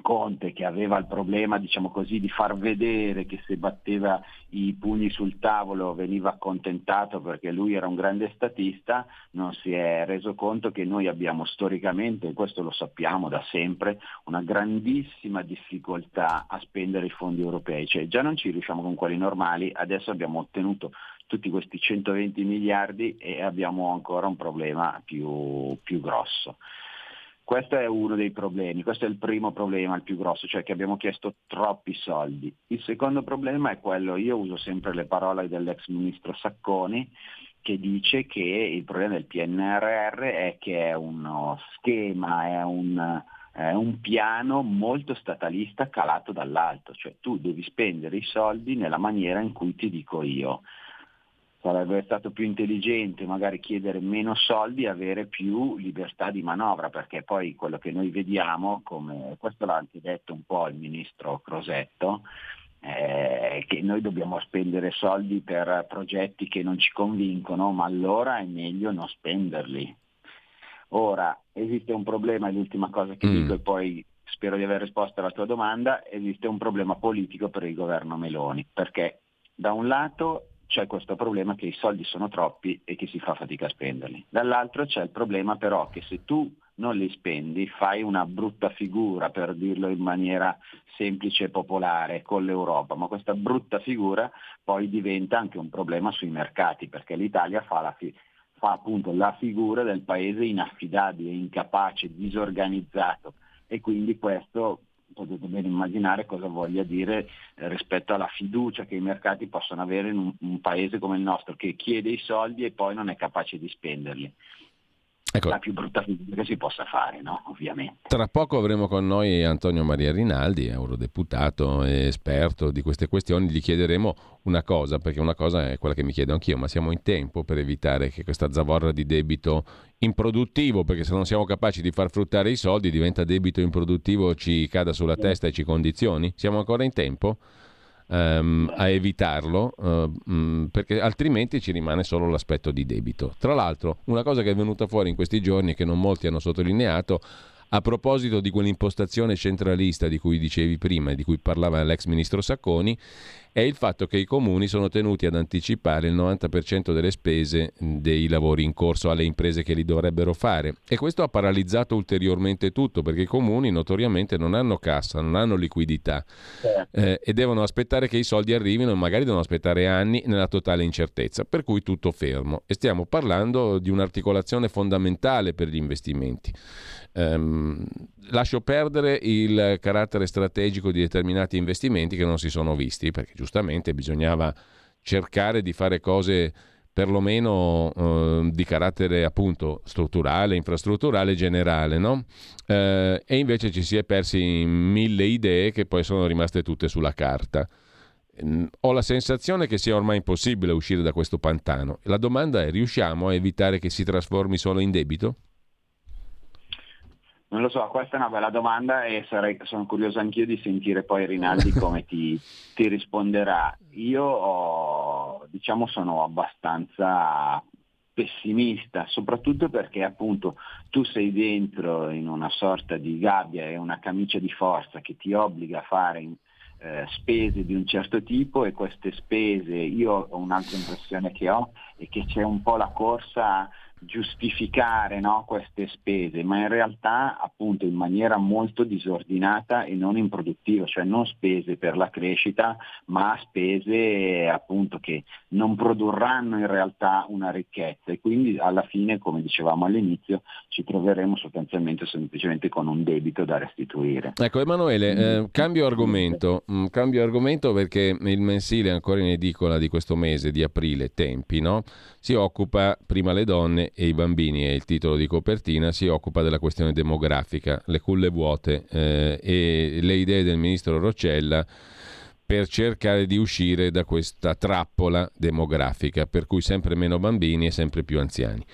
Conte che aveva il problema diciamo così, di far vedere che se batteva i pugni sul tavolo veniva accontentato perché lui era un grande statista, non si è reso conto che noi abbiamo storicamente, e questo lo sappiamo da sempre, una grandissima difficoltà a spendere i fondi europei, cioè già non ci riusciamo con quelli normali, adesso abbiamo ottenuto tutti questi 120 miliardi e abbiamo ancora un problema più, più grosso. Questo è uno dei problemi, questo è il primo problema, il più grosso, cioè che abbiamo chiesto troppi soldi. Il secondo problema è quello, io uso sempre le parole dell'ex ministro Sacconi, che dice che il problema del PNRR è che è uno schema, è un, è un piano molto statalista calato dall'alto, cioè tu devi spendere i soldi nella maniera in cui ti dico io sarebbe stato più intelligente magari chiedere meno soldi e avere più libertà di manovra, perché poi quello che noi vediamo, come questo l'ha anche detto un po' il ministro Crosetto, è che noi dobbiamo spendere soldi per progetti che non ci convincono, ma allora è meglio non spenderli. Ora, esiste un problema, è l'ultima cosa che mm. dico e poi spero di aver risposto alla tua domanda, esiste un problema politico per il governo Meloni, perché da un lato c'è questo problema che i soldi sono troppi e che si fa fatica a spenderli. Dall'altro c'è il problema però che se tu non li spendi fai una brutta figura, per dirlo in maniera semplice e popolare, con l'Europa, ma questa brutta figura poi diventa anche un problema sui mercati, perché l'Italia fa, la fi- fa appunto la figura del paese inaffidabile, incapace, disorganizzato e quindi questo potete ben immaginare cosa voglia dire eh, rispetto alla fiducia che i mercati possono avere in un, un paese come il nostro che chiede i soldi e poi non è capace di spenderli. Ecco. La più brutta figura che si possa fare, no? ovviamente. Tra poco avremo con noi Antonio Maria Rinaldi, eurodeputato e esperto di queste questioni. Gli chiederemo una cosa, perché una cosa è quella che mi chiedo anch'io, ma siamo in tempo per evitare che questa zavorra di debito improduttivo, perché se non siamo capaci di far fruttare i soldi diventa debito improduttivo, ci cada sulla testa e ci condizioni? Siamo ancora in tempo? Um, a evitarlo, uh, perché altrimenti ci rimane solo l'aspetto di debito. Tra l'altro, una cosa che è venuta fuori in questi giorni e che non molti hanno sottolineato, a proposito di quell'impostazione centralista di cui dicevi prima e di cui parlava l'ex ministro Sacconi, è il fatto che i comuni sono tenuti ad anticipare il 90% delle spese dei lavori in corso alle imprese che li dovrebbero fare e questo ha paralizzato ulteriormente tutto perché i comuni notoriamente non hanno cassa, non hanno liquidità certo. eh, e devono aspettare che i soldi arrivino e magari devono aspettare anni nella totale incertezza, per cui tutto fermo e stiamo parlando di un'articolazione fondamentale per gli investimenti. Um, lascio perdere il carattere strategico di determinati investimenti che non si sono visti, perché giustamente bisognava cercare di fare cose perlomeno eh, di carattere appunto strutturale, infrastrutturale generale, no? eh, e invece ci si è persi in mille idee che poi sono rimaste tutte sulla carta. Mm, ho la sensazione che sia ormai impossibile uscire da questo pantano. La domanda è: riusciamo a evitare che si trasformi solo in debito? Non lo so, questa è una bella domanda e sarei, sono curioso anch'io di sentire poi Rinaldi come ti, ti risponderà. Io diciamo sono abbastanza pessimista, soprattutto perché appunto tu sei dentro in una sorta di gabbia e una camicia di forza che ti obbliga a fare eh, spese di un certo tipo e queste spese, io ho un'altra impressione che ho, è che c'è un po' la corsa giustificare no, queste spese, ma in realtà appunto in maniera molto disordinata e non improduttiva, cioè non spese per la crescita, ma spese appunto che non produrranno in realtà una ricchezza e quindi alla fine, come dicevamo all'inizio, ci troveremo sostanzialmente semplicemente con un debito da restituire. Ecco Emanuele, eh, cambio argomento, mm, cambio argomento perché il mensile ancora in edicola di questo mese di aprile, Tempi, no? si occupa prima le donne e i bambini è il titolo di copertina, si occupa della questione demografica, le culle vuote eh, e le idee del ministro Roccella per cercare di uscire da questa trappola demografica, per cui sempre meno bambini e sempre più anziani.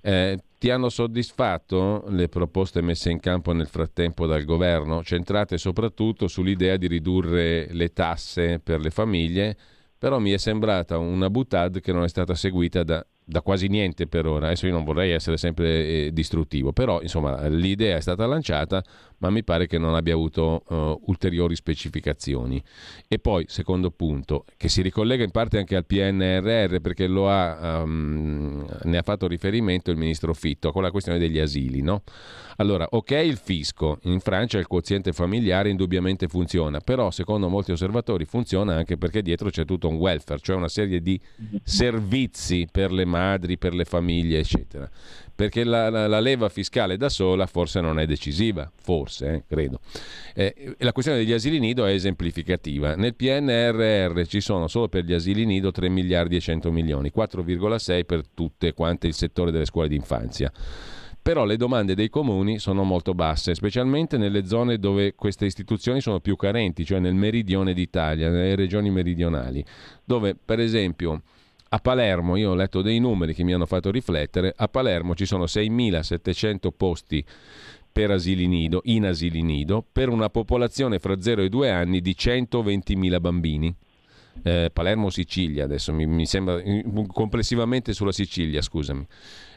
Eh, ti hanno soddisfatto le proposte messe in campo nel frattempo dal governo, centrate soprattutto sull'idea di ridurre le tasse per le famiglie, però mi è sembrata una butad che non è stata seguita da da quasi niente per ora. Adesso io non vorrei essere sempre eh, distruttivo, però insomma l'idea è stata lanciata, ma mi pare che non abbia avuto uh, ulteriori specificazioni. E poi, secondo punto, che si ricollega in parte anche al PNRR, perché ha, um, ne ha fatto riferimento il ministro Fitto, con la questione degli asili. No? Allora, ok il fisco, in Francia il quoziente familiare indubbiamente funziona, però secondo molti osservatori funziona anche perché dietro c'è tutto un welfare, cioè una serie di servizi per le madri, per le famiglie, eccetera. Perché la, la, la leva fiscale da sola forse non è decisiva, forse, eh, credo. Eh, la questione degli asili nido è esemplificativa. Nel PNRR ci sono solo per gli asili nido 3 miliardi e 100 milioni, 4,6 per tutte quante il settore delle scuole d'infanzia però le domande dei comuni sono molto basse, specialmente nelle zone dove queste istituzioni sono più carenti, cioè nel meridione d'Italia, nelle regioni meridionali, dove per esempio a Palermo, io ho letto dei numeri che mi hanno fatto riflettere, a Palermo ci sono 6.700 posti per asili nido, in asili nido, per una popolazione fra 0 e 2 anni di 120.000 bambini. Eh, Palermo Sicilia, adesso mi, mi, sembra complessivamente sulla Sicilia, scusami.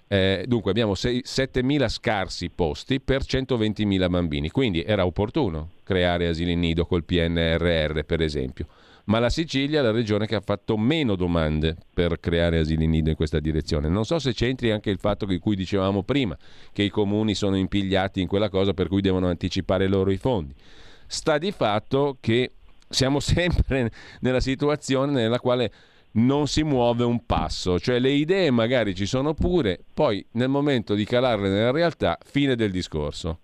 Eh, dunque abbiamo 6, 7.000 scarsi posti per 120.000 bambini, quindi era opportuno creare asili nido col PNRR, per esempio ma la Sicilia è la regione che ha fatto meno domande per creare asili nido in questa direzione. Non so se c'entri anche il fatto di cui dicevamo prima, che i comuni sono impigliati in quella cosa per cui devono anticipare loro i fondi. Sta di fatto che siamo sempre nella situazione nella quale non si muove un passo, cioè le idee magari ci sono pure, poi nel momento di calarle nella realtà, fine del discorso.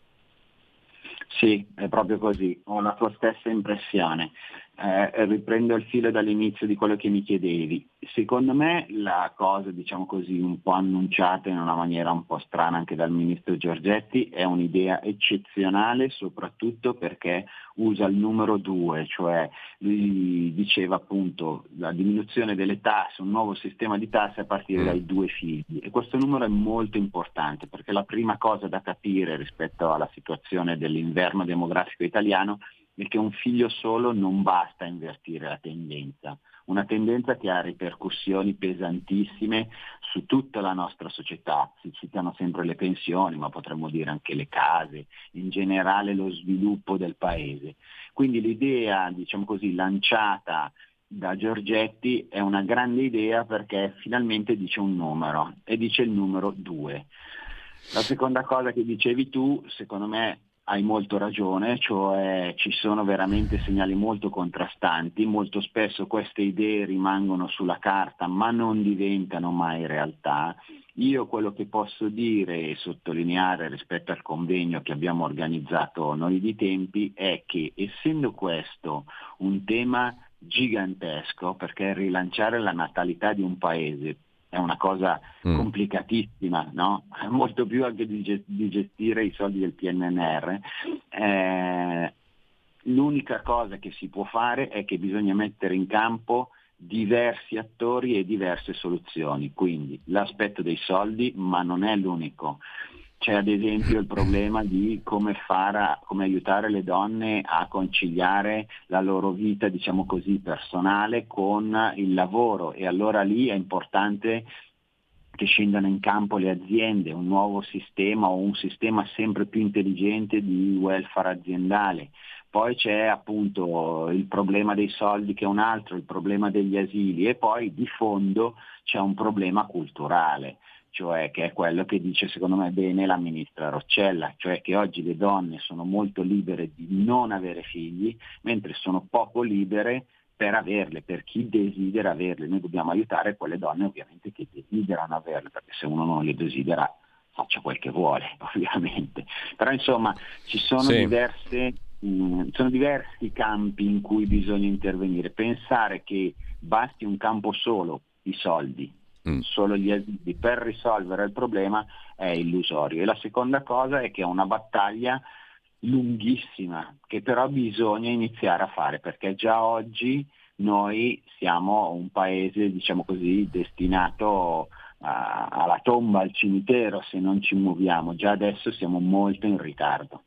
Sì, è proprio così, ho la tua stessa impressione eh, riprendo il filo dall'inizio di quello che mi chiedevi. Secondo me la cosa, diciamo così, un po' annunciata in una maniera un po' strana anche dal ministro Giorgetti, è un'idea eccezionale soprattutto perché usa il numero due, cioè lui diceva appunto la diminuzione delle tasse, un nuovo sistema di tasse a partire dai due figli. E questo numero è molto importante perché la prima cosa da capire rispetto alla situazione dell'inverno demografico italiano che un figlio solo non basta a invertire la tendenza, una tendenza che ha ripercussioni pesantissime su tutta la nostra società. Si citano sempre le pensioni, ma potremmo dire anche le case, in generale lo sviluppo del paese. Quindi l'idea, diciamo così, lanciata da Giorgetti è una grande idea perché finalmente dice un numero e dice il numero 2. La seconda cosa che dicevi tu, secondo me hai molto ragione, cioè ci sono veramente segnali molto contrastanti, molto spesso queste idee rimangono sulla carta ma non diventano mai realtà. Io quello che posso dire e sottolineare rispetto al convegno che abbiamo organizzato noi di tempi è che essendo questo un tema gigantesco, perché rilanciare la natalità di un paese è una cosa mm. complicatissima, no? molto più anche di, gestire i soldi del PNR. Eh, l'unica cosa che si può fare è che bisogna mettere in campo diversi attori e diverse soluzioni, quindi l'aspetto dei soldi, ma non è l'unico. C'è ad esempio il problema di come, far, come aiutare le donne a conciliare la loro vita, diciamo così, personale con il lavoro. E allora lì è importante che scendano in campo le aziende, un nuovo sistema o un sistema sempre più intelligente di welfare aziendale. Poi c'è appunto il problema dei soldi che è un altro, il problema degli asili. E poi di fondo c'è un problema culturale cioè che è quello che dice secondo me bene la ministra Roccella, cioè che oggi le donne sono molto libere di non avere figli, mentre sono poco libere per averle, per chi desidera averle. Noi dobbiamo aiutare quelle donne ovviamente che desiderano averle, perché se uno non le desidera faccia quel che vuole, ovviamente. Però insomma ci sono, sì. diverse, mh, mm, sono diversi campi in cui bisogna intervenire. Pensare che basti un campo solo, i soldi, mm. solo gli asili per risolvere il problema è illusorio. E la seconda cosa è che è una battaglia lunghissima che però bisogna iniziare a fare perché già oggi noi siamo un paese, diciamo così, destinato alla tomba, al cimitero se non ci muoviamo. Già adesso siamo molto in ritardo.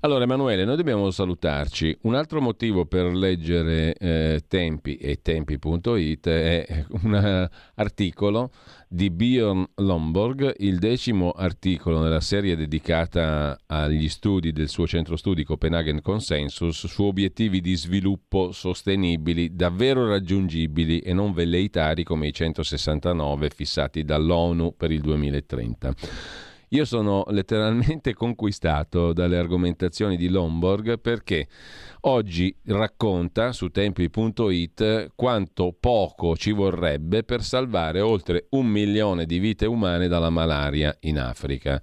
Allora Emanuele, noi dobbiamo salutarci. Un altro motivo per leggere eh, Tempi e Tempi.it è un articolo di Bjorn Lomborg, il decimo articolo nella serie dedicata agli studi del suo centro studi Copenhagen Consensus su obiettivi di sviluppo sostenibili davvero raggiungibili e non velleitari come i 169 fissati dall'ONU per il 2030. Io sono letteralmente conquistato dalle argomentazioni di Lomborg perché oggi racconta su tempi.it quanto poco ci vorrebbe per salvare oltre un milione di vite umane dalla malaria in Africa.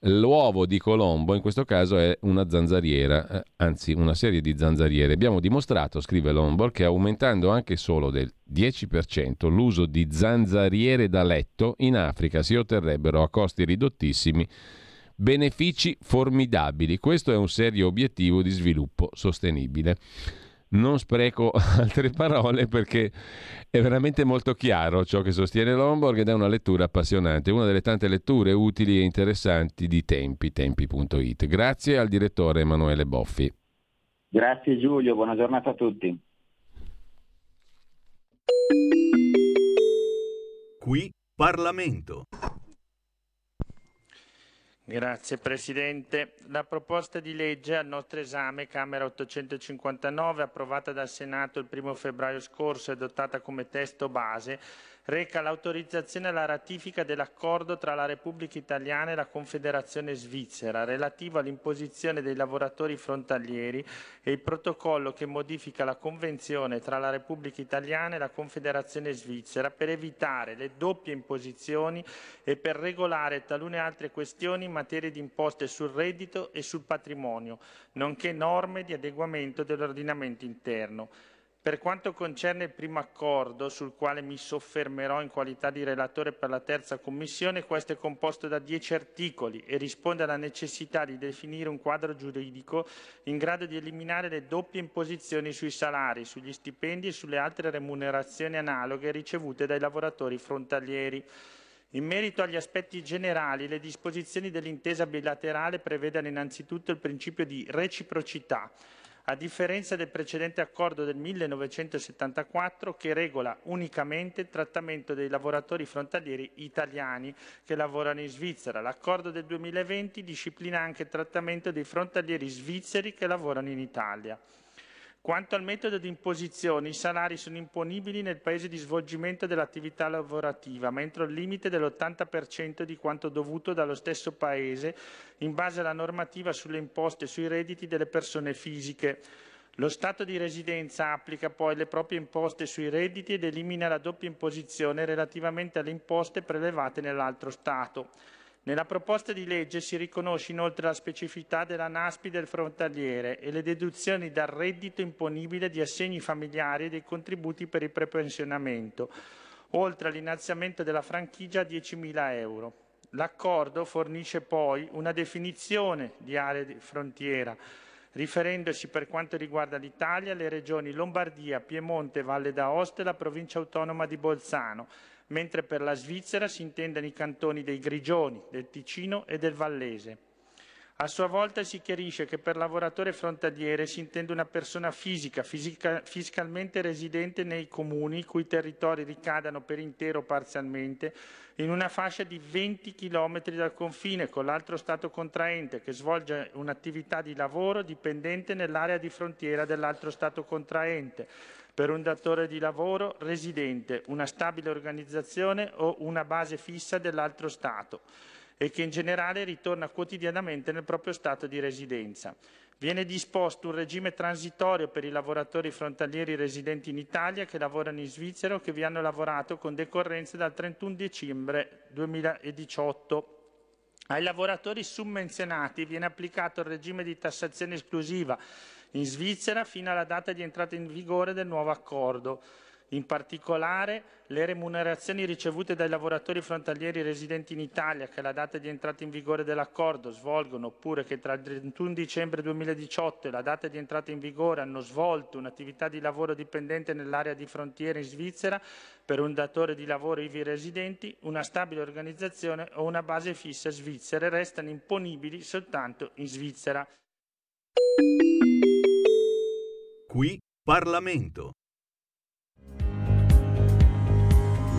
L'uovo di Colombo in questo caso è una zanzariera, eh, anzi una serie di zanzariere. Abbiamo dimostrato, scrive Lombard, che aumentando anche solo del 10% l'uso di zanzariere da letto, in Africa si otterrebbero a costi ridottissimi benefici formidabili. Questo è un serio obiettivo di sviluppo sostenibile. Non spreco altre parole perché è veramente molto chiaro ciò che sostiene Lomborg ed è una lettura appassionante, una delle tante letture utili e interessanti di Tempi, tempi.it. Grazie al direttore Emanuele Boffi. Grazie Giulio, buona giornata a tutti. Qui Parlamento. Grazie Presidente. La proposta di legge al nostro esame, Camera 859, approvata dal Senato il 1 febbraio scorso e adottata come testo base, reca l'autorizzazione alla ratifica dell'accordo tra la Repubblica Italiana e la Confederazione Svizzera relativo all'imposizione dei lavoratori frontalieri e il protocollo che modifica la Convenzione tra la Repubblica Italiana e la Confederazione Svizzera per evitare le doppie imposizioni e per regolare talune altre questioni in materia di imposte sul reddito e sul patrimonio, nonché norme di adeguamento dell'ordinamento interno. Per quanto concerne il primo accordo, sul quale mi soffermerò in qualità di relatore per la terza commissione, questo è composto da dieci articoli e risponde alla necessità di definire un quadro giuridico in grado di eliminare le doppie imposizioni sui salari, sugli stipendi e sulle altre remunerazioni analoghe ricevute dai lavoratori frontalieri. In merito agli aspetti generali, le disposizioni dell'intesa bilaterale prevedono innanzitutto il principio di reciprocità, a differenza del precedente accordo del 1974 che regola unicamente il trattamento dei lavoratori frontalieri italiani che lavorano in Svizzera. L'accordo del 2020 disciplina anche il trattamento dei frontalieri svizzeri che lavorano in Italia. Quanto al metodo di imposizione, i salari sono imponibili nel paese di svolgimento dell'attività lavorativa, ma entro il limite dell'80% di quanto dovuto dallo stesso paese in base alla normativa sulle imposte sui redditi delle persone fisiche. Lo Stato di residenza applica poi le proprie imposte sui redditi ed elimina la doppia imposizione relativamente alle imposte prelevate nell'altro Stato. Nella proposta di legge si riconosce inoltre la specificità della NASPI del frontaliere e le deduzioni dal reddito imponibile di assegni familiari e dei contributi per il prepensionamento, oltre all'innalzamento della franchigia a 10.000 euro. L'accordo fornisce poi una definizione di area di frontiera, riferendosi per quanto riguarda l'Italia alle regioni Lombardia, Piemonte, Valle d'Aosta e la provincia autonoma di Bolzano, mentre per la Svizzera si intendono i cantoni dei Grigioni, del Ticino e del Vallese. A sua volta si chiarisce che per lavoratore frontaliere si intende una persona fisica, fisica, fiscalmente residente nei comuni cui territori ricadano per intero o parzialmente in una fascia di 20 km dal confine con l'altro Stato contraente che svolge un'attività di lavoro dipendente nell'area di frontiera dell'altro Stato contraente per un datore di lavoro residente, una stabile organizzazione o una base fissa dell'altro Stato e che in generale ritorna quotidianamente nel proprio Stato di residenza. Viene disposto un regime transitorio per i lavoratori frontalieri residenti in Italia che lavorano in Svizzera o che vi hanno lavorato con decorrenza dal 31 dicembre 2018. Ai lavoratori summenzionati viene applicato il regime di tassazione esclusiva in Svizzera fino alla data di entrata in vigore del nuovo accordo. In particolare, le remunerazioni ricevute dai lavoratori frontalieri residenti in Italia che alla data di entrata in vigore dell'accordo svolgono oppure che tra il 31 dicembre 2018 e la data di entrata in vigore hanno svolto un'attività di lavoro dipendente nell'area di frontiera in Svizzera per un datore di lavoro ivi residenti, una stabile organizzazione o una base fissa svizzera restano imponibili soltanto in Svizzera. Qui Parlamento.